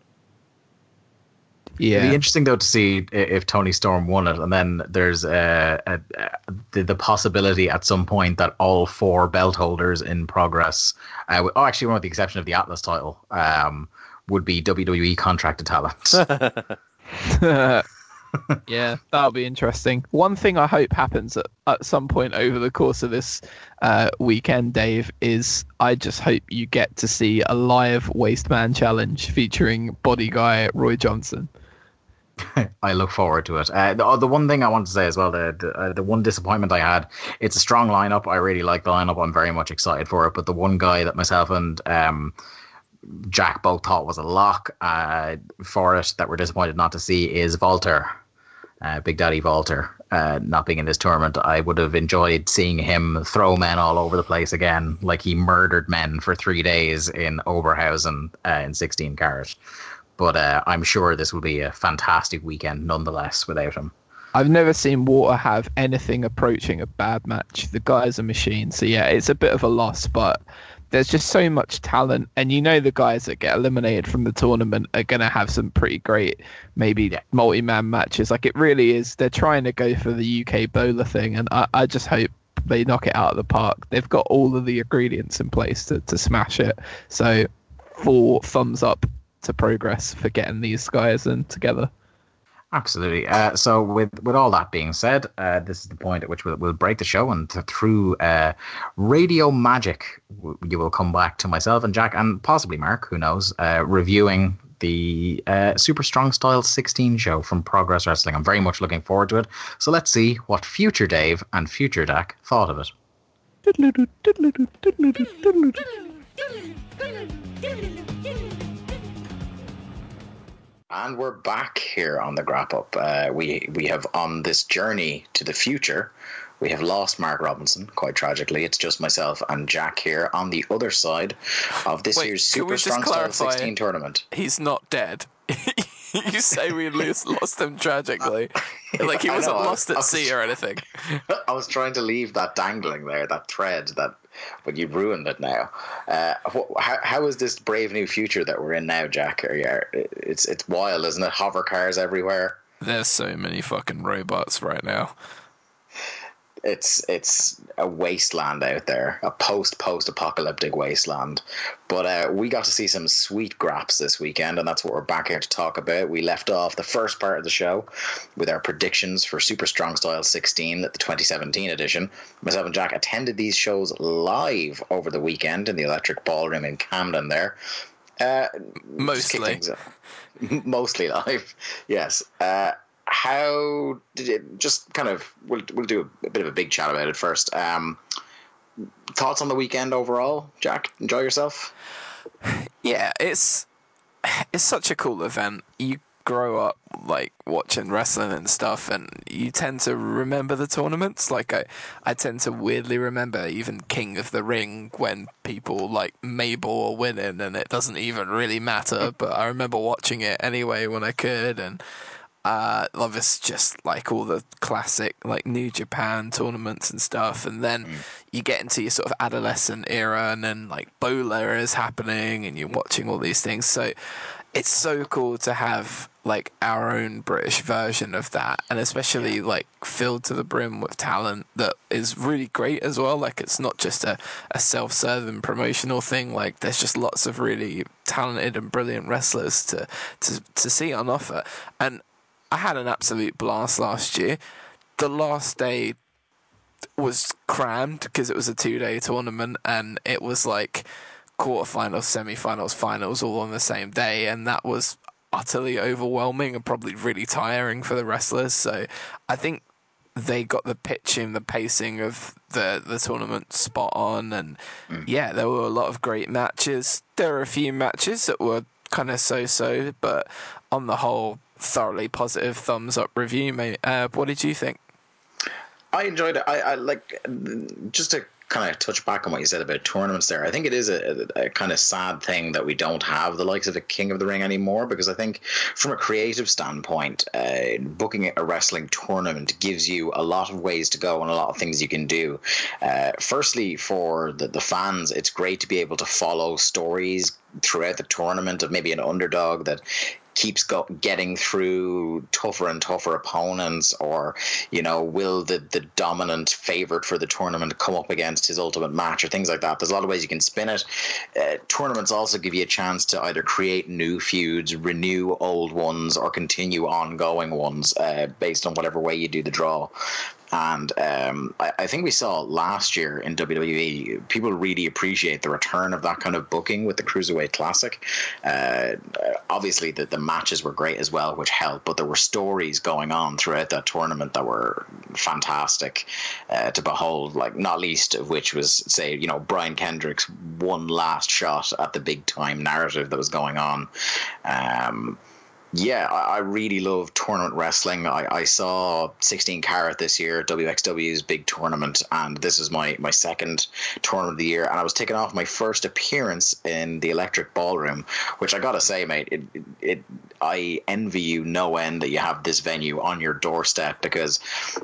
It'd be interesting though to see if Toni Storm won it, and then there's uh, a, a, the the possibility at some point that all four belt holders in progress, uh, oh, actually, one with the exception of the Atlas title, um, would be WWE contracted talents. yeah, that'll be interesting. One thing I hope happens at, at some point over the course of this uh, weekend, Dave, is I just hope you get to see a live Waste Man challenge featuring body guy Roy Johnston. I look forward to it. Uh, the, the one thing I want to say as well, the the, uh, the one disappointment I had, it's a strong lineup. I really like the lineup. I'm very much excited for it. But the one guy that myself and um, Jack both thought was a lock uh, for it that we're disappointed not to see is Walter, uh, Big Daddy Walter, uh, not being in this tournament. I would have enjoyed seeing him throw men all over the place again, like he murdered men for three days in Oberhausen uh, in 16 carat. But uh, I'm sure this will be a fantastic weekend nonetheless without him. I've never seen Walter have anything approaching a bad match. The guy's a machine. So yeah, it's a bit of a loss, but there's just so much talent, and you know the guys that get eliminated from the tournament are gonna have some pretty great, maybe Yeah. multi-man matches. Like it really is. They're trying to go for the UK BOLA thing, and I, I just hope they knock it out of the park. They've got all of the ingredients in place to, to smash it. So full thumbs up to progress for getting these guys in together. Absolutely. Uh, so, with with all that being said, uh, this is the point at which we'll, we'll break the show, and th- through uh, radio magic, w- you will come back to myself and Jack, and possibly Mark, who knows, uh, reviewing the uh, Super Strong Style 16 show from Progress Wrestling. I'm very much looking forward to it. So, let's see what future Dave and future Dak thought of it. And we're back here on the Grap Up. Uh, we we have on this journey to the future. We have lost Mark Robinson quite tragically. It's just myself and Jack here on the other side of this Wait, year's Super Strong Style clarify? 16 tournament. He's not dead. you say we lose, lost him tragically. Like he wasn't know, lost was- at was- sea or anything. I was trying to leave that dangling there, that thread that but you've ruined it now. Uh, wh- how, how is this brave new future that we're in now, Jack? You, it's it's wild, isn't it? Hover cars everywhere. There's so many fucking robots right now. It's it's a wasteland out there, a post post apocalyptic wasteland. But uh, we got to see some sweet graps this weekend, and that's what we're back here to talk about. We left off the first part of the show with our predictions for Super Strong Style 16, the 2017 edition. Myself and Jack attended these shows live over the weekend in the Electric Ballroom in Camden. There, uh, Mostly. mostly live. Yes. Uh, how did it? Just kind of, we'll we'll do a, bit of a big chat about it first. Um, thoughts on the weekend overall, Jack? Enjoy yourself. Yeah, it's it's such a cool event. You grow up like watching wrestling and stuff and you tend to remember the tournaments like I, I tend to weirdly remember even King of the Ring when people like Mabel are winning and it doesn't even really matter but I remember watching it anyway when I could and uh, love is just like all the classic like New Japan tournaments and stuff, and then you get into your sort of adolescent era, and then like Bola is happening, and you're watching all these things. So it's so cool to have like our own British version of that, and especially like filled to the brim with talent that is really great as well. Like it's not just a, a self-serving promotional thing. Like there's just lots of really talented and brilliant wrestlers to to to see on offer, and I had an absolute blast last year. The last day was crammed because it was a two day tournament and it was like quarterfinals, semi-finals, finals all on the same day, and that was utterly overwhelming and probably really tiring for the wrestlers. So I think they got the pitching, the pacing of the the tournament spot on, and mm. yeah, there were a lot of great matches. There were a few matches that were kind of so-so, but on the whole, thoroughly positive thumbs up review, mate. Uh, what did you think? I enjoyed it. I, I like just to kind of touch back on what you said about tournaments there. I think it is a, a, kind of sad thing that we don't have the likes of a King of the Ring anymore because I think from a creative standpoint, uh, booking a wrestling tournament gives you a lot of ways to go and a lot of things you can do. Uh, firstly, for the, the fans, it's great to be able to follow stories throughout the tournament of maybe an underdog that keeps go- getting through tougher and tougher opponents, or you know, will the the dominant favorite for the tournament come up against his ultimate match, or things like that. There's a lot of ways you can spin it. Uh, tournaments also give you a chance to either create new feuds, renew old ones, or continue ongoing ones uh, based on whatever way you do the draw. And um, I, I think we saw last year in WWE, people really appreciate the return of that kind of booking with the Cruiserweight Classic. Uh, obviously, the, the matches were great as well, which helped, but there were stories going on throughout that tournament that were fantastic uh, to behold, like not least of which was, say, you know, Brian Kendrick's one last shot at the big time narrative that was going on. Um, yeah, I, I really love tournament wrestling. I, I saw 16 Carat this year, WXW's big tournament, and this is my, my second tournament of the year. And I was taking off my first appearance in the Electric Ballroom, which I gotta say, mate, it, it, it I envy you no end that you have this venue on your doorstep because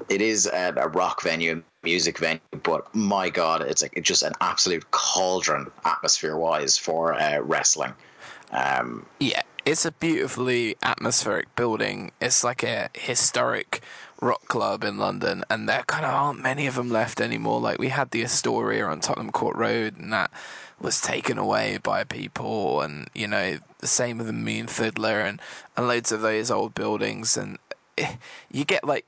it is a, a rock venue, music venue, but my god, it's like it's just an absolute cauldron atmosphere wise for uh, wrestling. Um, Yeah, it's a beautifully atmospheric building. It's like a historic rock club in London, and there kind of aren't many of them left anymore. Like we had the Astoria on Tottenham Court Road, and that was taken away by people, and you know the same with the Mean Fiddler and and loads of those old buildings, and eh, you get like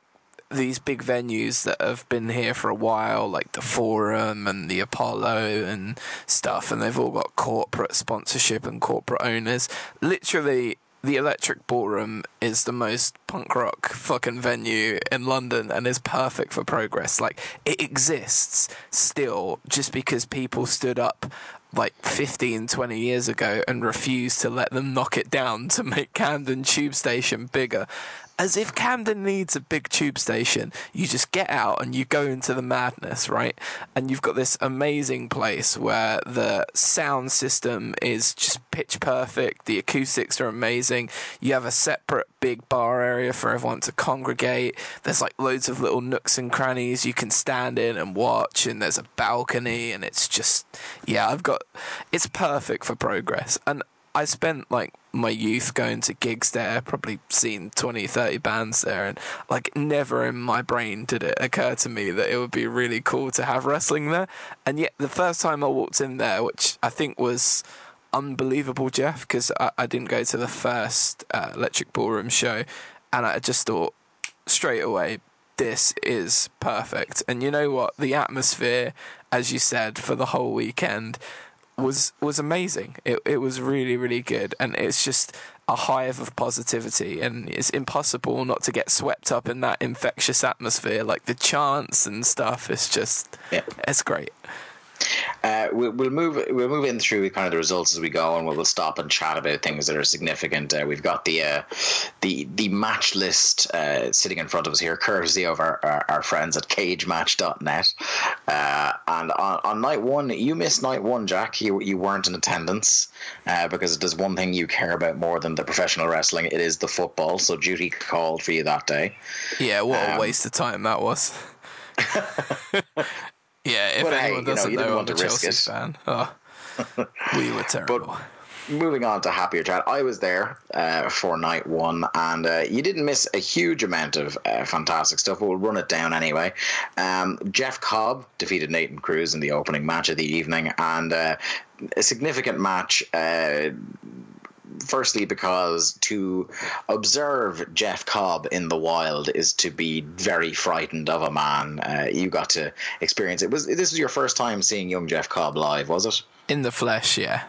these big venues that have been here for a while, like the Forum and the Apollo and stuff, and they've all got corporate sponsorship and corporate owners. Literally, the Electric Ballroom is the most punk rock fucking venue in London and is perfect for progress. Like, it exists still just because people stood up like 15, 20 years ago and refused to let them knock it down to make Camden Tube Station bigger. As if Camden needs a big tube station. You just get out and you go into the madness, right? And you've got this amazing place where the sound system is just pitch perfect. The acoustics are amazing. You have a separate big bar area for everyone to congregate. There's like loads of little nooks and crannies you can stand in and watch, and there's a balcony, and it's just, yeah, I've got, it's perfect for progress. And I spent like my youth going to gigs there, probably seen 20, 30 bands there, and like never in my brain did it occur to me that it would be really cool to have wrestling there. And yet, the first time I walked in there, which I think was unbelievable, Jeff, because I, I, didn't go to the first uh, Electric Ballroom show, and I just thought straight away, this is perfect. And you know what? The atmosphere, as you said, for the whole weekend was was amazing. It it was really really good, and it's just a hive of positivity, and it's impossible not to get swept up in that infectious atmosphere. Like the chants and stuff, it's just yeah. it's great. Uh, we'll, we'll, move we'll move in through kind of the results as we go, and we'll, we'll stop and chat about things that are significant. Uh, we've got the uh, the the match list uh, sitting in front of us here, courtesy of our, our, our friends at CageMatch.net. Uh, and on, on, night one, you missed night one, Jack. You you weren't in attendance uh, because there's one thing you care about more than the professional wrestling. It is the football. So duty called for you that day. Yeah, what um, a waste of time that was. Yeah, if but anyone hey, doesn't you know, you know I'm a Chelsea fan. Oh, we were terrible. But, moving on to happier chat, I was there uh, for night one, and uh, you didn't miss a huge amount of uh, fantastic stuff. We'll run it down anyway. Um, Jeff Cobb defeated Nathan Cruz in the opening match of the evening, and uh, a significant match uh, firstly because to observe Jeff Cobb in the wild is to be very frightened of a man. Uh, you got to experience it. Was this was your first time seeing young Jeff Cobb live? Was it in the flesh? Yeah.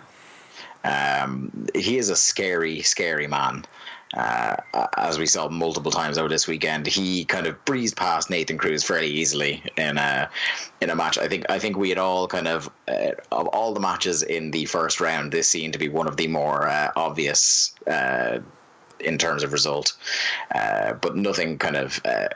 Um, he is a scary, scary man uh, as we saw multiple times over this weekend, he kind of breezed past Nathan Cruz fairly easily in a in a match. I think I think we had all kind of uh, of all the matches in the first round, this seemed to be one of the more uh, obvious uh, in terms of result, uh, but nothing kind of uh,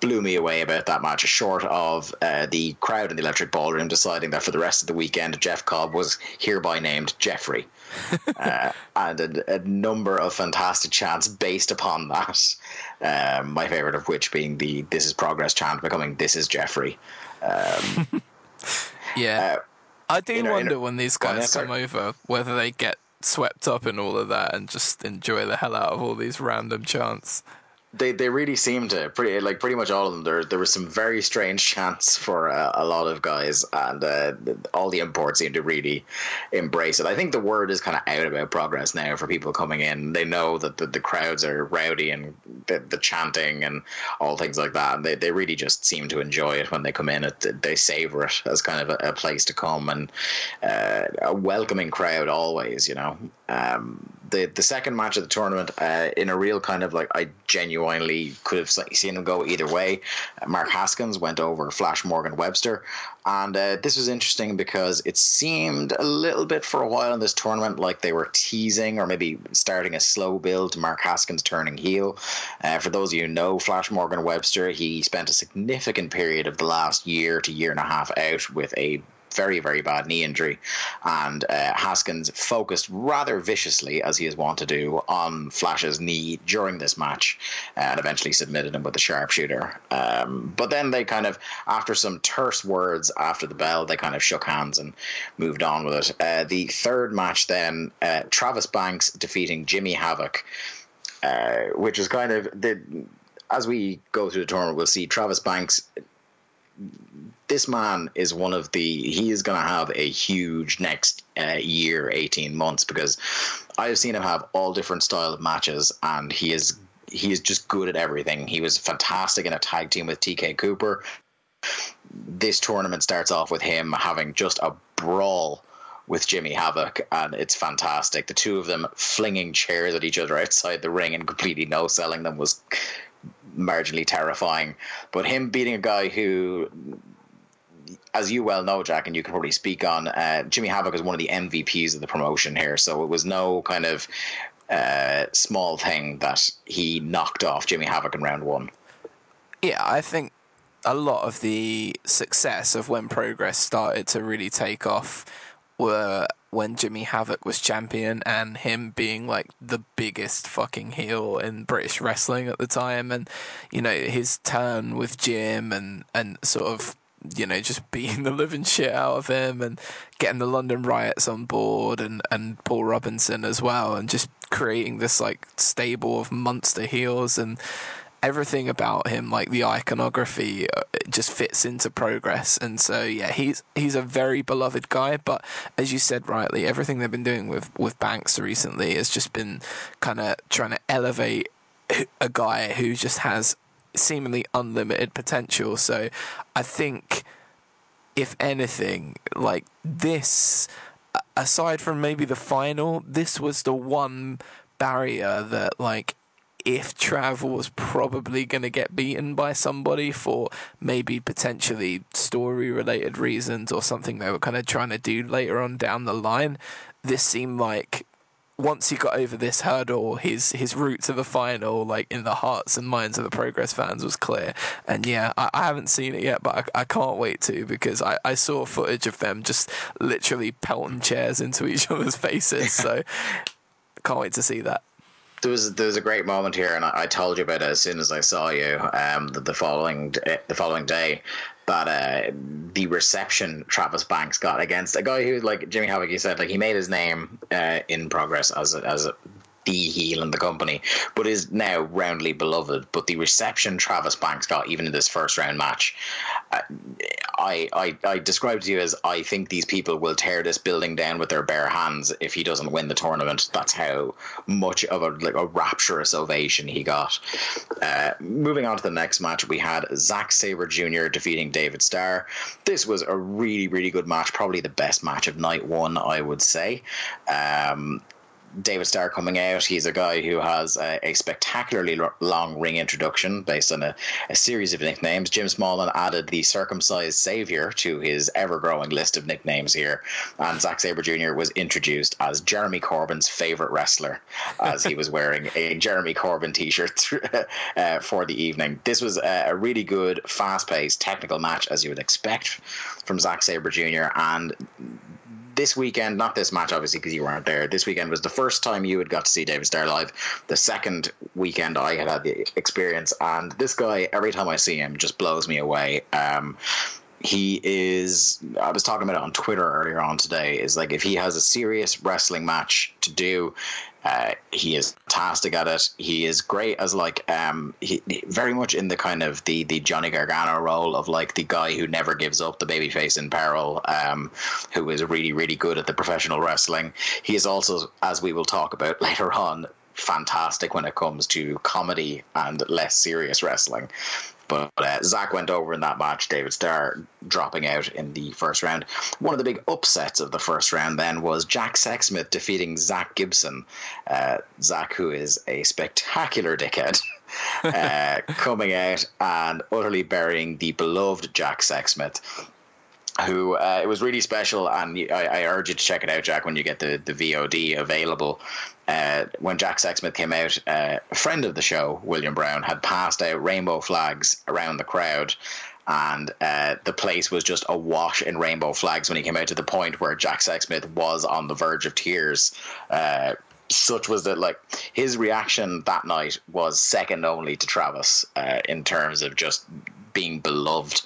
blew me away about that match, short of uh, the crowd in the Electric Ballroom deciding that for the rest of the weekend, Jeff Cobb was hereby named Jeffrey. uh, and a, a, number of fantastic chants based upon that. Um, my favorite of which being the "This is Progress" chant becoming "This is Jeffrey." Um, yeah, uh, I do wonder when these guys come over whether they get swept up in all of that and just enjoy the hell out of all these random chants they they really seem to pretty like pretty much all of them. There there was some very strange chants for uh, a lot of guys, and uh, all the imports seem to really embrace it. I think the word is kind of out about progress now for people coming in. They know that the, the crowds are rowdy and the, the chanting and all things like that. And they they really just seem to enjoy it when they come in. It they savor it as kind of a, a place to come and uh, a welcoming crowd always. You know. Um, the the second match of the tournament uh, in a real kind of like I genuinely could have seen him go either way. Mark Haskins went over Flash Morgan Webster, and uh, this was interesting because it seemed a little bit for a while in this tournament like they were teasing or maybe starting a slow build to Mark Haskins turning heel. Uh, for those of you who know Flash Morgan Webster, he spent a significant period of the last year to year and a half out with a very, very bad knee injury. And uh, Haskins focused rather viciously, as he is wont to do, on Flash's knee during this match uh, and eventually submitted him with a sharpshooter. Um, but then they kind of, after some terse words after the bell, they kind of shook hands and moved on with it. Uh, the third match then, uh, Travis Banks defeating Jimmy Havoc. Uh, which is kind of the as we go through the tournament, we'll see Travis Banks this man is one of the he is going to have a huge next uh, year 18 months because i've seen him have all different style of matches and he is he is just good at everything he was fantastic in a tag team with tk cooper this tournament starts off with him having just a brawl with Jimmy Havoc, and it's fantastic. The two of them flinging chairs at each other outside the ring and completely no selling them was marginally terrifying. But him beating a guy who as you well know, Jack, and you can probably speak on, uh, Jimmy Havoc is one of the MVPs of the promotion here. So it was no kind of uh, small thing that he knocked off Jimmy Havoc in round one. Yeah, I think a lot of the success of when Progress started to really take off were when Jimmy Havoc was champion and him being like the biggest fucking heel in British wrestling at the time and you know his turn with Jim and and sort of you know just beating the living shit out of him and getting the London riots on board and and Paul Robinson as well and just creating this like stable of monster heels and everything about him, like the iconography, uh, it just fits into progress. And so, yeah, he's he's a very beloved guy. But as you said rightly, everything they've been doing with with Banks recently has just been kind of trying to elevate a guy who just has seemingly unlimited potential. So, I think. If anything, like this, aside from maybe the final, this was the one barrier that like if Trav was probably going to get beaten by somebody for maybe potentially story related reasons or something they were kind of trying to do later on down the line, this seemed like once he got over this hurdle, his his route to the final, like in the hearts and minds of the Progress fans, was clear. And yeah, I, I haven't seen it yet, but I, I can't wait to because I, I saw footage of them just literally pelting chairs into each other's faces. So can't wait to see that there was there was a great moment here, and I, I, told you about it as soon as I saw you. Um, the, the following the following day, that uh, the reception Travis Banks got against a guy who, like Jimmy Havoc, you said, like he made his name uh, in progress as a, as a the heel in the company, but is now roundly beloved. But the reception Travis Banks got, even in this first round match, uh, I, I I described to you as I think these people will tear this building down with their bare hands if he doesn't win the tournament. That's how much of a like a rapturous ovation he got. Uh, moving on to the next match, we had Zack Sabre Jr. defeating David Starr. This was a really really good match, probably the best match of night one, I would say. Um, David Starr coming out. He's a guy who has a, a spectacularly long ring introduction based on a, a, series of nicknames. Jim Smallman added the circumcised savior to his ever growing list of nicknames here. And Zack Sabre Jr. was introduced as Jeremy Corbyn's favorite wrestler, as he was wearing a Jeremy Corbyn t shirt uh, for the evening. This was a, really good, fast paced, technical match, as you would expect from Zack Sabre Jr. And this weekend, not this match obviously because you weren't there. This weekend was the first time you had got to see David Starr live. The second weekend I had had the experience, and this guy every time I see him just blows me away. Um, he is i was talking about it on twitter earlier on today is like if he has a serious wrestling match to do uh, he is fantastic at it. He is great as like um, he, very much in the kind of the the Johnny Gargano role of like the guy who never gives up, the babyface in peril, um, who is really really good at the professional wrestling. He is also, as we will talk about later on, fantastic when it comes to comedy and less serious wrestling. But uh, Zack went over in that match. David Starr dropping out in the first round. One of the big upsets of the first round then was Jack Sexsmith defeating Zack Gibson. Uh, Zack, who is a spectacular dickhead. uh, coming out and utterly burying the beloved Jack Sexsmith who uh, it was really special, and I, I, urge you to check it out, Jack, when you get the, the VOD available. Uh, when Jack Sexsmith came out, uh, a friend of the show, William Brown, had passed out rainbow flags around the crowd, and uh, the place was just awash in rainbow flags when he came out to the point where Jack Sexsmith was on the verge of tears. Uh, such was that like his reaction that night was second only to Travis uh, in terms of just being beloved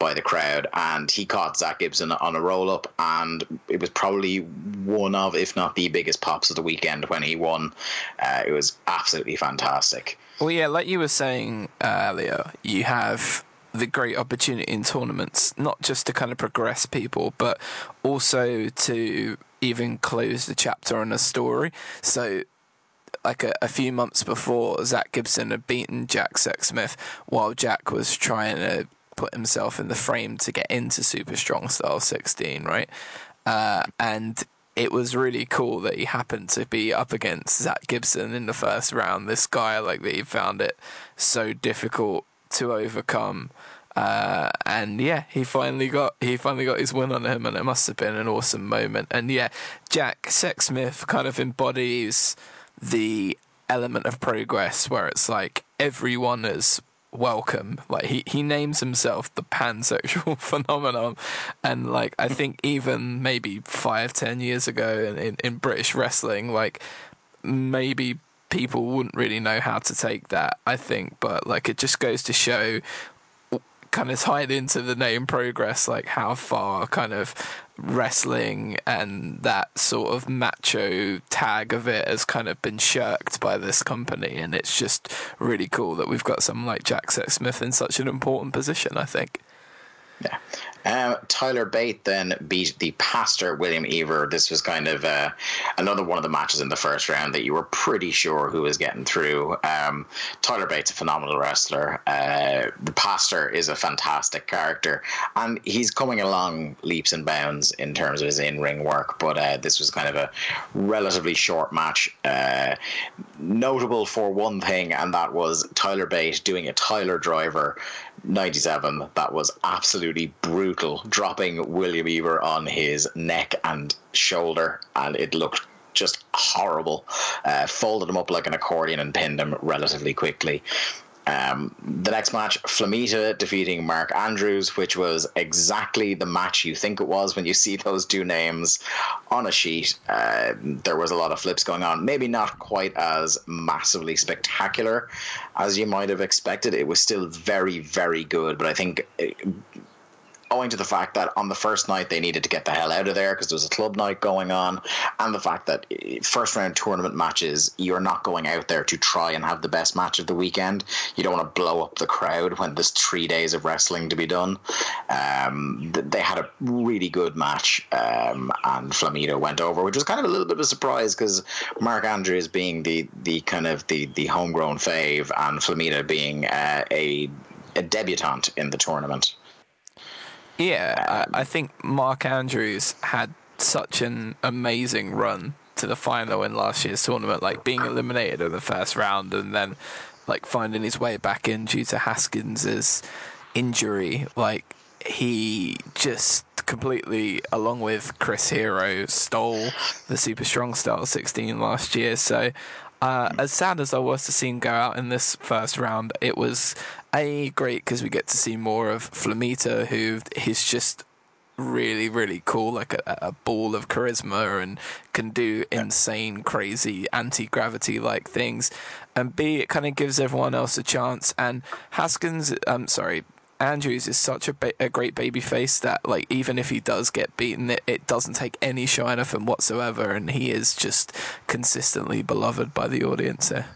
by the crowd, and he caught Zack Gibson on a roll up, and it was probably one of, if not the biggest pops of the weekend when he won. Uh, it was absolutely fantastic. Well, yeah, like you were saying earlier, you have the great opportunity in tournaments, not just to kind of progress people, but also to even close the chapter on a story. So like a, a, few months before, Zack Gibson had beaten Jack Sexsmith while Jack was trying to put himself in the frame to get into Super Strong Style 16, right? Uh, and it was really cool that he happened to be up against Zack Gibson in the first round. This guy, like, that he found it so difficult to overcome. Uh, and yeah, he finally got he finally got his win on him, and it must have been an awesome moment. And yeah, Jack Sexsmith kind of embodies the element of progress where it's like everyone is welcome. Like he, he names himself the pansexual phenomenon, and like I think even maybe five ten years ago in, in, in British wrestling, like maybe people wouldn't really know how to take that. I think, but like it just goes to show kind of tied into the name progress like how far kind of wrestling and that sort of macho tag of it has kind of been shirked by this company and it's just really cool that we've got someone like Jack Sexsmith in such an important position I think yeah. Um, Tyler Bate then beat the pastor William Eaver. This was kind of uh, another one of the matches in the first round that you were pretty sure who was getting through. Um, Tyler Bate's a phenomenal wrestler. Uh, the pastor is a fantastic character, and he's coming along leaps and bounds in terms of his in ring work. But uh, this was kind of a relatively short match. Uh, notable for one thing, and that was Tyler Bate doing a Tyler Driver 97 that was absolutely brutal dropping William Eaver on his neck and shoulder and it looked just horrible uh, folded him up like an accordion and pinned him relatively quickly um, the next match, Flamita defeating Mark Andrews, which was exactly the match you think it was when you see those two names on a sheet. Uh, there was a lot of flips going on. Maybe not quite as massively spectacular as you might have expected. It was still very, very good, but I think eh, owing to the fact that on the first night they needed to get the hell out of there because there was a club night going on, and the fact that eh, first round tournament matches, you're not going out there to try and have the best match of the weekend. You don't want to blow up the crowd when there's three days of wrestling to be done. Um, they had a really good match, um, and Flamita went over, which was kind of a little bit of a surprise because Mark Andrews being the the kind of the the homegrown fave, and Flamita being uh, a a debutante in the tournament. Yeah, I, I think Mark Andrews had such an amazing run to the final in last year's tournament, like being eliminated in the first round and then like finding his way back in due to Haskins's injury. Like he just completely, along with Chris Hero, stole the Super Strong Style 16 last year. So uh, as sad as I was to see him go out in this first round, it was a great because we get to see more of Flamita, who is just really really cool like a, a ball of charisma and can do insane crazy anti-gravity like things. And b it kind of gives everyone else a chance. And haskins i'm um, sorry Andrews is such a, ba- a great baby face that like even if he does get beaten, it, it doesn't take any shine off him whatsoever, and he is just consistently beloved by the audience here.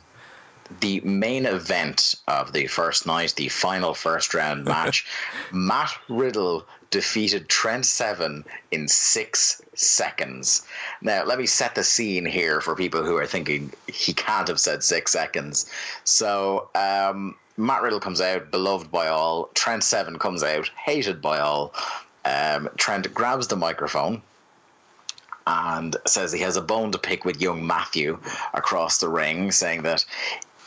The main event of the first night, the final first round match, Matt Riddle defeated Trent Seven in six seconds. Now, let me set the scene here for people who are thinking he can't have said six seconds. So, um, Matt Riddle comes out, beloved by all. Trent Seven comes out, hated by all. Um, Trent grabs the microphone and says he has a bone to pick with young Matthew across the ring, saying that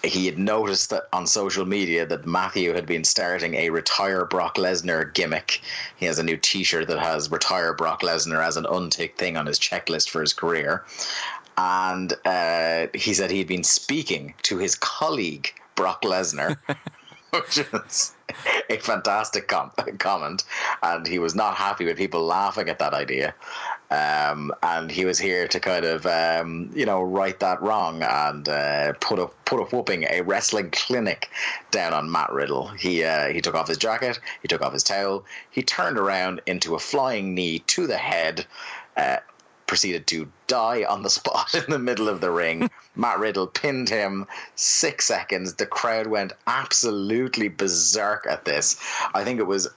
he had noticed that on social media that Matthew had been starting a retire Brock Lesnar gimmick. He has a new T-shirt that has retire Brock Lesnar as an unticked thing on his checklist for his career, and uh, he said he had been speaking to his colleague Brock Lesnar, which is a fantastic com- comment. And he was not happy with people laughing at that idea. Um, and he was here to kind of, um, you know, right that wrong and uh, put a put a whooping, a wrestling clinic down on Matt Riddle. He uh, he took off his jacket, he took off his towel, he turned around into a flying knee to the head. Uh, proceeded to die on the spot in the middle of the ring. Matt Riddle pinned him six seconds. The crowd went absolutely berserk at this. I think it was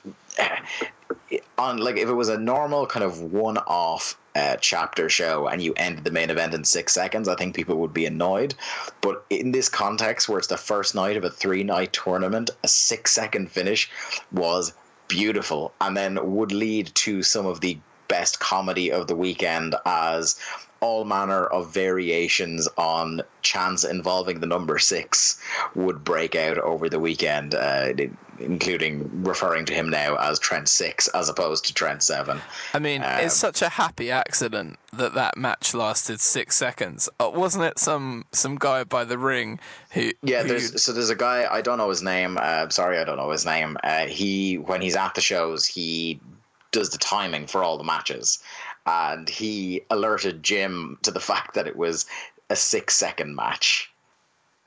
on like if it was a normal kind of one-off uh, chapter show and you ended the main event in six seconds, I think people would be annoyed. But in this context, where it's the first night of a three-night tournament, a six-second finish was beautiful, and then would lead to some of the best comedy of the weekend as all manner of variations on chants involving the number six would break out over the weekend, uh, including referring to him now as Trent Six as opposed to Trent Seven. I mean, Um, it's such a happy accident that that match lasted six seconds. Uh, wasn't it some some guy by the ring who? Yeah, who- there's so there's a guy I don't know his name. Uh, sorry, I don't know his name. Uh, he when he's at the shows, he does the timing for all the matches, and he alerted Jim to the fact that it was a six second match.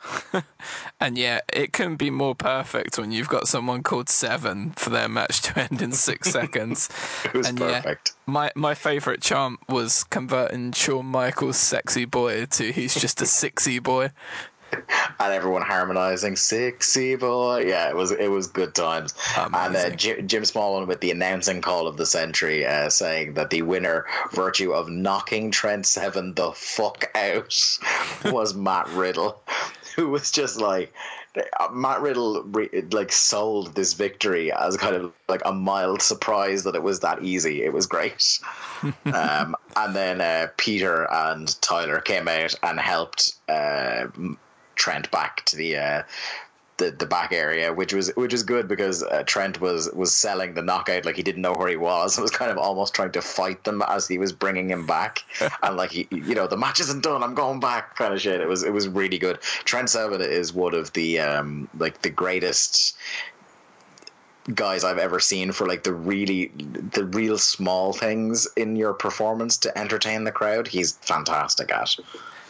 And yeah, it couldn't be more perfect when you've got someone called Seven for their match to end in six seconds. It was And yeah, perfect. my my favorite chant was converting Shawn Michaels' "sexy boy" to "he's just a sixy boy." And everyone harmonizing "sexy boy." Yeah, it was it was good times. And uh, Amazing. Jim, Jim Smallman with the announcing call of the century, uh, saying that the winner, virtue of knocking Trent Seven the fuck out, was Matt Riddle, who was just like. uh, Matt Riddle re- like sold this victory as kind of like a mild surprise that it was that easy. It was great. um, and then uh, Peter and Tyler came out and helped uh, Trent back to the uh, the the back area, which was which was good because uh, Trent was was selling the knockout like he didn't know where he was. It was kind of almost trying to fight them as he was bringing him back, and like he, you know, the match isn't done. I'm going back, kind of shit. It was it was really good. Trent Seven is one of the um like the greatest guys I've ever seen for like the really the real small things in your performance to entertain the crowd. He's fantastic at.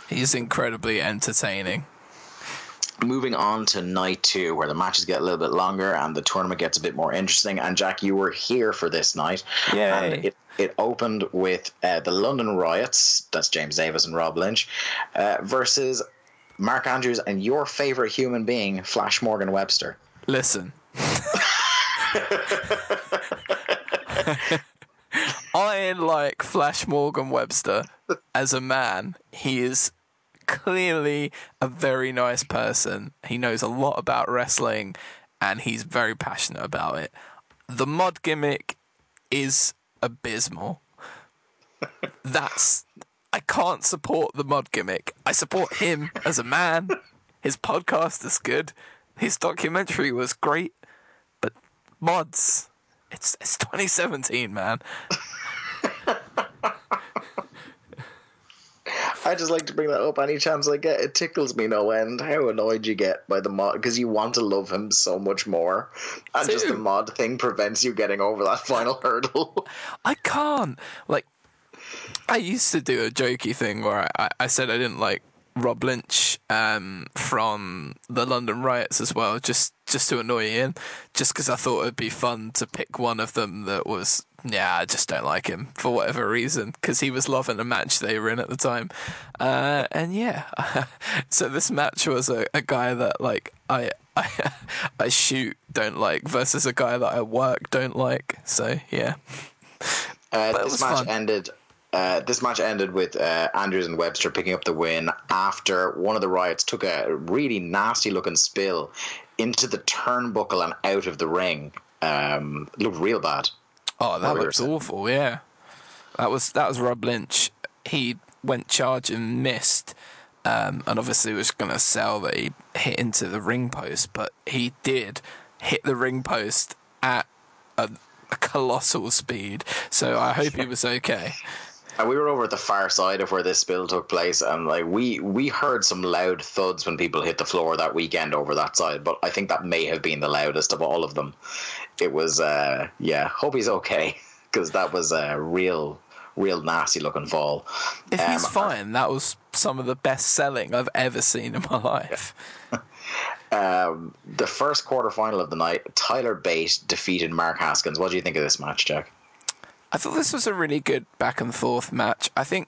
He's incredibly entertaining. Moving on to night two, where the matches get a little bit longer and the tournament gets a bit more interesting. And Jack, you were here for this night. Yeah. And it, it opened with uh, the London Riots, that's James Davis and Rob Lynch, uh, versus Mark Andrews and your favorite human being, Flash Morgan Webster. Listen. I like Flash Morgan Webster as a man. He is clearly a very nice person. He knows a lot about wrestling and he's very passionate about it. The mod gimmick is abysmal. That's I can't support the mod gimmick. I support him as a man. His podcast is good. His documentary was great. But mods, it's it's 2017, man. I just like to bring that up any chance I get. It tickles me no end how annoyed you get by the mod because you want to love him so much more, and just the mod thing prevents you getting over that final hurdle. I can't. Like, I used to do a jokey thing where I, I, I said I didn't like Rob Lynch um, from the London riots as well, just just to annoy Ian, just because I thought it'd be fun to pick one of them that was. Yeah, I just don't like him for whatever reason because he was loving the match they were in at the time, uh, and yeah, so this match was a, a guy that like I I I shoot don't like versus a guy that I work don't like. So yeah. Uh, this match fun. ended. Uh, this match ended with uh, Andrews and Webster picking up the win after one of the riots took a really nasty looking spill into the turnbuckle and out of the ring. Um, looked real bad. Oh, that What we were looks awful. Yeah, that was that was Rob Lynch. He went charge and missed, um, and obviously was going to sell that he hit into the ring post, but he did hit the ring post at a, a colossal speed. So I hope he was okay. And we were over at the far side of where this spill took place, and like we we heard some loud thuds when people hit the floor that weekend over that side. But I think that may have been the loudest of all of them. It was, uh, yeah. Hope he's okay because that was a real, real nasty looking fall. If he's Um, fine, that was some of the best selling I've ever seen in my life. Um, the first quarterfinal of the night, Tyler Bate defeated Mark Haskins. What do you think of this match, Jack? I thought this was a really good back and forth match. I think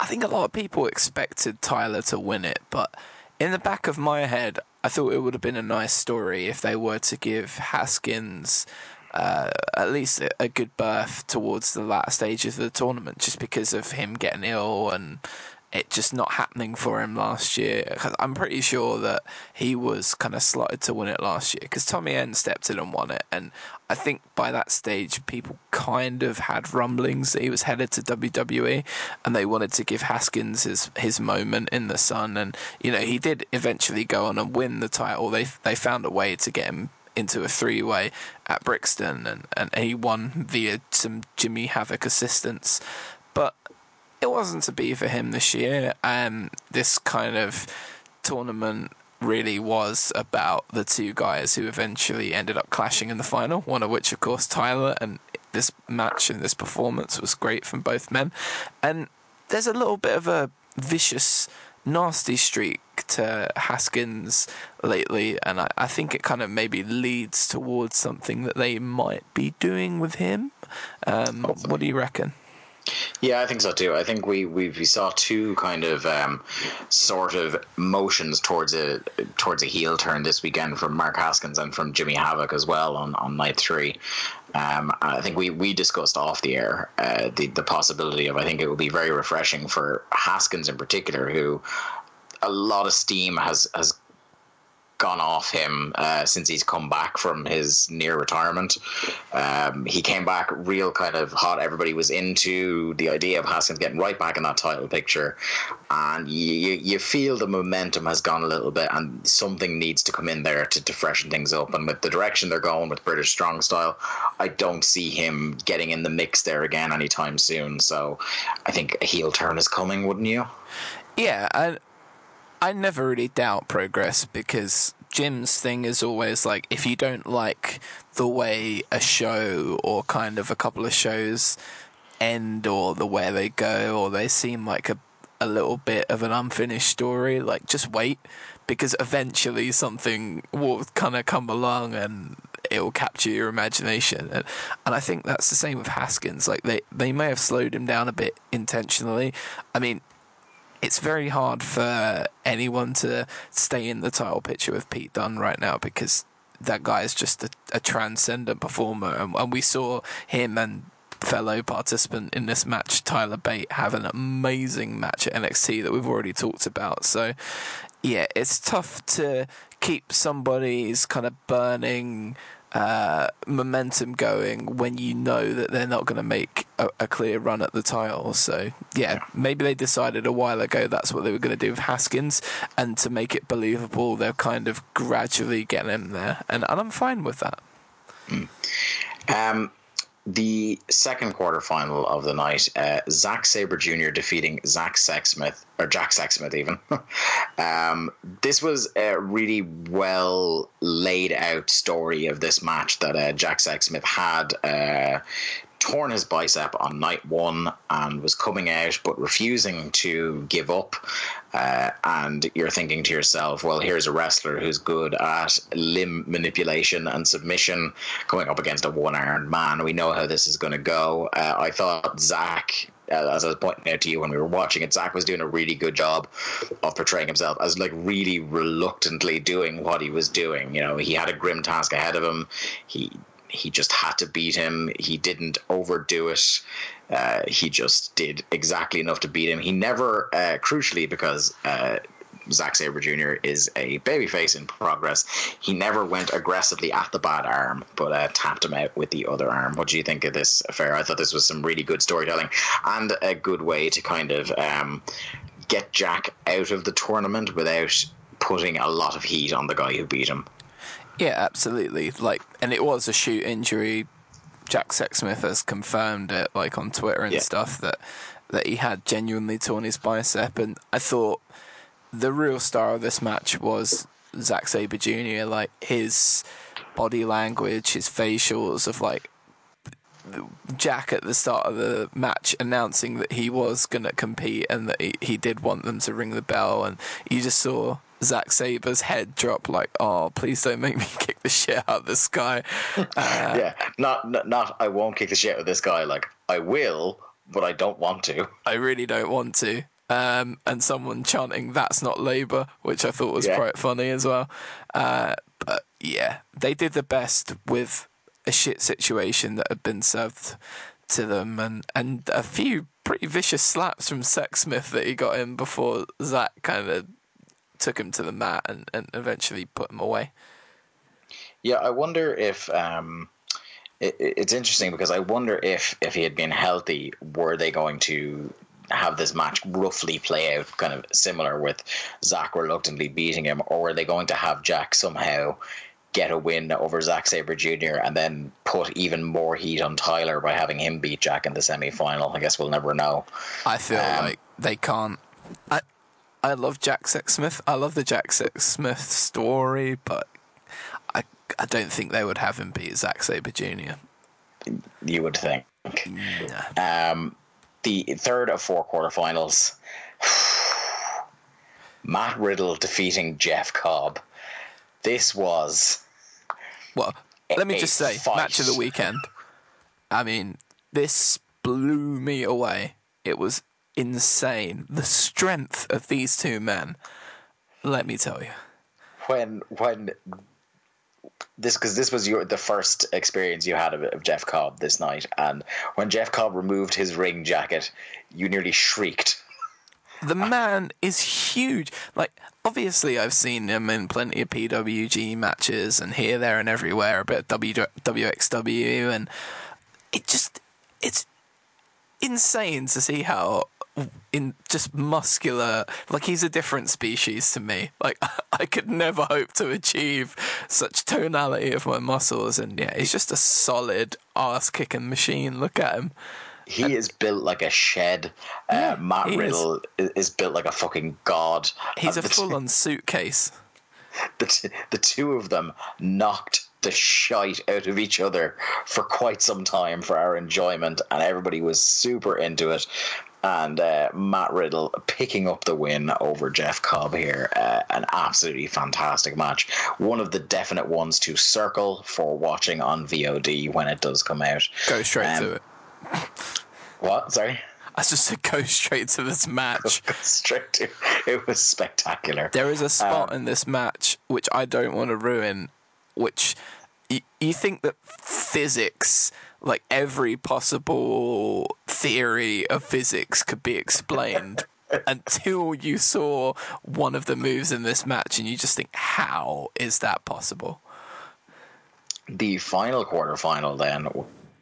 I think a lot of people expected Tyler to win it, but in the back of my head, I thought it would have been a nice story if they were to give Haskins uh, at least a, good berth towards the latter stages of the tournament, just because of him getting ill and it just not happening for him last year. I'm pretty sure that he was kind of slotted to win it last year because Tommy End stepped in and won it. And I think by that stage, people kind of had rumblings that he was headed to WWE and they wanted to give Haskins his, his moment in the sun. And, you know, he did eventually go on and win the title. They, they found a way to get him into a three way at Brixton and, and he won via some Jimmy Havoc assistance. But it wasn't to be for him this year. Um, this kind of tournament really was about the two guys who eventually ended up clashing in the final, one of which, of course, Tyler. And this match and this performance was great from both men. And there's a little bit of a vicious, nasty streak to Haskins lately. And I, I think it kind of maybe leads towards something that they might be doing with him. Um, what do you reckon? Yeah, I think so too. I think we we, we saw two kind of um, sort of motions towards a towards a heel turn this weekend from Mark Haskins and from Jimmy Havoc as well on, on night three. Um, I think we, we discussed off the air uh, the the possibility of I think it would be very refreshing for Haskins in particular, who a lot of steam has has gone off him uh, since he's come back from his near retirement. Um, he came back real kind of hot. Everybody was into the idea of Haskins getting right back in that title picture, and you you feel the momentum has gone a little bit, and something needs to come in there to, to freshen things up. And with the direction they're going with British Strong Style, I don't see him getting in the mix there again anytime soon. So I think a heel turn is coming, wouldn't you? Yeah, I never really doubt progress because Jim's thing is always like if you don't like the way a show or kind of a couple of shows end or the way they go or they seem like a a little bit of an unfinished story, like just wait because eventually something will kind of come along and it will capture your imagination. And, and I think that's the same with Haskins. Like they, they may have slowed him down a bit intentionally. I mean, it's very hard for anyone to stay in the title picture with Pete Dunne right now because that guy is just a, a transcendent performer, and, and we saw him and fellow participant in this match, Tyler Bate, have an amazing match at NXT that we've already talked about. So, yeah, it's tough to keep somebody's kind of burning uh, momentum going when you know that they're not going to make a, a, clear run at the title. So, yeah, maybe they decided a while ago that's what they were going to do with Haskins, and to make it believable, they're kind of gradually getting him there, and, and I'm fine with that. Um, the second quarterfinal of the night, uh, Zack Sabre Jr. defeating Zach Sexsmith or Jack Sexsmith even. um, this was a really well laid out story of this match that uh, Jack Sexsmith had. Uh, torn his bicep on night one and was coming out but refusing to give up. Uh, and you're thinking to yourself, well, here's a wrestler who's good at limb manipulation and submission going up against a one armed man. We know how this is going to go. Uh, I thought Zack uh, as I was pointing out to you when we were watching it, Zack was doing a really good job of portraying himself as like really reluctantly doing what he was doing. You know, he had a grim task ahead of him. He he just had to beat him. He didn't overdo it. Uh, he just did exactly enough to beat him. He never, uh, crucially, because uh, Zack Sabre Jr. is a babyface in progress, he never went aggressively at the bad arm, but uh, tapped him out with the other arm. What do you think of this affair? I thought this was some really good storytelling and a good way to kind of um, get Jack out of the tournament without putting a lot of heat on the guy who beat him. Yeah, absolutely. Like, and it was a shoot injury. Jack Sexsmith has confirmed it, like on Twitter and Yeah. stuff, that that he had genuinely torn his bicep. And I thought the real star of this match was Zack Sabre Jr. Like his body language, his facials of like Jack at the start of the match announcing that he was going to compete and that he, he did want them to ring the bell. And you just saw Zack Sabre's head drop, like, oh, please don't make me kick the shit out of this guy. Uh, yeah, not, not not I won't kick the shit out of this guy. Like I will, but I don't want to. I really don't want to. Um, and someone chanting "That's not Labour," which I thought was Yeah. quite funny as well. Uh, but yeah, they did the best with a shit situation that had been served to them, and and a few pretty vicious slaps from Sexsmith that he got in before Zach kind of took him to the mat and, and eventually put him away. Yeah, I wonder if um, it, it's interesting because I wonder if if he had been healthy, were they going to have this match roughly play out kind of similar with Zach reluctantly beating him, or were they going to have Jack somehow get a win over Zack Sabre Jr. and then put even more heat on Tyler by having him beat Jack in the semi final? I guess we'll never know. I feel Um, like they can't. I I love Jack Sexsmith. I love the Jack Sexsmith story, but I I don't think they would have him beat Zack Sabre Jr. You would think. Nah. Um, the third of four quarterfinals. Matt Riddle defeating Jeff Cobb. This was Well, let me just say, fight. match of the weekend. I mean, this blew me away. It was insane. The strength of these two men. Let me tell you. when when this because this was your the first experience you had of, of Jeff Cobb this night, and when Jeff Cobb removed his ring jacket, you nearly shrieked. The man is huge. Like, obviously, I've seen him in plenty of PWG matches and here, there, and everywhere, a bit of w- WXW, and it just, it's insane to see how in just muscular like he's a different species to me like i could never hope to achieve such tonality of my muscles and yeah he's just a solid ass kicking machine look at him He is built like a shed. Yeah, uh, Matt. Riddle is. is built like a fucking god. he's a And the, full-on suitcase the, t- the two of them knocked the shite out of each other for quite some time for our enjoyment, and everybody was super into it. And uh, Matt Riddle picking up the win over Jeff Cobb here. Uh, an absolutely fantastic match. One of the definite ones to circle for watching on VOD when it does come out. go straight Um, to it What? Sorry? I just said go straight to this match. Straight to it was spectacular. There is a spot Um, in this match which I don't want to ruin, which y- you think that physics, like every possible theory of physics, could be explained until you saw one of the moves in this match, and you just think, how is that possible? The final quarterfinal then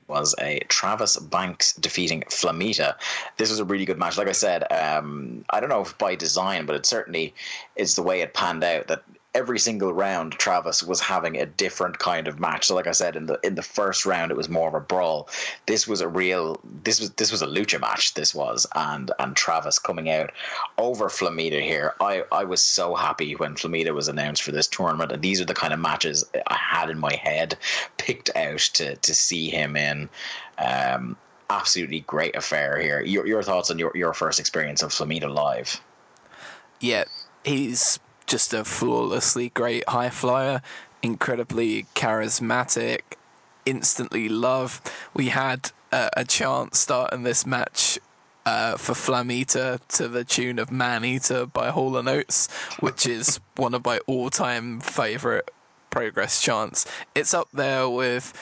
was a Travis Banks defeating Flamita. This was a really good match. Like I said, um, I don't know if by design, but it certainly is the way it panned out that every single round Travis was having a different kind of match. So like I said in the in the first round it was more of a brawl. This was a real this was this was a lucha match this was and and Travis coming out over Flamita here. I I was so happy when Flamita was announced for this tournament and these are the kind of matches I had in my head picked out to to see him in. Um absolutely great affair here. Your your thoughts on your your first experience of Flamita live? yeah, he's just a flawlessly great high flyer, incredibly charismatic, instantly loved. We had uh, a chant starting this match. Uh, for Flamita to the tune of Man Eater by Hall and Oates, which is one of my all time favourite progress chants. It's up there with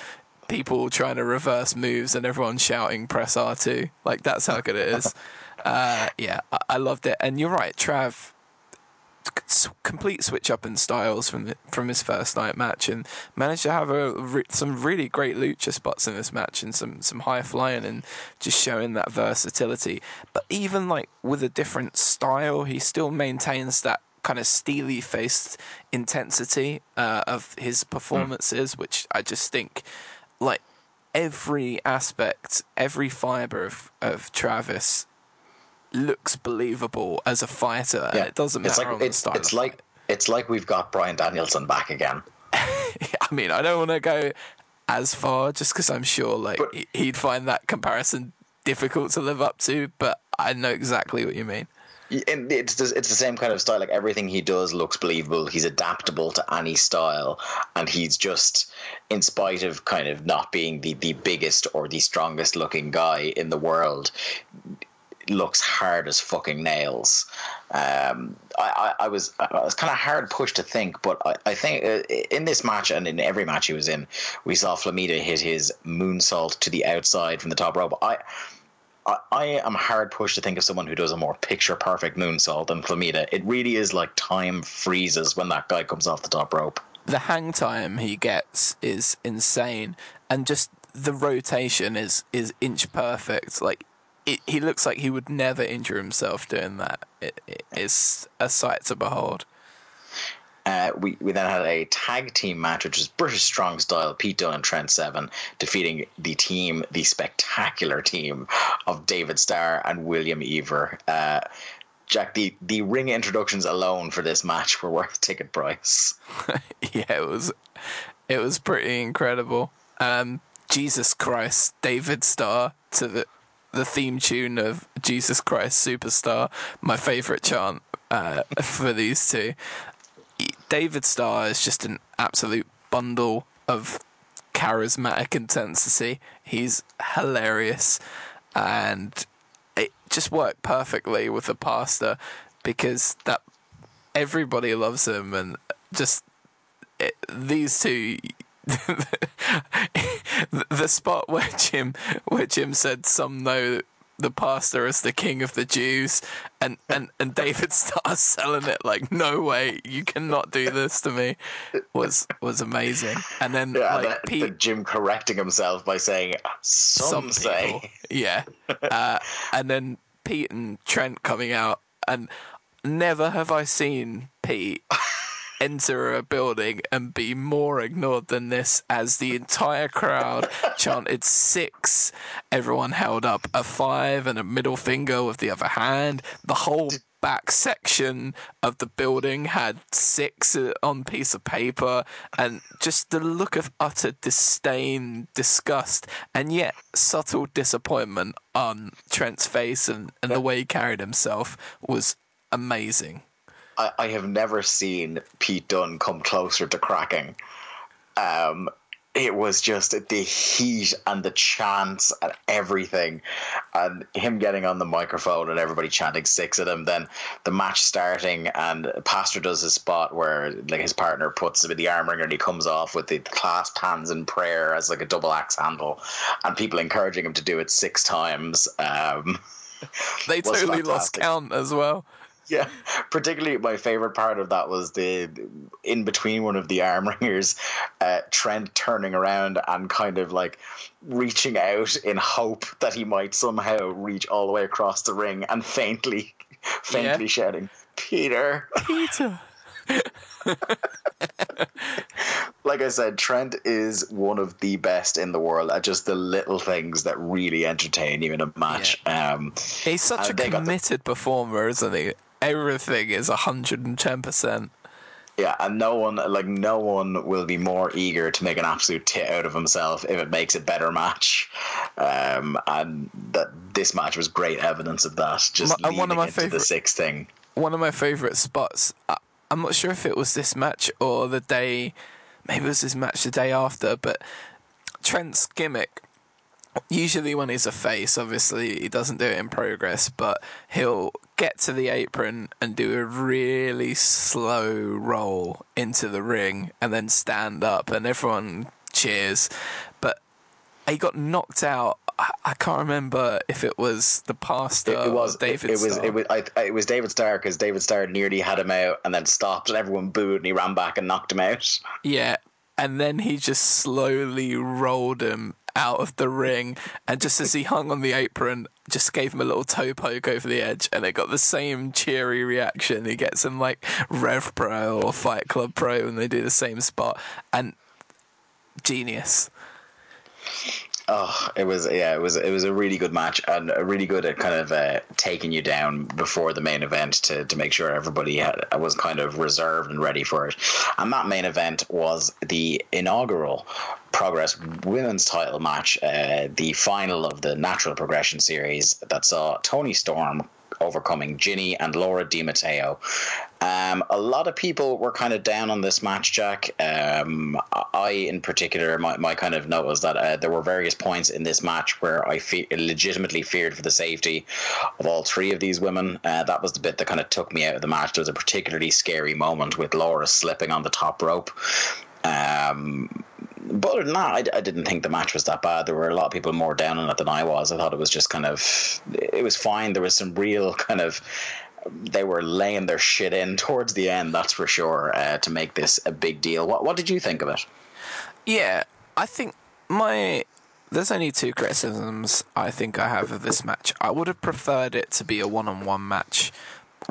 people trying to reverse moves and everyone shouting press R2. Like, that's how good it is. Uh, yeah, I-, I loved it. And you're right, Trav complete switch up in styles from the, from his first night match and managed to have a some really great lucha spots in this match and some some high flying and just showing that versatility. But even like with a different style, he still maintains that kind of steely faced intensity uh, of his performances, which I just think like every aspect, every fiber of of Travis looks believable as a fighter, and it doesn't matter it's like on the it's, style. it's like it's like we've got Bryan Danielson back again. I mean, I don't want to go as far just because I'm sure like But- he- he'd find that comparison difficult to live up to, but I know exactly what you mean. And it's the, it's the same kind of style. Like everything he does looks believable. He's adaptable to any style, and he's just, in spite of kind of not being the the biggest or the strongest looking guy in the world, looks hard as fucking nails. Um, I, I, I was I was kind of hard pushed to think, but I, I think uh, in this match and in every match he was in, we saw Flamita hit his moonsault to the outside from the top rope. I. I, I am hard pushed to think of someone who does a more picture perfect moonsault than Flamita. It really is like time freezes when that guy comes off the top rope. The hang time he gets is insane, and just the rotation is is inch perfect. Like it, he looks like he would never injure himself doing that. It, it is a sight to behold. Uh, we, we then had a tag team match, which was British Strong Style, Pete Dunne and Trent Seven, defeating the team, the spectacular team of David Starr and William Eaver. Uh, Jack, the, the ring introductions alone for this match were worth ticket price. yeah, it was it was pretty incredible. Um, Jesus Christ, David Starr to the the theme tune of Jesus Christ Superstar, my favorite chant uh, for these two. David Starr is just an absolute bundle of charismatic intensity. He's hilarious and it just worked perfectly with the pastor because that everybody loves him and just it, these two the spot where Jim where Jim said some know the pastor as the king of the Jews and, and, and David starts selling it like no way you cannot do this to me was was amazing and then Yeah, like that- Pete Jim correcting himself by saying, some, say. people. Yeah. Uh, and then Pete and Trent coming out, and never have I seen Pete enter a building and be more ignored than this as the entire crowd chanted six. Everyone held up a five and a middle finger with the other hand. The whole back section of the building had six on piece of paper and just the look of utter disdain disgust and yet subtle disappointment on trent's face and, and the way he carried himself was amazing I, I have never seen Pete Dunne come closer to cracking. Um, it was just the heat and the chants and everything, and him getting on the microphone and everybody chanting six at him. Then the match starting, and Pastor does his spot where like his partner puts him in the arm ringer and he comes off with the clasped hands in prayer as like a double axe handle, and people encouraging him to do it six times. Um, they totally lost count as well Yeah, particularly my favorite part of that was the in between one of the arm ringers, uh, Trent turning around and kind of like reaching out in hope that he might somehow reach all the way across the ring and faintly, faintly Yeah. shouting, "Peter!" peter Like I said, Trent is one of the best in the world at just the little things that really entertain you in a match. Um, he's such a got the- committed performer isn't he everything is 110% Yeah, and no one like no one will be more eager to make an absolute tit out of himself if it makes a better match. Um, and that this match was great evidence of that. Just My- one of my into the sixth thing. one of my favorite spots. I, I'm not sure if it was this match or the day, maybe it was this match the day after, but Trent's gimmick. Usually, when he's a face, obviously he doesn't do it in progress, but he'll get to the apron and do a really slow roll into the ring and then stand up, and everyone cheers. But he got knocked out. I, I can't remember if it was the pastor It, it was or David. It, it was it was I, I- it was David Starr because David Starr nearly had him out and then stopped and everyone booed and he ran back and knocked him out. Yeah, and then he just slowly rolled him out of the ring, and just as he hung on the apron, just gave him a little toe poke over the edge, and it got the same cheery reaction he gets in like Rev Pro or Fight Club Pro when they do the same spot, and genius. Oh, it was yeah, it was it was a really good match and a really good at kind of uh, taking you down before the main event to, to make sure everybody had, was kind of reserved and ready for it. And that main event was the inaugural Progress Women's Title match, uh, the final of the Natural Progression series that saw Toni Storm overcoming Jinny and Laura Di Matteo. Um, a lot of people were kind of down on this match, Jack. Um, I, in particular, my, my kind of note was that uh, there were various points in this match where I fe- legitimately feared for the safety of all three of these women. Uh, that was the bit that kind of took me out of the match. There was a particularly scary moment with Laura slipping on the top rope. Um, but other than that, I, I, didn't think the match was that bad. There were a lot of people more down on it than I was. I thought it was just kind of, it was fine. There was some real kind of, they were laying their shit in towards the end. That's for sure uh, to make this a big deal. What What did you think of it? Yeah, I think my there's only two criticisms I think I have of this match. I would have preferred it to be a one-on-one match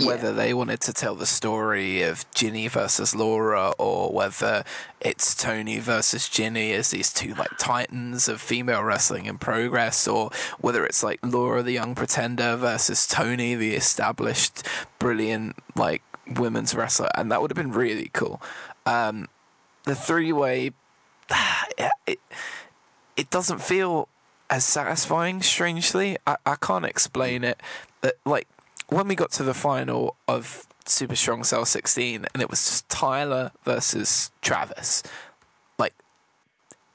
whether they wanted to tell the story of Jinny versus Laura or whether it's Toni versus Jinny as these two like titans of female wrestling in progress or whether it's like Laura the young pretender versus Toni the established brilliant like women's wrestler and that would have been really cool. Um, the three way it, it doesn't feel as satisfying strangely. I, I can't explain it. But like when we got to the final of Super Strong Style 16 and it was just Tyler versus Travis, like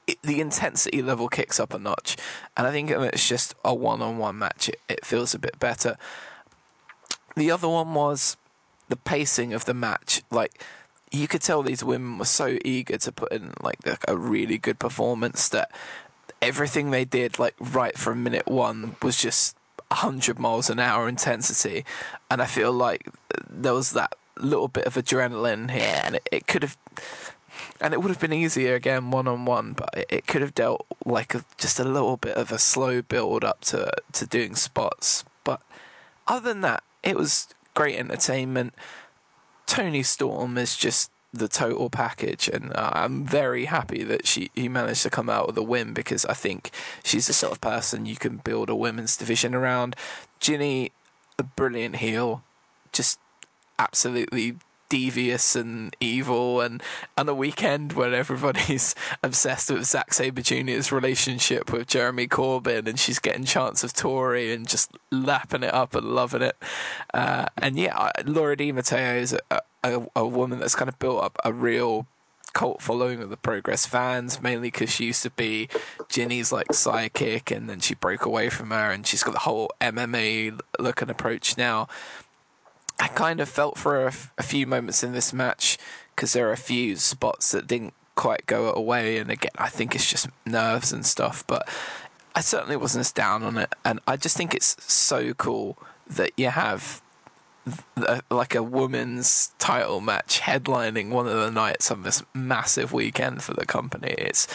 it, the intensity level kicks up a notch. And I think it's just a one on one match, it, it feels a bit better. The other one was the pacing of the match. Like, you could tell these women were so eager to put in like a really good performance that everything they did like right from minute one was just 100 miles an hour intensity. And I feel like there was that little bit of adrenaline here, and it, it could have. And it would have been easier again one on one, but it, it could have dealt like a, just a little bit of a slow build up to to doing spots. But other than that, it was great entertainment. Toni Storm is just the total package, and I'm very happy that she he managed to come out with a win because I think she's the sort of person you can build a women's division around. Jinny, a brilliant heel, just absolutely devious and evil and on a weekend when everybody's obsessed with Zack Sabre Jr.'s relationship with Jeremy Corbyn and she's getting chance of Tory and just lapping it up and loving it. Uh, and yeah, Laura Di Matteo is a, a, a woman that's kind of built up a real cult following of the Progress fans, mainly because she used to be Jinny's like sidekick, and then she broke away from her, and she's got the whole MMA look and approach now. I kind of felt for a, a few moments in this match because there are a few spots that didn't quite go away, and again, I think it's just nerves and stuff, but I certainly wasn't as down on it, and I just think it's so cool that you have like a women's title match headlining one of the nights on this massive weekend for the company. It's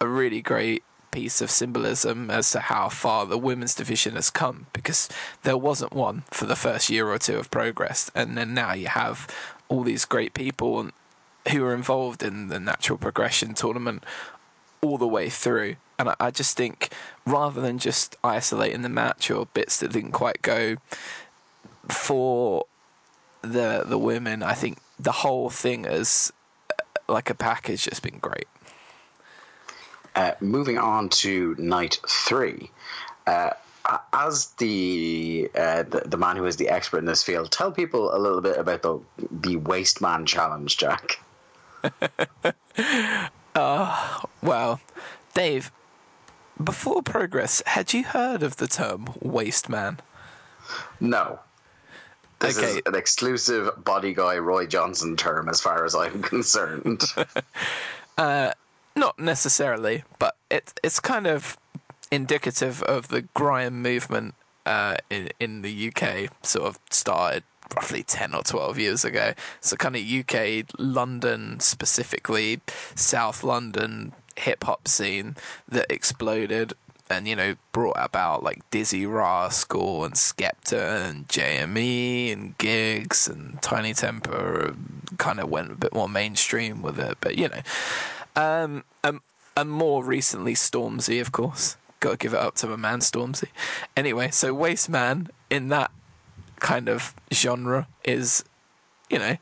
a really great piece of symbolism as to how far the women's division has come because there wasn't one for the first year or two of progress and then now you have all these great people who are involved in the natural progression tournament all the way through and I just think rather than just isolating the match or bits that didn't quite go for the the women, I think the whole thing is uh, like a package has been great. Uh, moving on to night three. Uh, as the, uh, the, the man who is the expert in this field, tell people a little bit about the the waste man challenge, Jack. uh, well, Dave, before progress, had you heard of the term waste man? No. This okay. is an exclusive body guy Roy Johnston term, as far as I'm concerned. uh, not necessarily, but it, it's kind of indicative of the grime movement uh, in in the UK. Sort of started roughly 10 or 12 years ago. So, kind of UK, London, specifically South London hip hop scene that exploded and you know brought about like Dizzee Rascal and Skepta and JME and Giggs and Tinie Tempah kind of went a bit more mainstream with it, but you know, um, and, and more recently Stormzy, of course. Got to give it up to my man Stormzy. Anyway, so Waste Man in that kind of genre is, you know,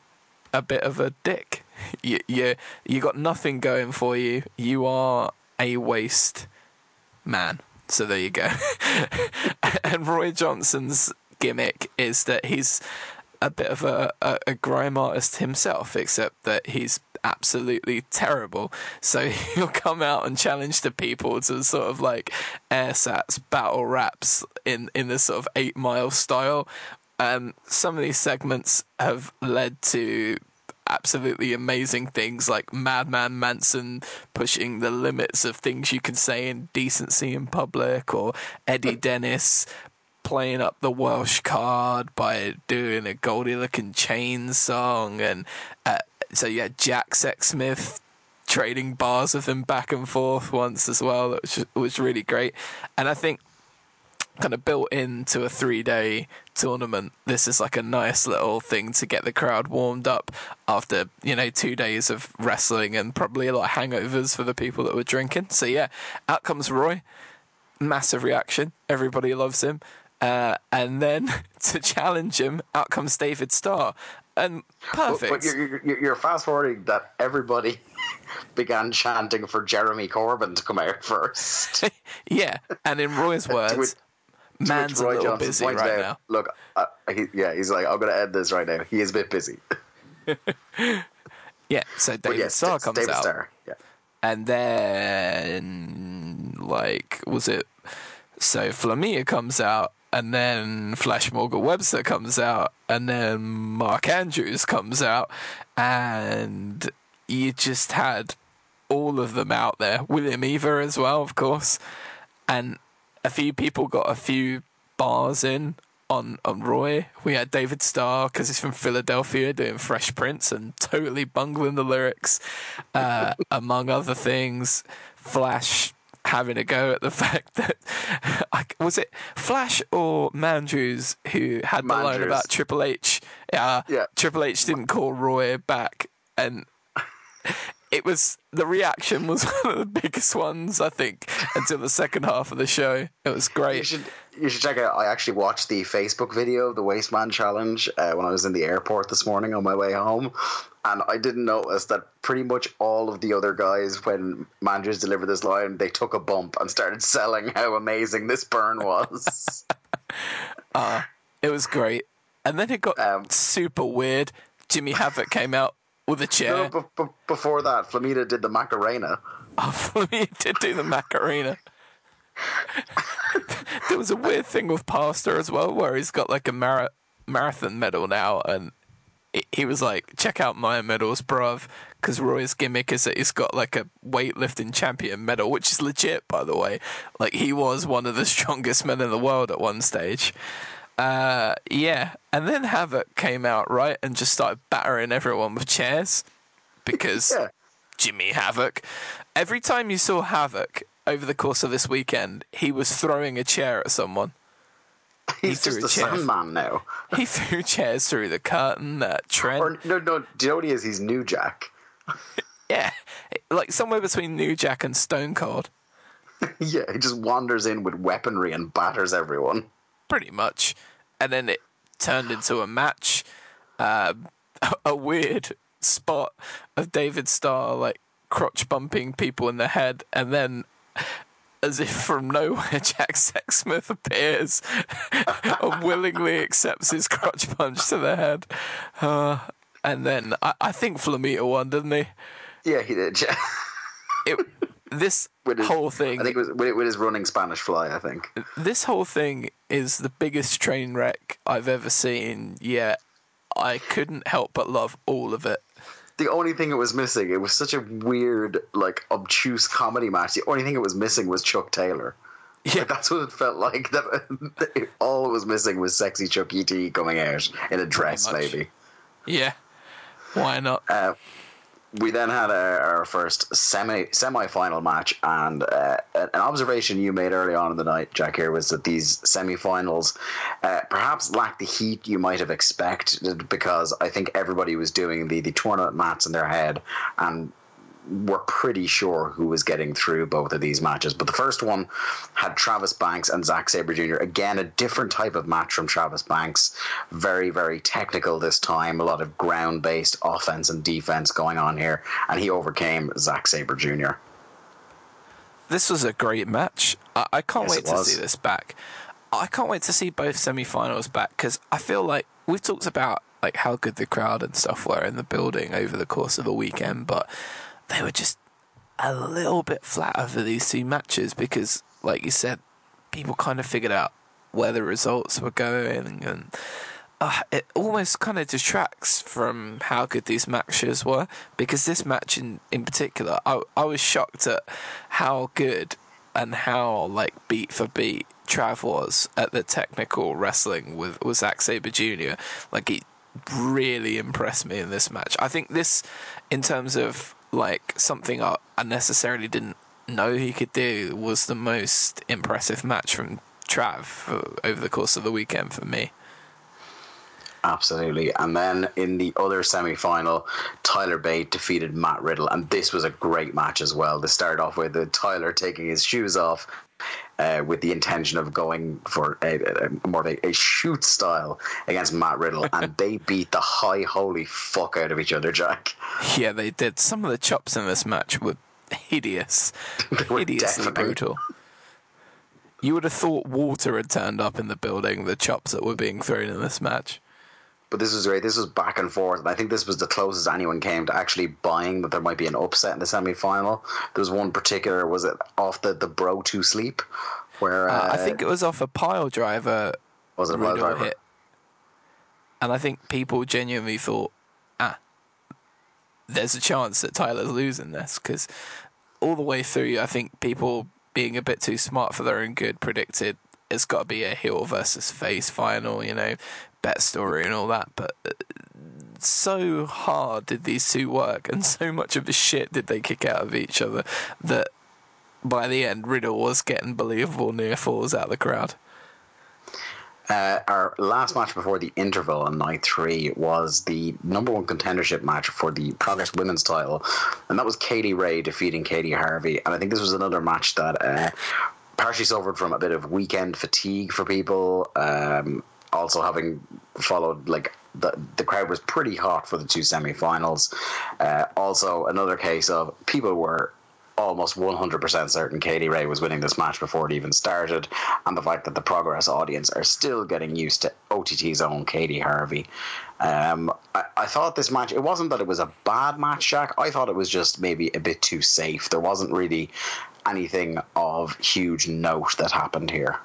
a bit of a dick. You you you got nothing going for you. You are a waste man. So there you go. and Roy Johnston's gimmick is that he's a bit of a, a, a grime artist himself, except that he's absolutely terrible. So he'll come out and challenge the people to sort of like airsats battle raps in in this sort of eight mile style. Um, some of these segments have led to absolutely amazing things like Madman Manson pushing the limits of things you can say in decency in public, or Eddie Dennis playing up the Welsh card by doing a Goldie Looking Chain song, and uh, so yeah, Jack Sexsmith trading bars with him back and forth once as well, which was really great. And I think kind of built into a three day tournament. This is like a nice little thing to get the crowd warmed up after, you know, two days of wrestling and probably a lot of hangovers for the people that were drinking. So, yeah, out comes Roy. Massive reaction. Everybody loves him. Uh, and then to challenge him, out comes David Starr. And perfect. But, but you're, you're, you're fast forwarding that everybody began chanting for Jeremy Corbyn to come out first. yeah, and in Roy's words, man's a little Johnson busy right out, now. Look, uh, he, yeah, he's like, I'm going to end this right now. He is a bit busy. Yeah, so David yes, Starr comes David out. Starr. Yeah. and then like was it so Flamita comes out and then Flash Morgan Webster comes out and then Mark Andrews comes out and you just had all of them out there William Eaver as well of course and a few people got a few bars in on on Roy. We had David Starr because he's from Philadelphia doing Fresh Prince and totally bungling the lyrics, uh, among other things. Flash having a go at the fact that was it Flash or Mandrews who had the line about Triple H. Uh, Yeah. Triple H didn't call Roy back and it was the reaction was one of the biggest ones I think until the second half of the show. It was You great. should you should check out. I actually watched the Facebook video of the Wasteman Challenge uh, when I was in the airport this morning on my way home, and I didn't notice that pretty much all of the other guys, when managers delivered this line, they took a bump and started selling how amazing this burn was. It was great. And then it got Um, super weird. Jimmy Havoc came out with a no, chair. b- b- before that, Flamita did the Macarena. Oh, Flamita did do the Macarena. there was a weird thing with Pastor as well, where he's got like a mara- marathon medal now, and he- was like, "Check out my medals, bruv," because Roy's gimmick is that he's got like a weightlifting champion medal, which is legit, by the way. Like he was one of the strongest men in the world at one stage. Uh, yeah, and then Havoc came out right and just started battering everyone with chairs because Yeah. Jimmy Havoc. Every time you saw Havoc over the course of this weekend, he was throwing a chair at someone. He's threw just a. Sandman now. He threw chairs through the curtain at Trent. Or no, no. Do you know what he is? He's New Jack. yeah, like somewhere between New Jack and Stone Cold, yeah, he just wanders in with weaponry and batters everyone. pretty much. And then it turned into a match. Uh, a weird spot of David Starr like crotch bumping people in the head, and then. As if from nowhere, Jack Sexsmith appears and willingly accepts his crotch punch to the head. Uh, and then I, I think Flamita won, didn't he? Yeah, he did. Yeah. It, this his- whole thing I think it was with, with his running Spanish fly. I think. this whole thing is the biggest train wreck I've ever seen yet. I couldn't help but love all of it. The only thing it was missing, it was such a weird, like obtuse comedy match. The only thing it was missing was Chuck Taylor. Yeah. Like, that's what it felt like. That all it was missing was sexy Chuckie T. coming out in a dress, maybe. Yeah. Why not? Uh, we then had our, first semi semi final match, and uh, an observation you made early on in the night, Jack, here was that these semi finals uh, perhaps lacked the heat you might have expected because I think everybody was doing the, the tournament mats in their head and were pretty sure who was getting through both of these matches. But the first one had Travis Banks and Zack Sabre Jr. Again, a different type of match from Travis Banks. Very, very technical this time. A lot of ground based offense and defense going on here. And he overcame Zack Sabre Jr. This was a great match. I, I can't Yes, wait to see this back. I can't wait to see both semi-finals back because I feel like we've talked about like how good the crowd and stuff were in the building over the course of the weekend, but they were just a little bit flat over these two matches because, like you said, people kind of figured out where the results were going and. Uh, it almost kind of detracts from how good these matches were because this match in, in particular, I, I was shocked at how good and how like beat for beat Trav was at the technical wrestling with, with Zack Sabre Jr. Like he really impressed me in this match. I think this, in terms of like something I unnecessarily didn't know he could do, was the most impressive match from Trav over the course of the weekend for me. Absolutely. And then in the other semi final, Tyler Bate defeated Matt Riddle. And this was a great match as well. To start off with Tyler taking his shoes off uh, with the intention of going for a, a, more of a, a, shoot style against Matt Riddle. and they beat the high holy fuck out of each other, Jack. Yeah, they did. Some of the chops in this match were hideous. were hideously deafening. brutal. You would have thought Walter had turned up in the building, the chops that were being thrown in this match. But this was great. This was back and forth, and I think this was the closest anyone came to actually buying that there might be an upset in the semi final. There was one particular, was it off the, the bro to sleep? Where Uh, uh, I think it was off a pile driver was it a pile driver? hit. And I think people genuinely thought, ah, there's a chance that Tyler's losing this because all the way through, I think people being a bit too smart for their own good predicted it's got to be a heel versus face final, you know, bet story and all that. But uh, so hard did these two work, and so much of the shit did they kick out of each other that by the end, Riddle was getting believable near falls out of the crowd. Uh, our last match before the interval on night three was the number one contendership match for the Progress Women's title, and that was Kay Lee Ray defeating Katey Harvey. And I think this was another match that uh, partially suffered from a bit of weekend fatigue for people. Um, also, having followed like the the crowd was pretty hot for the two semi-finals. Uh, also, another case of people were almost 100% certain Kay Lee Ray was winning this match before it even started, and the fact that the Progress audience are still getting used to OTT's own Katey Harvey. Um, I, I thought this match, it wasn't that it was a bad match, Jack. I thought it was just maybe a bit too safe. There wasn't really anything of huge note that happened here.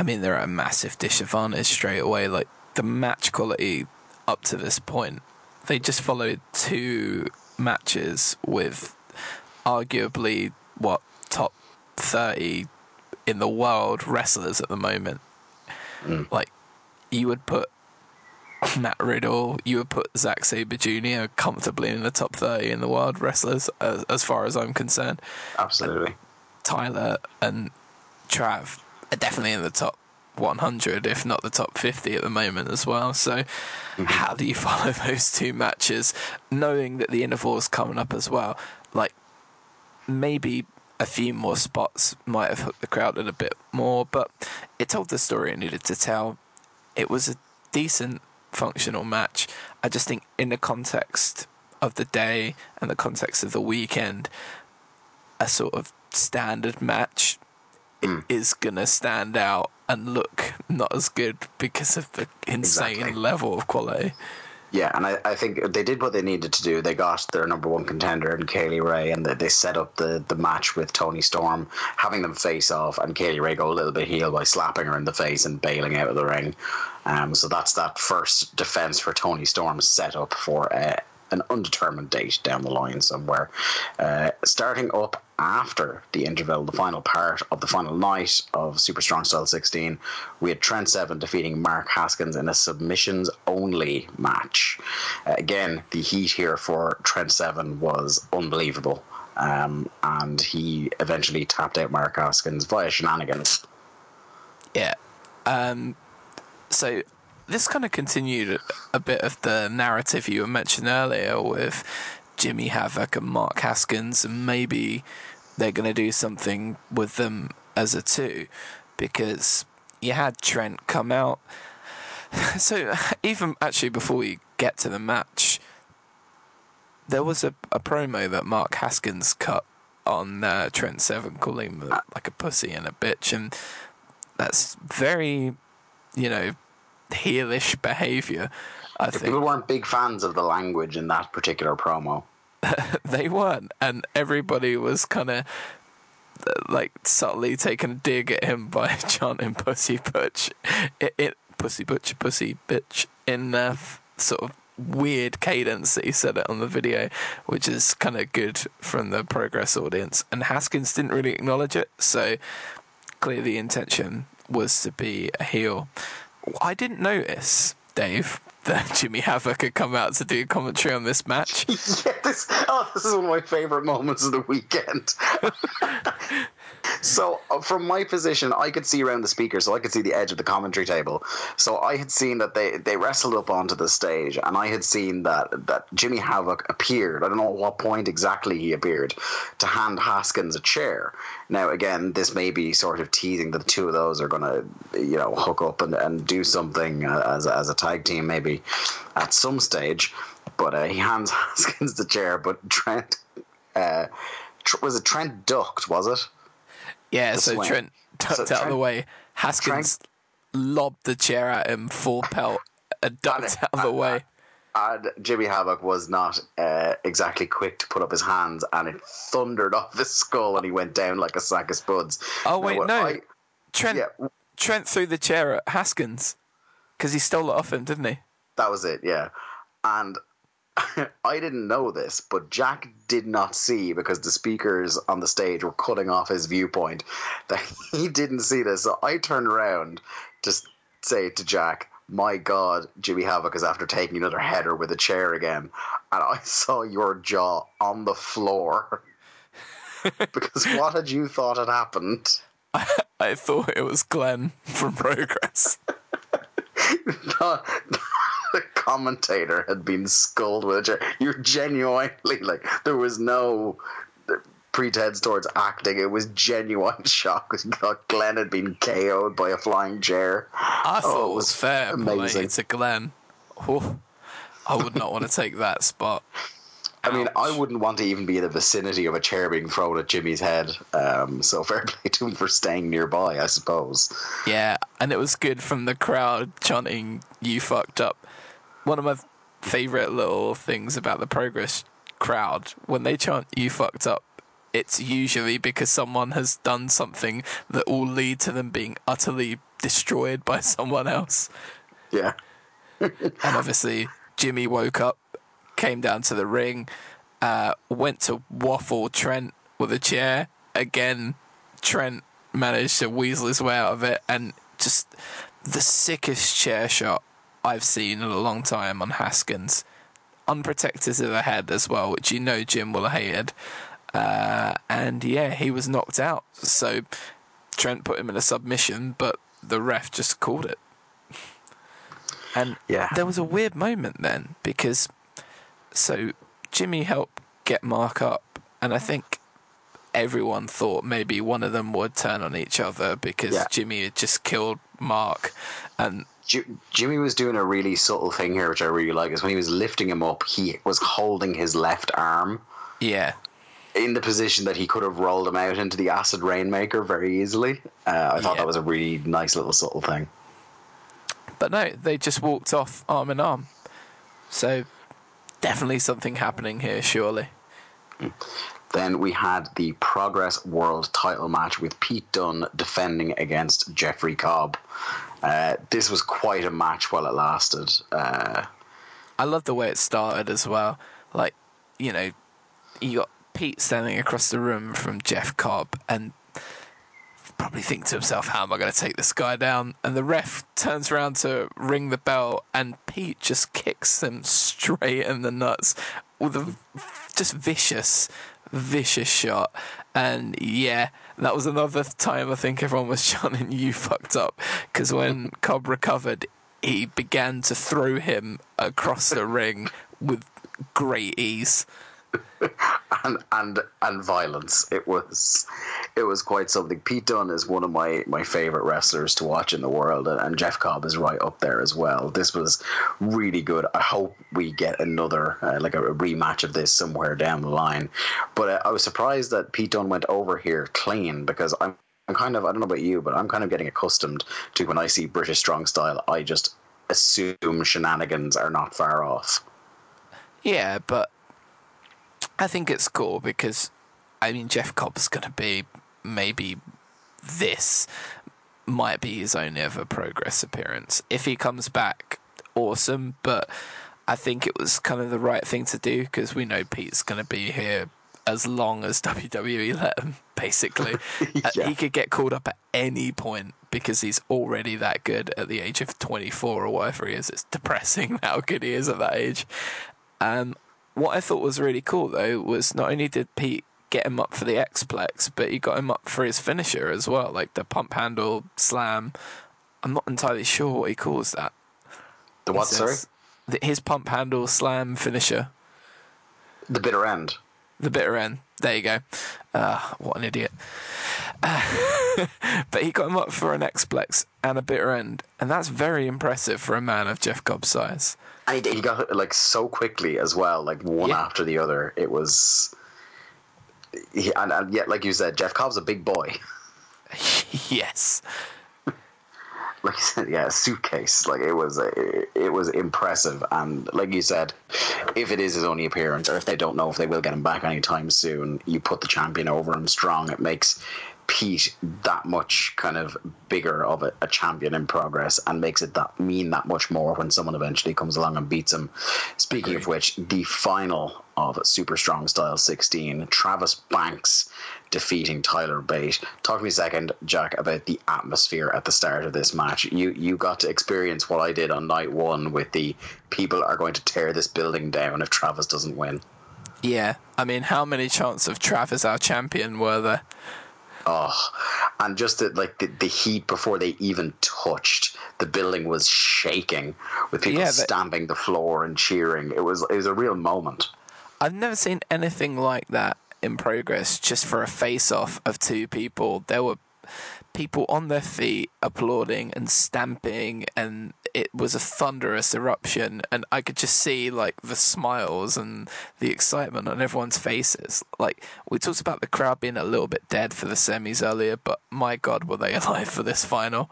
I mean, they're at a massive disadvantage straight away. Like the match quality up to this point, they just followed two matches with arguably what top thirty in the world wrestlers at the moment. Mm. Like you would put Matt Riddle, you would put Zack Sabre Jr. comfortably in the top thirty in the world wrestlers, as, as far as I'm concerned. Absolutely. Tyler and Trav definitely in the top 100, if not the top 50 at the moment as well. So, mm-hmm. how do you follow those two matches, knowing that the interval is coming up as well? Like, maybe a few more spots might have hooked the crowd in a bit more, but it told the story it needed to tell. It was a decent, functional match. I just think, in the context of the day and the context of the weekend, a sort of standard match Hmm. is gonna stand out and look not as good because of the insane Exactly. level of quality. Yeah, and I, I think they did what they needed to do. They got their number one contender in Kay Lee Ray, and they, they set up the, the match with Toni Storm, having them face off, and Kay Lee Ray go a little bit heel by slapping her in the face and bailing out of the ring. Um, so that's that first defense for Toni Storm set up for uh, an undetermined date down the line somewhere. Uh, starting up after the interval, the final part of the final night of Super Strong Style 16, we had Trent Seven defeating Mark Haskins in a submissions only match. Uh, again, the heat here for Trent Seven was unbelievable. Um, and he eventually tapped out Mark Haskins via shenanigans. Yeah. Um, so this kind of continued a bit of the narrative you were mentioning earlier with Jimmy Havoc and Mark Haskins, and maybe they're going to do something with them as a two because you had Trent come out. So even actually before we get to the match, there was a, a promo that Mark Haskins cut on uh, Trent Seven, calling him like a pussy and a bitch, and that's very, you know, heelish behavior. I think People weren't big fans of the language in that particular promo. they weren't, and everybody was kind of uh, like subtly taking a dig at him by chanting "pussy butch," it, it pussy butch, pussy bitch in f- sort of weird cadence that he said it on the video, which is kind of good from the progress audience. And Haskins didn't really acknowledge it, so clearly the intention was to be a heel. I didn't notice, Dave, that Jimmy Havoc had come out to do commentary on this match. yeah, this, oh, this is one of my favorite moments of the weekend. so, uh, from my position, I could see around the speaker, so I could see the edge of the commentary table. So, I had seen that they, they wrestled up onto the stage, and I had seen that, that Jimmy Havoc appeared. I don't know at what point exactly he appeared to hand Haskins a chair. Now, again, this may be sort of teasing that the two of those are going to, you know, hook up and, and do something uh, as, as a tag team, maybe at some stage. But uh, he hands Haskins the chair, but Trent. Uh, was it Trent ducked? Was it? Yeah, so swing. Trent tucked So out of the way. Haskins lobbed the chair at him full pelt and ducked out of the way. And Jimmy Havoc was not uh, exactly quick to put up his hands, and it thundered off his skull, and he went down like a sack of spuds. Oh wait, no. I- Trent yeah, Trent threw the chair at Haskins because he stole it off him, didn't he? that was it. Yeah, and I didn't know this, but Jack did not see because the speakers on the stage were cutting off his viewpoint. That he didn't see this, so I turned around to say to Jack, "My God, Jimmy Havoc is after taking another header with a chair again," and I saw your jaw on the floor. because what had you thought had happened? I thought it was Glenn from Progress. the, the commentator had been sculled with a chair. You're genuinely like there was no pretense towards acting. It was genuine shock because you thought Glenn had been KO'd by a flying chair. I thought Oh, it was fair amazing. play to Glenn. Oh, I would not want to take that spot. I mean, I wouldn't want to even be in the vicinity of a chair being thrown at Jimmy's head. Um, so fair play to him for staying nearby, I suppose. Yeah, and it was good from the crowd chanting "You fucked up." One of my favorite little things about the Progress crowd when they chant "You fucked up," it's usually because someone has done something that will lead to them being utterly destroyed by someone else. Yeah. And obviously, Jimmy woke up, came down to the ring, uh, went to waffle Trent with a chair. Again, Trent managed to weasel his way out of it, and just the sickest chair shot I've seen in a long time on Haskins. Unprotected to the head as well, which you know Jim will have hated. Uh, and yeah, he was knocked out. So Trent put him in a submission, but the ref just called it. And Yeah. there was a weird moment then because so Jimmy helped get Mark up, and I think everyone thought maybe one of them would turn on each other because Yeah. Jimmy had just killed Mark, and Jimmy was doing a really subtle thing here, which I really like. Is when he was lifting him up, he was holding his left arm yeah, in the position that he could have rolled him out into the acid rainmaker very easily. Uh, I thought Yeah. that was a really nice little subtle thing. but no, they just walked off arm in arm. So definitely something happening here, surely. Then we had the Progress World title match with Pete Dunne defending against Jeffrey Cobb. Uh, this was quite a match while it lasted. Uh, I love the way it started as well. Like, you know, you got Pete standing across the room from Jeff Cobb and probably think to himself, how am I going to take this guy down? And the ref turns around to ring the bell and Pete just kicks him straight in the nuts with a just vicious, vicious shot. And yeah, that was another time I think everyone was chanting, you fucked up. Because when Cobb recovered, he began to throw him across the ring with great ease. And and and violence. It was it was quite something. Pete Dunne is one of my my favorite wrestlers to watch in the world, and, and Jeff Cobb is right up there as well. This was really good. I hope we get another uh, like a, rematch of this somewhere down the line. But uh, I was surprised that Pete Dunne went over here clean because I'm. I'm kind of I don't know about you, but I'm kind of getting accustomed to when I see British strong style, I just assume shenanigans are not far off. Yeah, but I think it's cool because I mean Jeff Cobb's going to be maybe this might be his only ever progress appearance. If he comes back, awesome. But I think it was kind of the right thing to do because we know Pete's going to be here as long as WWE let him. Basically, Uh, Yeah. he could get called up at any point because he's already that good at the age of 24 or whatever he is. It's depressing how good he is at that age. Um, what I thought was really cool though was not only did Pete get him up for the Xplex, but he got him up for his finisher as well, like the pump handle slam. I'm not entirely sure what he calls that. The what? Sorry, the- His pump handle slam finisher, the bitter end. the bitter end. There you go. Uh, what an idiot. but he got him up for an Xplex and a bitter end, and that's very impressive for a man of Jeff Cobb's size. And he, he got it like so quickly as well, like one Yeah. after the other. It was, he, and, and yet, like you said, Jeff Cobb's a big boy. yes. like you said, yeah, a suitcase. Like it was, it, it was impressive. And like you said, if it is his only appearance, or if they don't know if they will get him back anytime soon, you put the champion over him strong. It makes Pete that much kind of bigger of a, a champion in progress, and makes it that mean that much more when someone eventually comes along and beats him. Speaking of which, the final of Super Strong Style 16, Travis Banks defeating Tyler Bate. Talk to me a second, Jack, about the atmosphere at the start of this match. You you got to experience what I did on night one with the people are going to tear this building down if Travis doesn't win. Yeah. I mean, how many chances of Travis our champion were there? Oh, and just the, like the, the heat before they even touched the building was shaking with people Yeah, but- stamping the floor and cheering. It was it was a real moment. I've never seen anything like that in progress just for a face off of two people. There were people on their feet applauding and stamping and it was a thunderous eruption and I could just see like the smiles and the excitement on everyone's faces. Like we talked about the crowd being a little bit dead for the semis earlier, but my god were they alive for this final.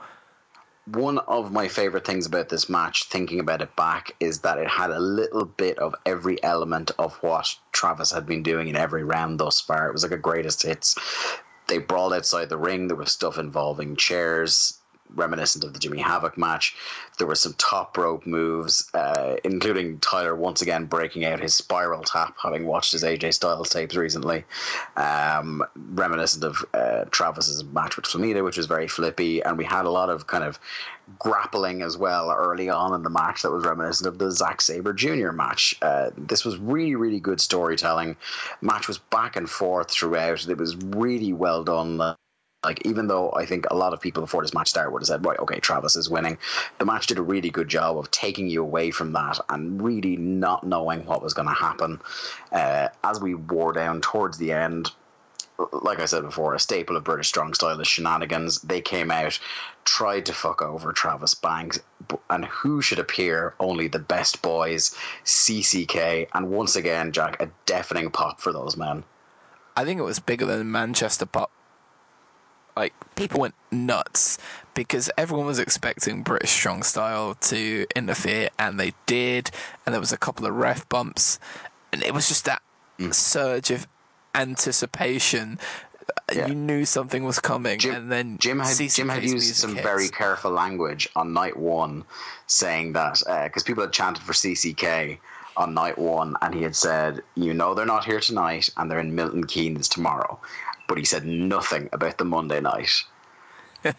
one of my favorite things about this match, thinking about it back, is that it had a little bit of every element of what Travis had been doing in every round thus far. It was like a greatest hits. They brawled outside the ring. There was stuff involving chairs, reminiscent of the Jimmy Havoc match. There were some top rope moves, uh, including Tyler once again breaking out his spiral tap, having watched his AJ Styles tapes recently. Um, reminiscent of uh, Travis's match with Flamita, which was very flippy, and we had a lot of kind of grappling as well early on in the match that was reminiscent of the Zack Sabre Jr. match. Uh, this was really, really good storytelling. Match was back and forth throughout. It was really well done. Like even though I think a lot of people before this match started would have said, right, okay, Travis is winning. The match did a really good job of taking you away from that and really not knowing what was going to happen. Uh, as we wore down towards the end, like I said before, a staple of British strong style is shenanigans. They came out, tried to fuck over Travis Banks, and who should appear? Only the best boys, CCK, and once again, Jack, a deafening pop for those men. I think it was bigger than Manchester Pop. Like people went nuts because everyone was expecting British Strong Style to interfere, and they did. And there was a couple of ref bumps, and it was just that mm. surge of anticipation. Yeah. You knew something was coming, Jim, and then Jim had Jim had used some hits. very careful language on night one, saying that uh, because people had chanted for CCK on night one, and he had said, "You know they're not here tonight, and they're in Milton Keynes tomorrow," but he said nothing about the Monday night.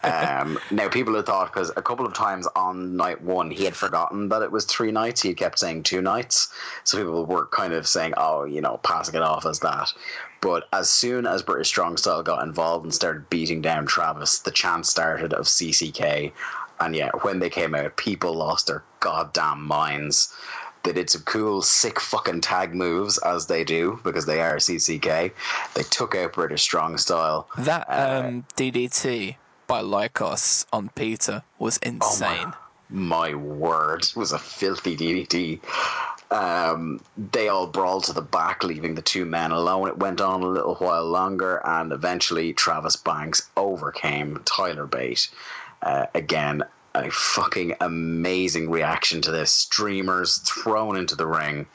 um, now people had thought because a couple of times on night one he had forgotten that it was three nights. He kept saying two nights, so people were kind of saying, "Oh, you know, passing it off as that." But as soon as British Strong Style got involved and started beating down Travis, the chant started of CCK, and yeah, when they came out, people lost their goddamn minds. They did some cool, sick fucking tag moves as they do because they are CCK. They took out British Strong Style. That um, DDT by Lykos on Peter was insane. My word, it was a filthy DDT. Um, they all brawled to the back, leaving the two men alone. It went on a little while longer, and eventually Travis Banks overcame Tyler Bate. Uh, again, a fucking amazing reaction to this. Streamers thrown into the ring,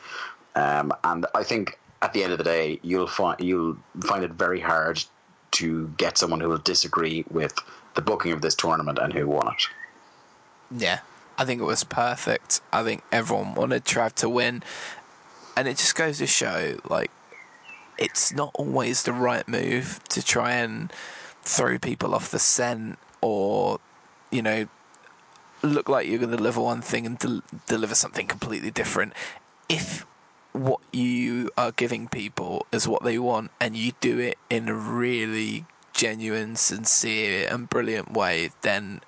um, and I think at the end of the day, you'll find you'll find it very hard to get someone who will disagree with the booking of this tournament and who won it. Yeah, I think it was perfect. I think everyone wanted Trav to win, and it just goes to show like it's not always the right move to try and throw people off the scent or you know look like you're going to deliver one thing and del- deliver something completely different. If what you are giving people is what they want, and you do it in a really genuine, sincere, and brilliant way, then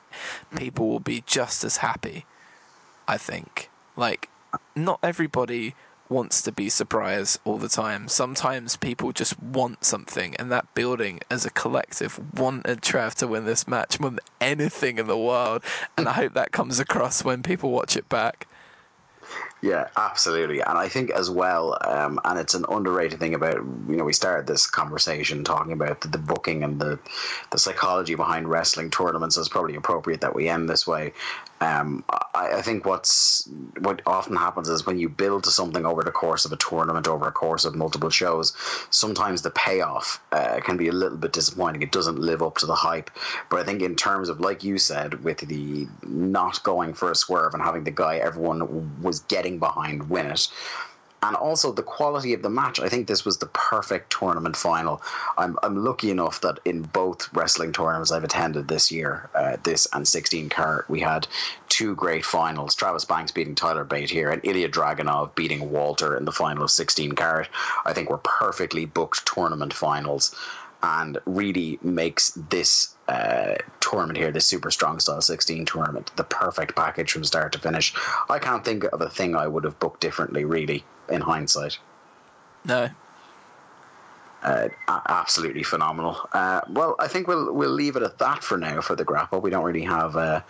people will be just as happy. I think. Like, not everybody wants to be surprised all the time. Sometimes people just want something, and that building as a collective wanted Trav to win this match more than anything in the world. And I hope that comes across when people watch it back. Yeah, absolutely. And I think as well, um, and it's an underrated thing about, you know, we started this conversation talking about the, the booking and the, the psychology behind wrestling tournaments. It's probably appropriate that we end this way. Um, I, I think what's what often happens is when you build to something over the course of a tournament, over a course of multiple shows, sometimes the payoff uh, can be a little bit disappointing. It doesn't live up to the hype. But I think in terms of, like you said, with the not going for a swerve and having the guy everyone was getting behind win it. And also the quality of the match. I think this was the perfect tournament final. I'm, I'm lucky enough that in both wrestling tournaments I've attended this year, uh, this and 16 carat, we had two great finals. Travis Banks beating Tyler Bate here, and Ilya Dragunov beating Walter in the final of 16 carat. I think were perfectly booked tournament finals and really makes this uh, tournament here, this Super Strong Style 16 tournament, the perfect package from start to finish. I can't think of a thing I would have booked differently, really, in hindsight. No. Uh, absolutely phenomenal. Uh, well, I think we'll we'll leave it at that for now for the Grap Up. We don't really have uh,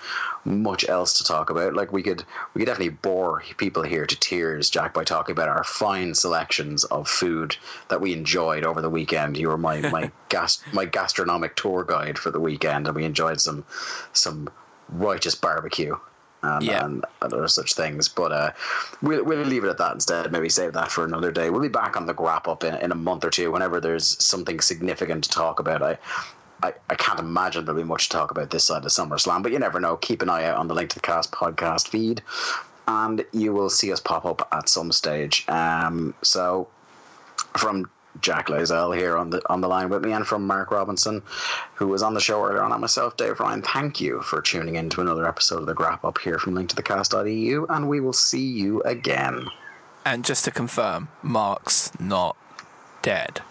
much else to talk about. Like we could we could definitely bore people here to tears, Jack, by talking about our fine selections of food that we enjoyed over the weekend. You were my my gas my gastronomic tour guide for the weekend, and we enjoyed some some righteous barbecue. And, Yeah. and other such things, but uh, we'll we'll leave it at that instead. Maybe save that for another day. We'll be back on the Grap Up in, in a month or two, whenever there's something significant to talk about. I, I, I can't imagine there'll be much to talk about this side of SummerSlam, but you never know. Keep an eye out on the Link to the Cast podcast feed, and you will see us pop up at some stage. Um, so, from Jack Lazell here on the on the line with me, and from Mark Robinson, who was on the show earlier on, and myself, Dave Ryan. Thank you for tuning in to another episode of the Grap Up here from Link to the Cast.eu, and we will see you again. And just to confirm, Mark's not dead.